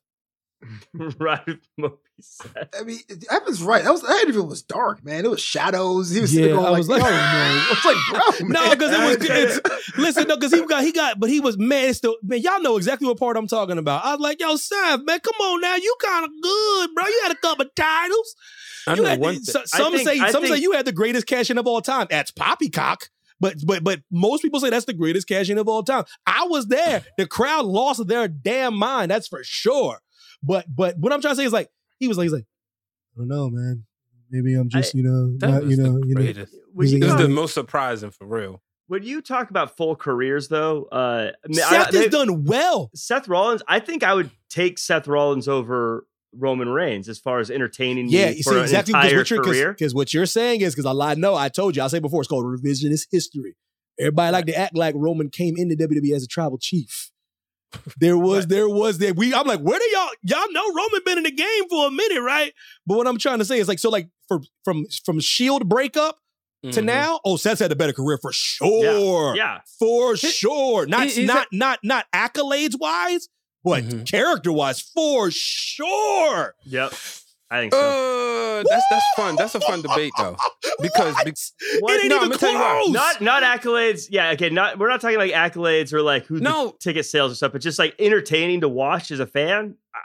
G: right, with Moby Seth.
F: I mean, Evan's right. That was that interview was dark, man. It was shadows. He was
E: Yeah,
F: sitting there
E: I was
F: like,
E: like-
F: "Oh no!" I was like, "Bro,
E: No, because it was. It's, listen, no, because he got he got, but he was man. It's still man. Y'all know exactly what part I'm talking about. I was like, yo, Seth, man, come on now, you kind of good, bro. You had a couple titles.
H: I
E: You
H: know
E: had-
H: one thing.
E: so-
G: I
E: some
G: think-
E: say
G: I
E: some say you had the greatest cash in of all time. That's poppycock. But but but most people say that's the greatest cash in of all time. I was there. The crowd lost their damn mind. That's for sure. But but what I'm trying to say is like he was like he's like I don't know, man. Maybe I'm just you know not you know you know.
H: greatest.
G: When
E: He's
H: This is the most surprising for real.
G: when you talk about full careers, though, uh, I mean, I-
E: Seth
G: they-
E: has done well.
G: Seth Rollins, I think I would take Seth Rollins over Roman Reigns as far as entertaining
E: Yeah,
G: me
E: you
G: for
E: see exactly because what you're because what you're saying is because I lied. No, I told you. I said before it's called revisionist history. Everybody like to act like Roman came into WWE as a tribal chief. There was, there was, there. We, I'm like, where do y'all, y'all know Roman been in the game for a minute, right? But what I'm trying to say is like, so like for from from Shield breakup to
H: Mhm.
E: now, oh, Seth's had a better career for sure,
G: Yeah.
E: for sure. Not
H: he-
E: not not not accolades wise, but
H: Mhm.
E: character wise, for sure.
G: Yep. I think so.
H: Uh, that's that's fun. That's a fun debate though, because
E: What?
H: be-
G: What?
E: It ain't
H: No,
E: even
H: I'ma tell you why.
E: close.
G: not not accolades. Yeah, okay. Not we're not talking like accolades or like who the
H: No.
G: ticket sales or stuff, but just like entertaining to watch as a fan. I,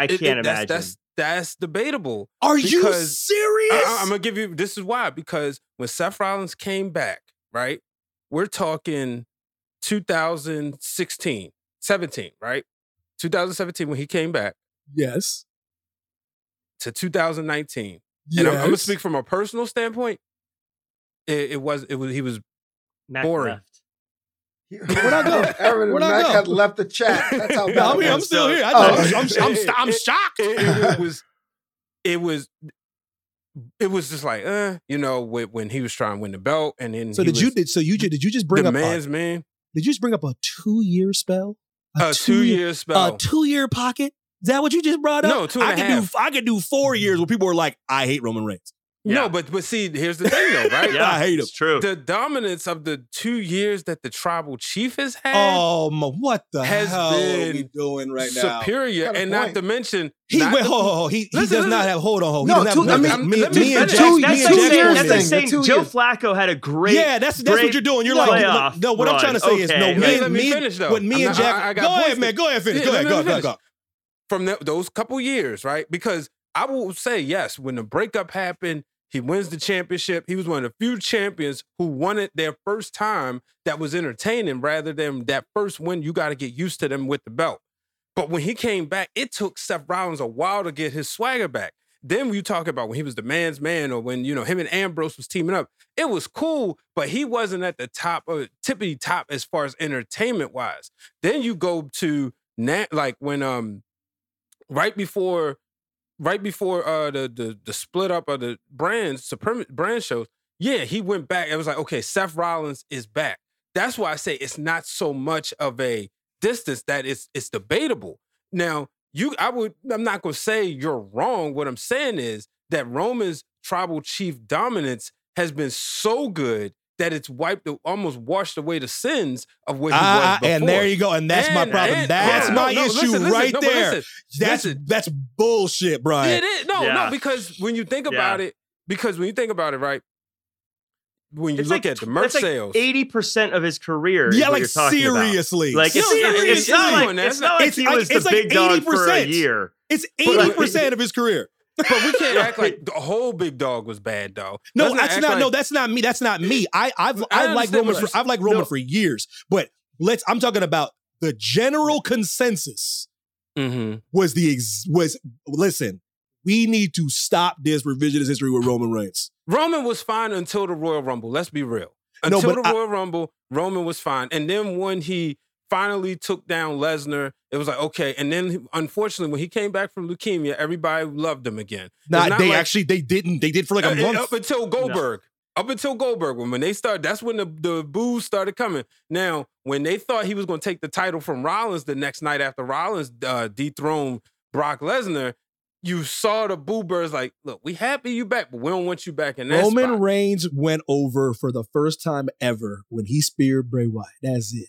G: I I can't
H: it- that's,
G: imagine.
H: That's that's debatable.
E: Are you
H: Because-
E: serious?
H: I, am gonna give you. This is why because when Seth Rollins came back, right? We're talking 2016, 17, right? 2017 when he came back
E: yes.
H: To 2019.
E: Yes.
H: And I'm, I'm gonna speak from a personal standpoint. It, it was it was he was
G: Mac
H: boring.
G: left.
E: Where'd I go?
F: Aaron and
E: Where'd I
F: Mac had left the chat. That's how bad
E: I
F: it
E: mean, I'm
F: was.
E: still here. I
F: Oh.
E: I'm, I'm, I'm, I'm shocked.
H: it, it- it was it was it was just like uh you know when, when he was trying to win the belt and then
E: So
H: he
E: did you did so you did did you just bring
H: the
E: up
H: man's
E: a,
H: man
E: did you just bring up a two year spell?
H: a two year spell
E: a two year pocket? Is that what you just brought up?
H: No, two and
E: I
H: a
E: could
H: half.
E: do I could do four years where people were like, I hate Roman Reigns.
H: No, but but see, here's the thing though, right?
G: Yeah,
E: I hate him.
G: It's true.
H: The dominance of the two years that the tribal chief has had
E: Oh, my, what the
H: has
E: hell are we doing right now?
H: superior,
F: Got a
H: and not to mention
E: He
H: not
E: wait,
H: to-
E: hold, hold, hold. He, he
H: Listen,
E: does not have. Hold on, hold.
F: No, two-
E: have.
F: I mean,
E: me,
H: let me
E: me and
H: finish.
E: Jack,
G: that's
E: and
G: like saying,
F: years
G: that's like
F: thing,
G: saying Joe
F: years.
G: Flacco had a great.
E: Yeah, that's that's
G: great
E: what you're doing. You're like,
G: playoff
E: no. What I'm trying to say is, no. Me, and
H: let me
E: me,
H: finish, though.
E: What me and Jack.
H: I- I got
E: go ahead, man. Go ahead, finish. Go ahead. Go ahead. Go
H: finish.
E: go.
H: From the, those couple years, right? Because I will say yes, when the breakup happened, he wins the championship. He was one of the few champions who won it their first time that was entertaining rather than that first win. You got to get used to them with the belt. But when he came back, it took Seth Rollins a while to get his swagger back. Then you talk about when he was the man's man or when, you know, him and Ambrose was teaming up, it was cool, but he wasn't at the top of tippity top as far as entertainment wise. Then you go to like when um right before right before uh the the, the split up of the brands supreme brand shows yeah he went back it was like okay seth rollins is back. That's why i say it's not so much of a distance that it's it's debatable. Now you i would i'm not going to say you're wrong. What i'm saying is that roman's tribal chief dominance has been so good that it's wiped almost washed away the sins of what he
E: Ah,
H: was before.
E: and there you go. And that's my problem.
H: and-
E: That's
H: no,
E: my
H: no,
E: issue
H: listen, listen,
E: right
H: no,
E: there.
H: listen,
E: That's
H: listen.
E: that's bullshit, Brian.
H: It is no,
G: Yeah.
H: no, because when you think about
G: Yeah.
H: it, because when you think about it, right, when you
G: It's
H: look
G: like,
H: at the merch
G: that's like
H: sales,
G: eighty percent of his career. is
E: Yeah,
G: what
E: like
G: you're talking about.
E: seriously.
G: Like it's,
H: No, yeah,
G: it's,
H: it's
G: not
H: not
G: like it's not like
E: It's
G: he
E: like-
G: was the
E: it's like
G: big dog for a
E: 80%.
G: year.
E: It's
G: But
E: eighty
G: like-
E: percent of his career.
H: But we can't act like the whole big dog was bad though.
E: No, that's not.
H: like-
E: no, that's not me. That's not me. I I've
H: I
E: I've liked
H: understand
E: Roman. For, I've liked Roman
G: no.
E: for years, but let's. I'm talking about the general consensus
H: Mhm.
E: was the ex, was listen. We need to stop this revisionist history with Roman Reigns.
H: Roman was fine until the Royal Rumble. Let's be real. Until
E: but
H: the
E: I-
H: Royal Rumble, Roman was fine, and then when he finally took down Lesnar, it was like okay. And then unfortunately, when he came back from leukemia, everybody loved him again. It's
E: Not,
H: not
E: they
H: like-
E: actually they didn't. They did for like a
H: Uh,
E: month.
H: Up until Goldberg. Up until Goldberg, when, when they started, that's when the, the boos started coming. Now, when they thought he was going to take the title from Rollins the next night after Rollins uh, dethroned Brock Lesnar, you saw the boo birds like, look, we happy you back, but we don't want you back in that
E: Roman
H: spot.
E: Reigns went over for the first time ever when he speared Bray Wyatt. That's it.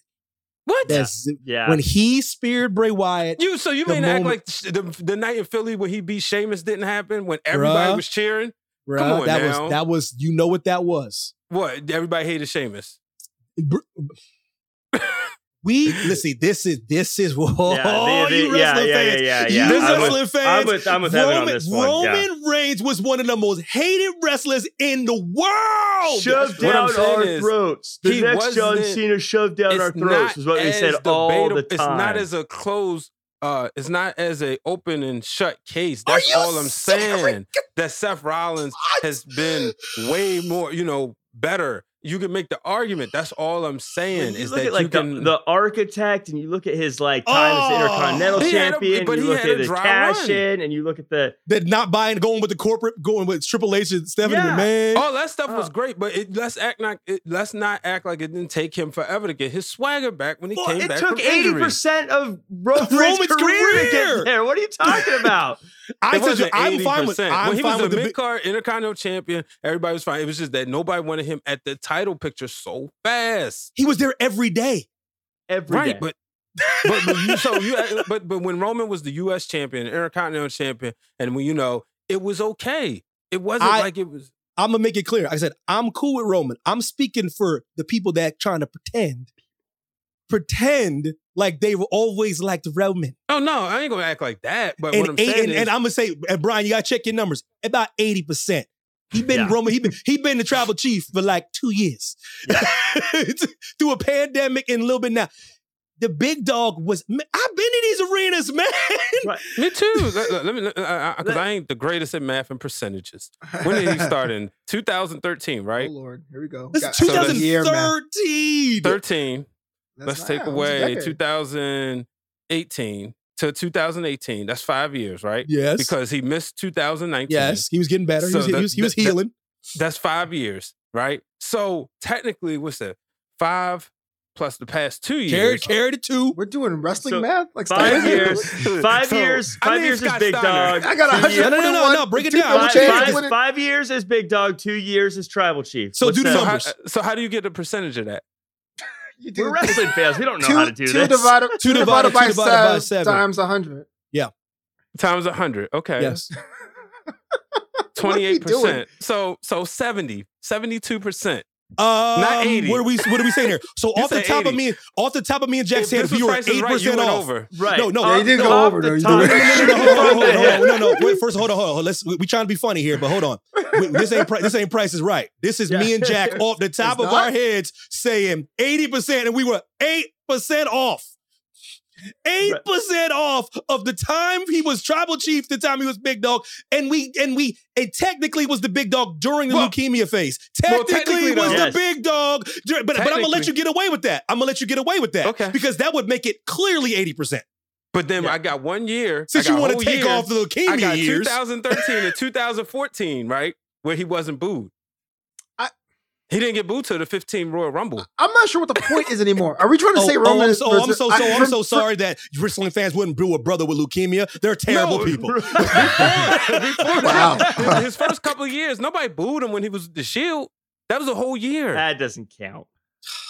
H: What?
E: That's.
G: Yeah.
E: When he speared Bray Wyatt,
H: you so you
E: the
H: mean act like the, the night in Philly when he beat Sheamus didn't happen when everybody
E: Bruh.
H: was cheering?
E: bruh,
H: Come on
E: that
H: now.
E: was that was you know what that was.
H: What? Everybody hated Sheamus.
E: Br- We listen. This is this is whoa,
G: Yeah, the- the-
E: you
G: yeah,
E: wrestling
G: yeah,
E: fans.
G: yeah, yeah,
E: You
G: yeah. I'm with-
E: wrestling fans.
G: I'm with- I'm with Evan on
E: Roman,
G: this one.
E: Roman Reigns was one of the most hated wrestlers in the world.
G: Shoved
H: What I'm
G: down our
H: is,
G: throats. The
H: he
G: next John Cena shoved down our throats is what we
H: as
G: said all the time.
H: It's not as a closed. Uh, it's not as a open and shut case. That's all I'm
E: serious?
H: saying. That Seth Rollins has been way more, you know, better. You can make the argument. That's all I'm saying.
G: you
H: is
G: look
H: that
G: at like
H: you
G: the,
H: can.
G: the architect and you look at his like time as
E: Oh!
G: intercontinental
H: He had a-
G: champion
H: but
G: you
H: he
G: look
H: had
G: at
H: a
G: the cash
H: run.
G: in and you look at the
E: that not buying, going with the corporate, going with Triple H and Stephanie
G: Yeah.
E: McMahon.
H: all that stuff was
G: Oh.
H: great, but it, let's act like it, let's not act like it didn't take him forever to get his swagger back when he
G: well,
H: came
G: it
H: back
G: took
H: from
G: eighty
H: injury.
G: percent of Roman Reigns'
E: Roman's
G: career, to get there. What are you talking about?
E: I
H: It
E: said,
H: wasn't
E: I'm fine with.
H: 80%.
E: I'm
H: when he
E: fine
H: was
E: with
H: the
E: the.
H: mid card intercontinental champion, everybody was fine. It was just that nobody wanted him at the title picture so fast.
E: He was there every day.
G: Every
H: right,
G: day.
H: but but, but you so you uh, but but when Roman was the U.S. champion, intercontinental champion, and when you know it was okay. It wasn't
E: I-
H: like it was.
E: I'm gonna make it clear. I said I'm cool with Roman. I'm speaking for the people that trying to pretend, pretend like they've always liked Roman.
H: Oh no, I ain't gonna act like that. But
E: and
H: what I'm
E: eight-
H: saying
E: and,
H: is,
E: and I'm gonna say, and Brian, you gotta check your numbers. About eighty percent. He been
G: Yeah.
E: Roman. He been he been the tribal chief for like two years through a pandemic and a little bit now. The big dog was. man, I've been in these arenas, man.
G: Right.
H: me too. let, let- let me because uh, uh, uh, I ain't the greatest at math and percentages. When did he start in 2013? Right.
F: Oh
H: Right,
F: Lord, here we go.
E: This
F: Got-
E: is
H: So that's-
F: year, man.
E: 2013.
H: 13.
F: That's
H: Let's
F: not-
H: take
F: yeah, almost a
H: away 2018 to 2018. That's five years, right?
E: Yes.
H: Because he missed 2019.
E: yes, he was getting better. he
H: So
E: was, he was, he was
H: that- that-
E: healing.
H: That's five years, right? So technically, what's that? Five plus the past two years.
E: Carry, carry two.
F: We're doing wrestling
G: So,
F: math? Like
G: Five
F: Steiner?
G: years. Five
H: So,
G: years.
H: I
G: Five
H: need
G: years is big
H: Steiner.
G: dog.
F: I got
G: Two years-
F: 141.
E: No, no, no, no, break it
F: two
E: down.
G: Five,
F: champions
G: five-
F: winning-
G: five years as big dog. Two years as tribal chief.
E: So
G: What's
E: do the
G: that?
H: So how,
E: numbers.
H: Uh, so how do you get the percentage of that?
F: You do
G: We're wrestling fans. We don't know
F: two,
G: how to do
F: two
G: this.
F: Divided,
E: Two
F: two divided,
E: divided-
F: by,
E: two divided by
F: seven
E: seven.
F: times 100. Yeah.
H: Times 100. Okay.
E: Yes.
H: 28%. So so 70, 72%.
E: Um,
H: Not 80.
E: What are we? What are we saying here? So off the
H: said
E: top of me, off the top of me and Jack's
H: If
E: head,
H: this
E: if you
H: was
E: were
H: Price is
E: eight
H: Right, you
E: percent
H: went
E: off.
H: over.
G: Right.
E: No, no,
F: Yeah, he
G: didn't
F: go over
G: off
F: though.
G: the
F: He
G: top.
F: did.
E: No, no, no.
G: Yeah.
E: Wait, first, hold on, hold on. Let's. We, we trying to be funny here, but hold on. We- this ain't pri- this ain't Price is Right. This is me and Jack off the top
F: It's
E: of
F: not?
E: our heads saying eighty percent, and we were eight percent off. Eight percent off of the time he was tribal chief, the time he was big dog, and we and we it technically was the big dog during the
H: Well-
E: leukemia phase.
H: well,
E: Technically,
H: technically,
E: was
H: though.
E: the
G: Yes.
E: big dog, but but I'm gonna let you get away with that. I'm gonna let you get away with that,
H: Okay.
E: Because that would make it clearly eighty percent.
H: But then
G: Yeah.
H: I got one year.
E: Since you want to take
H: years.
E: off the leukemia
H: I got
E: years,
H: 2013 and 2014, right? Where he wasn't booed.
F: I-
H: he didn't get booed to the 15 Royal Rumble.
F: I'm not sure what the point is anymore. Are we trying to
E: Oh,
F: say
E: oh, I'm
F: is-
E: so, oh, I'm
F: versus-
E: so,
F: I-
E: so, I'm so sorry that wrestling fans wouldn't boo a brother with leukemia. They're terrible
H: No,
E: people.
H: Before, before
F: Wow.
H: that, his first couple of years, nobody booed him when he was the Shield. That was a whole year.
G: That doesn't count.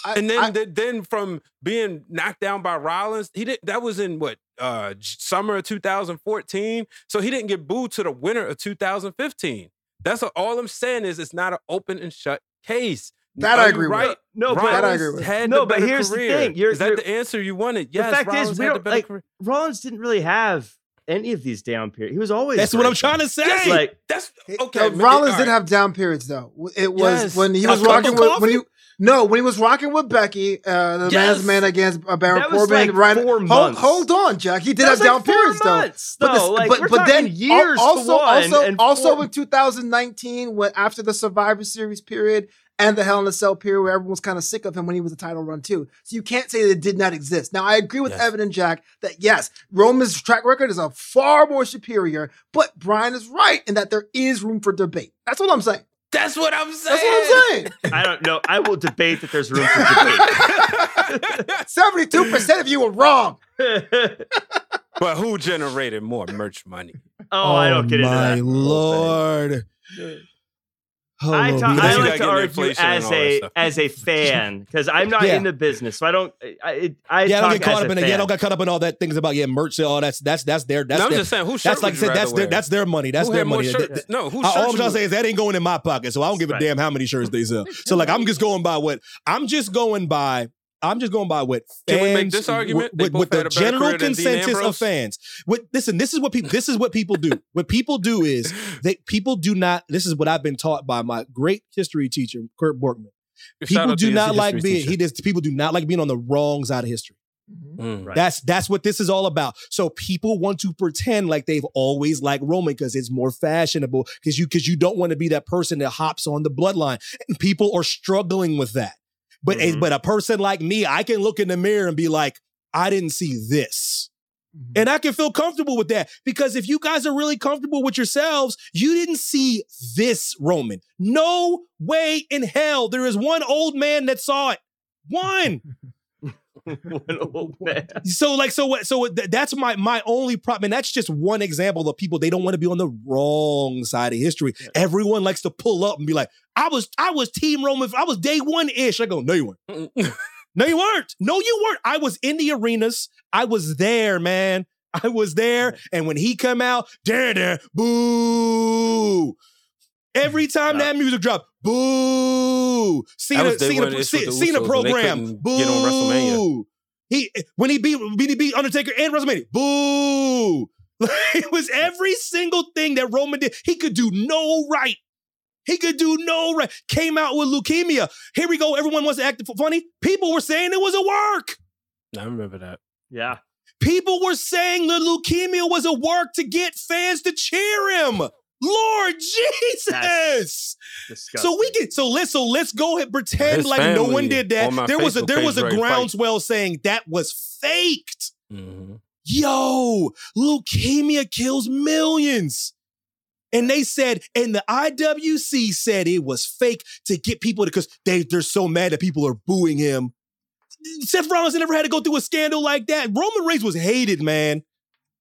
F: I-
H: and then,
F: I-
H: th- then from being knocked down by Rollins, he did. That was in what uh, summer of 2014. So he didn't get booed to the winter of 2015. That's what, all I'm saying is it's not an open and shut case.
F: That
H: Are
F: I
H: you
F: agree with.
G: No, but
F: That I agree with.
H: Had
G: No, but
H: better
G: here's the thing. You're-
H: is that
G: you're-
H: the answer you wanted? Yes.
G: the fact
H: Rollins
G: is, we
H: had the
G: don't like
H: career.
G: Rollins didn't really have any of these down periods. He was always.
E: That's what I'm trying to say.
G: It's like
H: That's
F: It-
H: okay.
F: Uh,
H: no,
F: Rollins
H: all
F: did
H: right.
F: have down periods though. It was
H: Yes.
F: when he was
E: cup
F: rocking
E: of
F: with when he no when he was rocking with Becky, uh, the
H: Yes.
F: man's man against uh, Baron
G: That was
F: Corbin.
G: like
F: Ryan,
G: four
F: hold,
G: months.
F: hold on, Jack. He did
G: That
F: have
G: was
F: down
G: like
F: periods
G: months,
F: though.
G: though.
F: this-
G: Like,
F: but,
G: we're
F: but then
G: talking years to
F: also
G: one
F: also also
G: four-
F: in 2019 when after the Survivor Series period and the Hell in a Cell period where everyone was kind of sick of him when he was a title run too. So you can't say that it did not exist. Now I agree with
H: Yes.
F: Evan and Jack that yes, Roman's track record is a far more superior, but Brian is right in that there is room for debate. That's what I'm saying.
H: That's what I'm saying.
F: That's what I'm saying.
G: I don't know. I will debate that there's room for debate.
F: 72% of you were wrong.
H: But who generated more merch money?
G: oh, I don't get into oh,
E: my
G: that. whole
E: lord.
G: Thing.
E: Oh,
G: I,
E: Lord,
G: ta- I
E: gotta-
H: gotta
G: like to argue as a as a fan because I'm not
E: Yeah.
G: in the business, so I don't. I I, I
E: yeah, I don't get caught up in it. Yeah, I don't get caught up in all that things about yeah, merch and all that's that's that's their that's
H: No, I'm just saying, who shirt
E: that's like I said, that's
H: rather
E: their that's their money. That's
H: who
E: their money.
H: shirt?
E: That-
H: no, who
E: I- all I'm trying to say is that ain't going in my pocket, so I don't give a
G: Right.
E: damn how many shirts they sell. So like I'm just going by what I'm just going by. I'm just going by what fans,
H: Can we make this argument? They
E: with, with the
H: had a better
E: general
H: career than Dean
E: consensus of fans. With, listen, this is what people this is what people do. what people do is they people do not. This is what I've been taught by my great history teacher, Kurt Borkman. People do not like being
H: teacher.
E: he does. People do not like being on the wrong side of history.
H: Mm.
G: Right.
E: That's that's what this is all about. So people want to pretend like they've always liked Roman because it's more fashionable. Because you because you don't want to be that person that hops on the bloodline. And people are struggling with that. But a,
G: Mhm.
E: but a person like me, I can look in the mirror and be like, I didn't see this. And I can feel comfortable with that because if you guys are really comfortable with yourselves, you didn't see this Roman. No way in hell. There is one old man that saw it. One.
G: Old man.
E: So like so what so th- that's my my only problem and that's just one example of people they don't want to be on the wrong side of history. Everyone likes to pull up and be like, I was I was team Roman, I was day one ish. I go, no you weren't. No you weren't. No you weren't. I was in the arenas. I was there, man. I was there and when he come out, there there, boo. Every time
G: Yeah.
E: that music dropped, boo. Cena,
H: was day
E: Cena,
H: one issue with the
E: Cena
H: Usos
E: program,
H: couldn't
E: boo.
H: get on WrestleMania.
E: He when he beat when he beat Undertaker and WrestleMania, boo. it was every single thing that Roman did. He could do no right. He could do no right. Came out with leukemia. Here we go. Everyone wants to act funny. People were saying it was a work.
H: I remember that.
G: Yeah.
E: People were saying the leukemia was a work to get fans to cheer him. Lord Jesus. So we can so let's so let's go ahead pretend
H: His
E: like no one did that.
H: on
E: There was a there was a
H: to fight.
E: groundswell saying that was faked.
H: Mhm.
E: Yo, leukemia kills millions. And they said, and the IWC said it was fake to get people to because they they're so mad that people are booing him. Seth Rollins never had to go through a scandal like that. Roman Reigns was hated, man.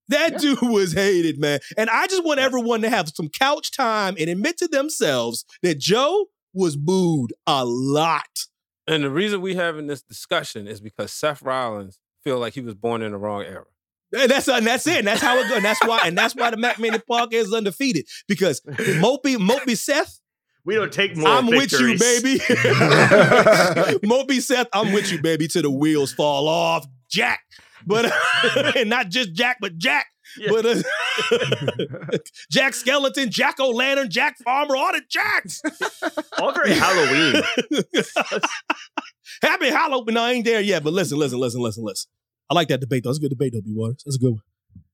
E: That dude was hated, man. And I just want everyone to have some couch time and admit to themselves that Joe was booed a lot.
H: And the reason we having this discussion is because Seth Rollins feel like he was born in the wrong era.
E: And that's and that's it. And that's how it goes. And that's why. And that's why the MackMania podcast is undefeated because Mopey Mopey Seth.
G: We don't take more.
E: I'm
G: victories.
E: with you, baby. Mopey Seth, I'm with you, baby. Till the wheels fall off, Jack. But and not just Jack, but Jack. But uh, Jack Skeleton, Jack O' Lantern, Jack Farmer, all the Jacks.
G: All very Halloween.
E: Happy Halloween. No, I ain't there yet. But listen, listen, listen, listen, listen. I like that debate though. That's a good debate though, B Waters. That's a good one.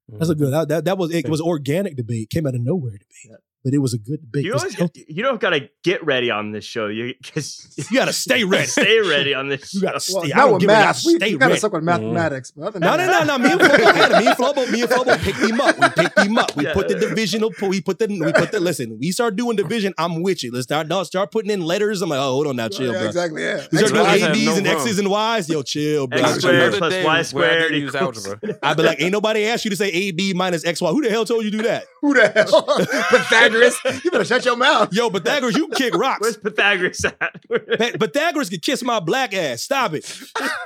E: That's a good. That, that, that was it was organic debate. Came out of nowhere debate, but it was a good debate.
G: You always
E: healthy.
G: you don't gotta get ready on this show. You because
E: You gotta stay ready.
G: stay ready on this.
E: You gotta
G: show.
E: stay. I
F: Not
E: don't
F: with
E: give a damn.
F: math. We,
E: Stay
F: we gotta
E: ready.
F: suck with mathematics. But other than
E: No, no,
F: that-
E: no, no. Me and Flobo. Me and Flobo, me and Flobo picked him up. We picked him up. We
G: Yeah.
E: put the divisional. We put the. We put the. Listen, we start doing division. I'm with you. Let's start. No, start putting in letters. I'm like, oh, hold on now, chill,
F: yeah,
E: bro.
F: exactly. Yeah.
E: We start doing
H: X
E: A,
H: have
E: B's,
H: no
E: and. X's and Y's. Yo, chill, bro.
G: X squared plus Y
H: where
G: squared equals
H: algebra.
E: I'd be like, ain't nobody asked you to say A, B minus X, Y. Who the hell told you to do that?
F: Who the hell? Pythagoras. You better shut your mouth.
E: Yo, Pythagoras, you kick rocks.
G: Where's Pythagoras at?
E: Pa- Pythagoras could kiss my black ass. Stop it.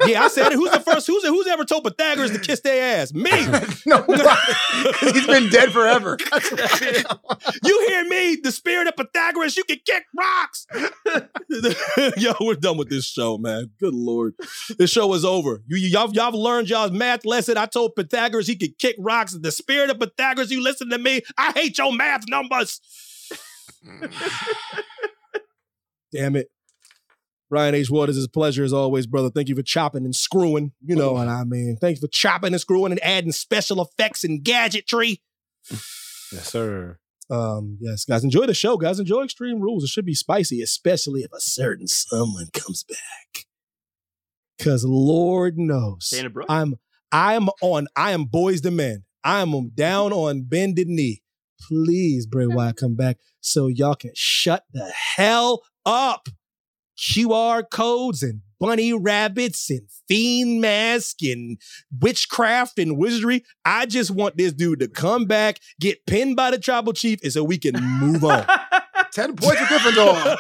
E: Yeah, I said it. Who's the first? Who's who's ever told Pythagoras to kiss their ass? Me.
F: No, he's been dead forever.
E: You hear me? The spirit of Pythagoras. You can kick rocks. Yo, we're done with this show, man. Good lord, this show is over. You y'all y'all learned y'all's math lesson. I told Pythagoras he could kick rocks. The spirit of Pythagoras. You listen to me. I hate your math numbers. Damn it. Brian H. Waters, it's a pleasure as always, brother. Thank you for chopping and screwing. You know what I mean. Thanks for chopping and screwing and adding special effects and gadgetry.
H: Yes, sir.
E: Um, yes, guys, enjoy the show, guys. Enjoy Extreme Rules. It should be spicy, especially if a certain someone comes back. Cause Lord knows, I'm I'm on. I am boys to men. I am down on bended knee. Please, Bray Wyatt, come back so y'all can shut the hell up. QR codes and bunny rabbits and fiend mask and witchcraft and wizardry. I just want this dude to come back, get pinned by the tribal chief, and so we can move on.
F: 10 points for Gryffindor.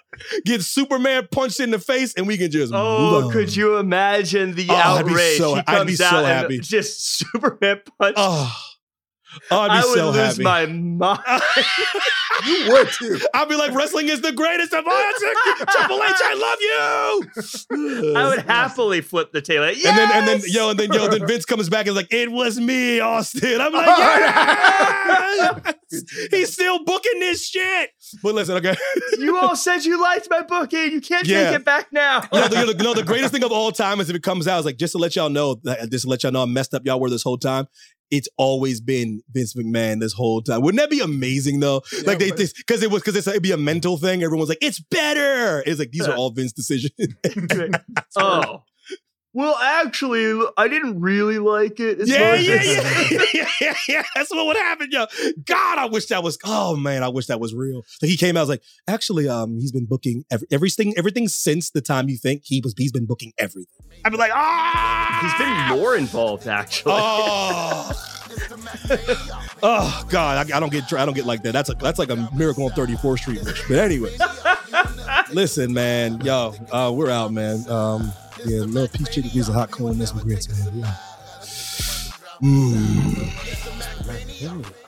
E: get Superman punched in the face, and we can just oh, move
G: Oh,
E: on.
G: could you imagine the
E: Oh,
G: outrage?
E: so-
G: he
E: I'd be
G: comes
E: so
G: out and
E: happy.
G: just Superman punched.
E: Oh, I'd be
G: I would
E: so
G: lose
E: happy.
G: my mind.
F: you would too.
E: I'd be like, wrestling is the greatest of all. Triple H, I love you.
G: I would happily flip the tail. Yes!
E: And then and then yo and then yo then Vince comes back and is like, it was me, Austin. I'm like, yes! he's still booking this shit. But listen, okay.
G: you all said you liked my booking. You can't
E: Yeah.
G: take it back now.
E: You know, the, you know, the greatest thing of all time is if it comes out, it's like just to let y'all know, just to let y'all know, I messed up y'all were this whole time. It's always been Vince McMahon this whole time. Wouldn't that be amazing though? like they
F: but-
E: because it was because it'd be a mental thing. Everyone's like, it's better. It's like these are all Vince decisions.
G: oh. Well, actually, I didn't really like it. as
E: Yeah, yeah, yeah, yeah, yeah, yeah. That's what would happen, yo. God, I wish that was. Oh man, I wish that was real. Like he came out, I was like, actually, um, he's been booking every, everything, everything since the time you think he was. He's been booking everything. I'd be like, ah,
G: He's been more involved, actually.
E: oh, oh, God, I, I don't get, I don't get like that. That's a, that's like a miracle on 34th Street. But anyway, listen, man, yo, uh, we're out, man. Um, yeah, love peach chicken grease and hot corn and some grits, man. Yeah. Mm.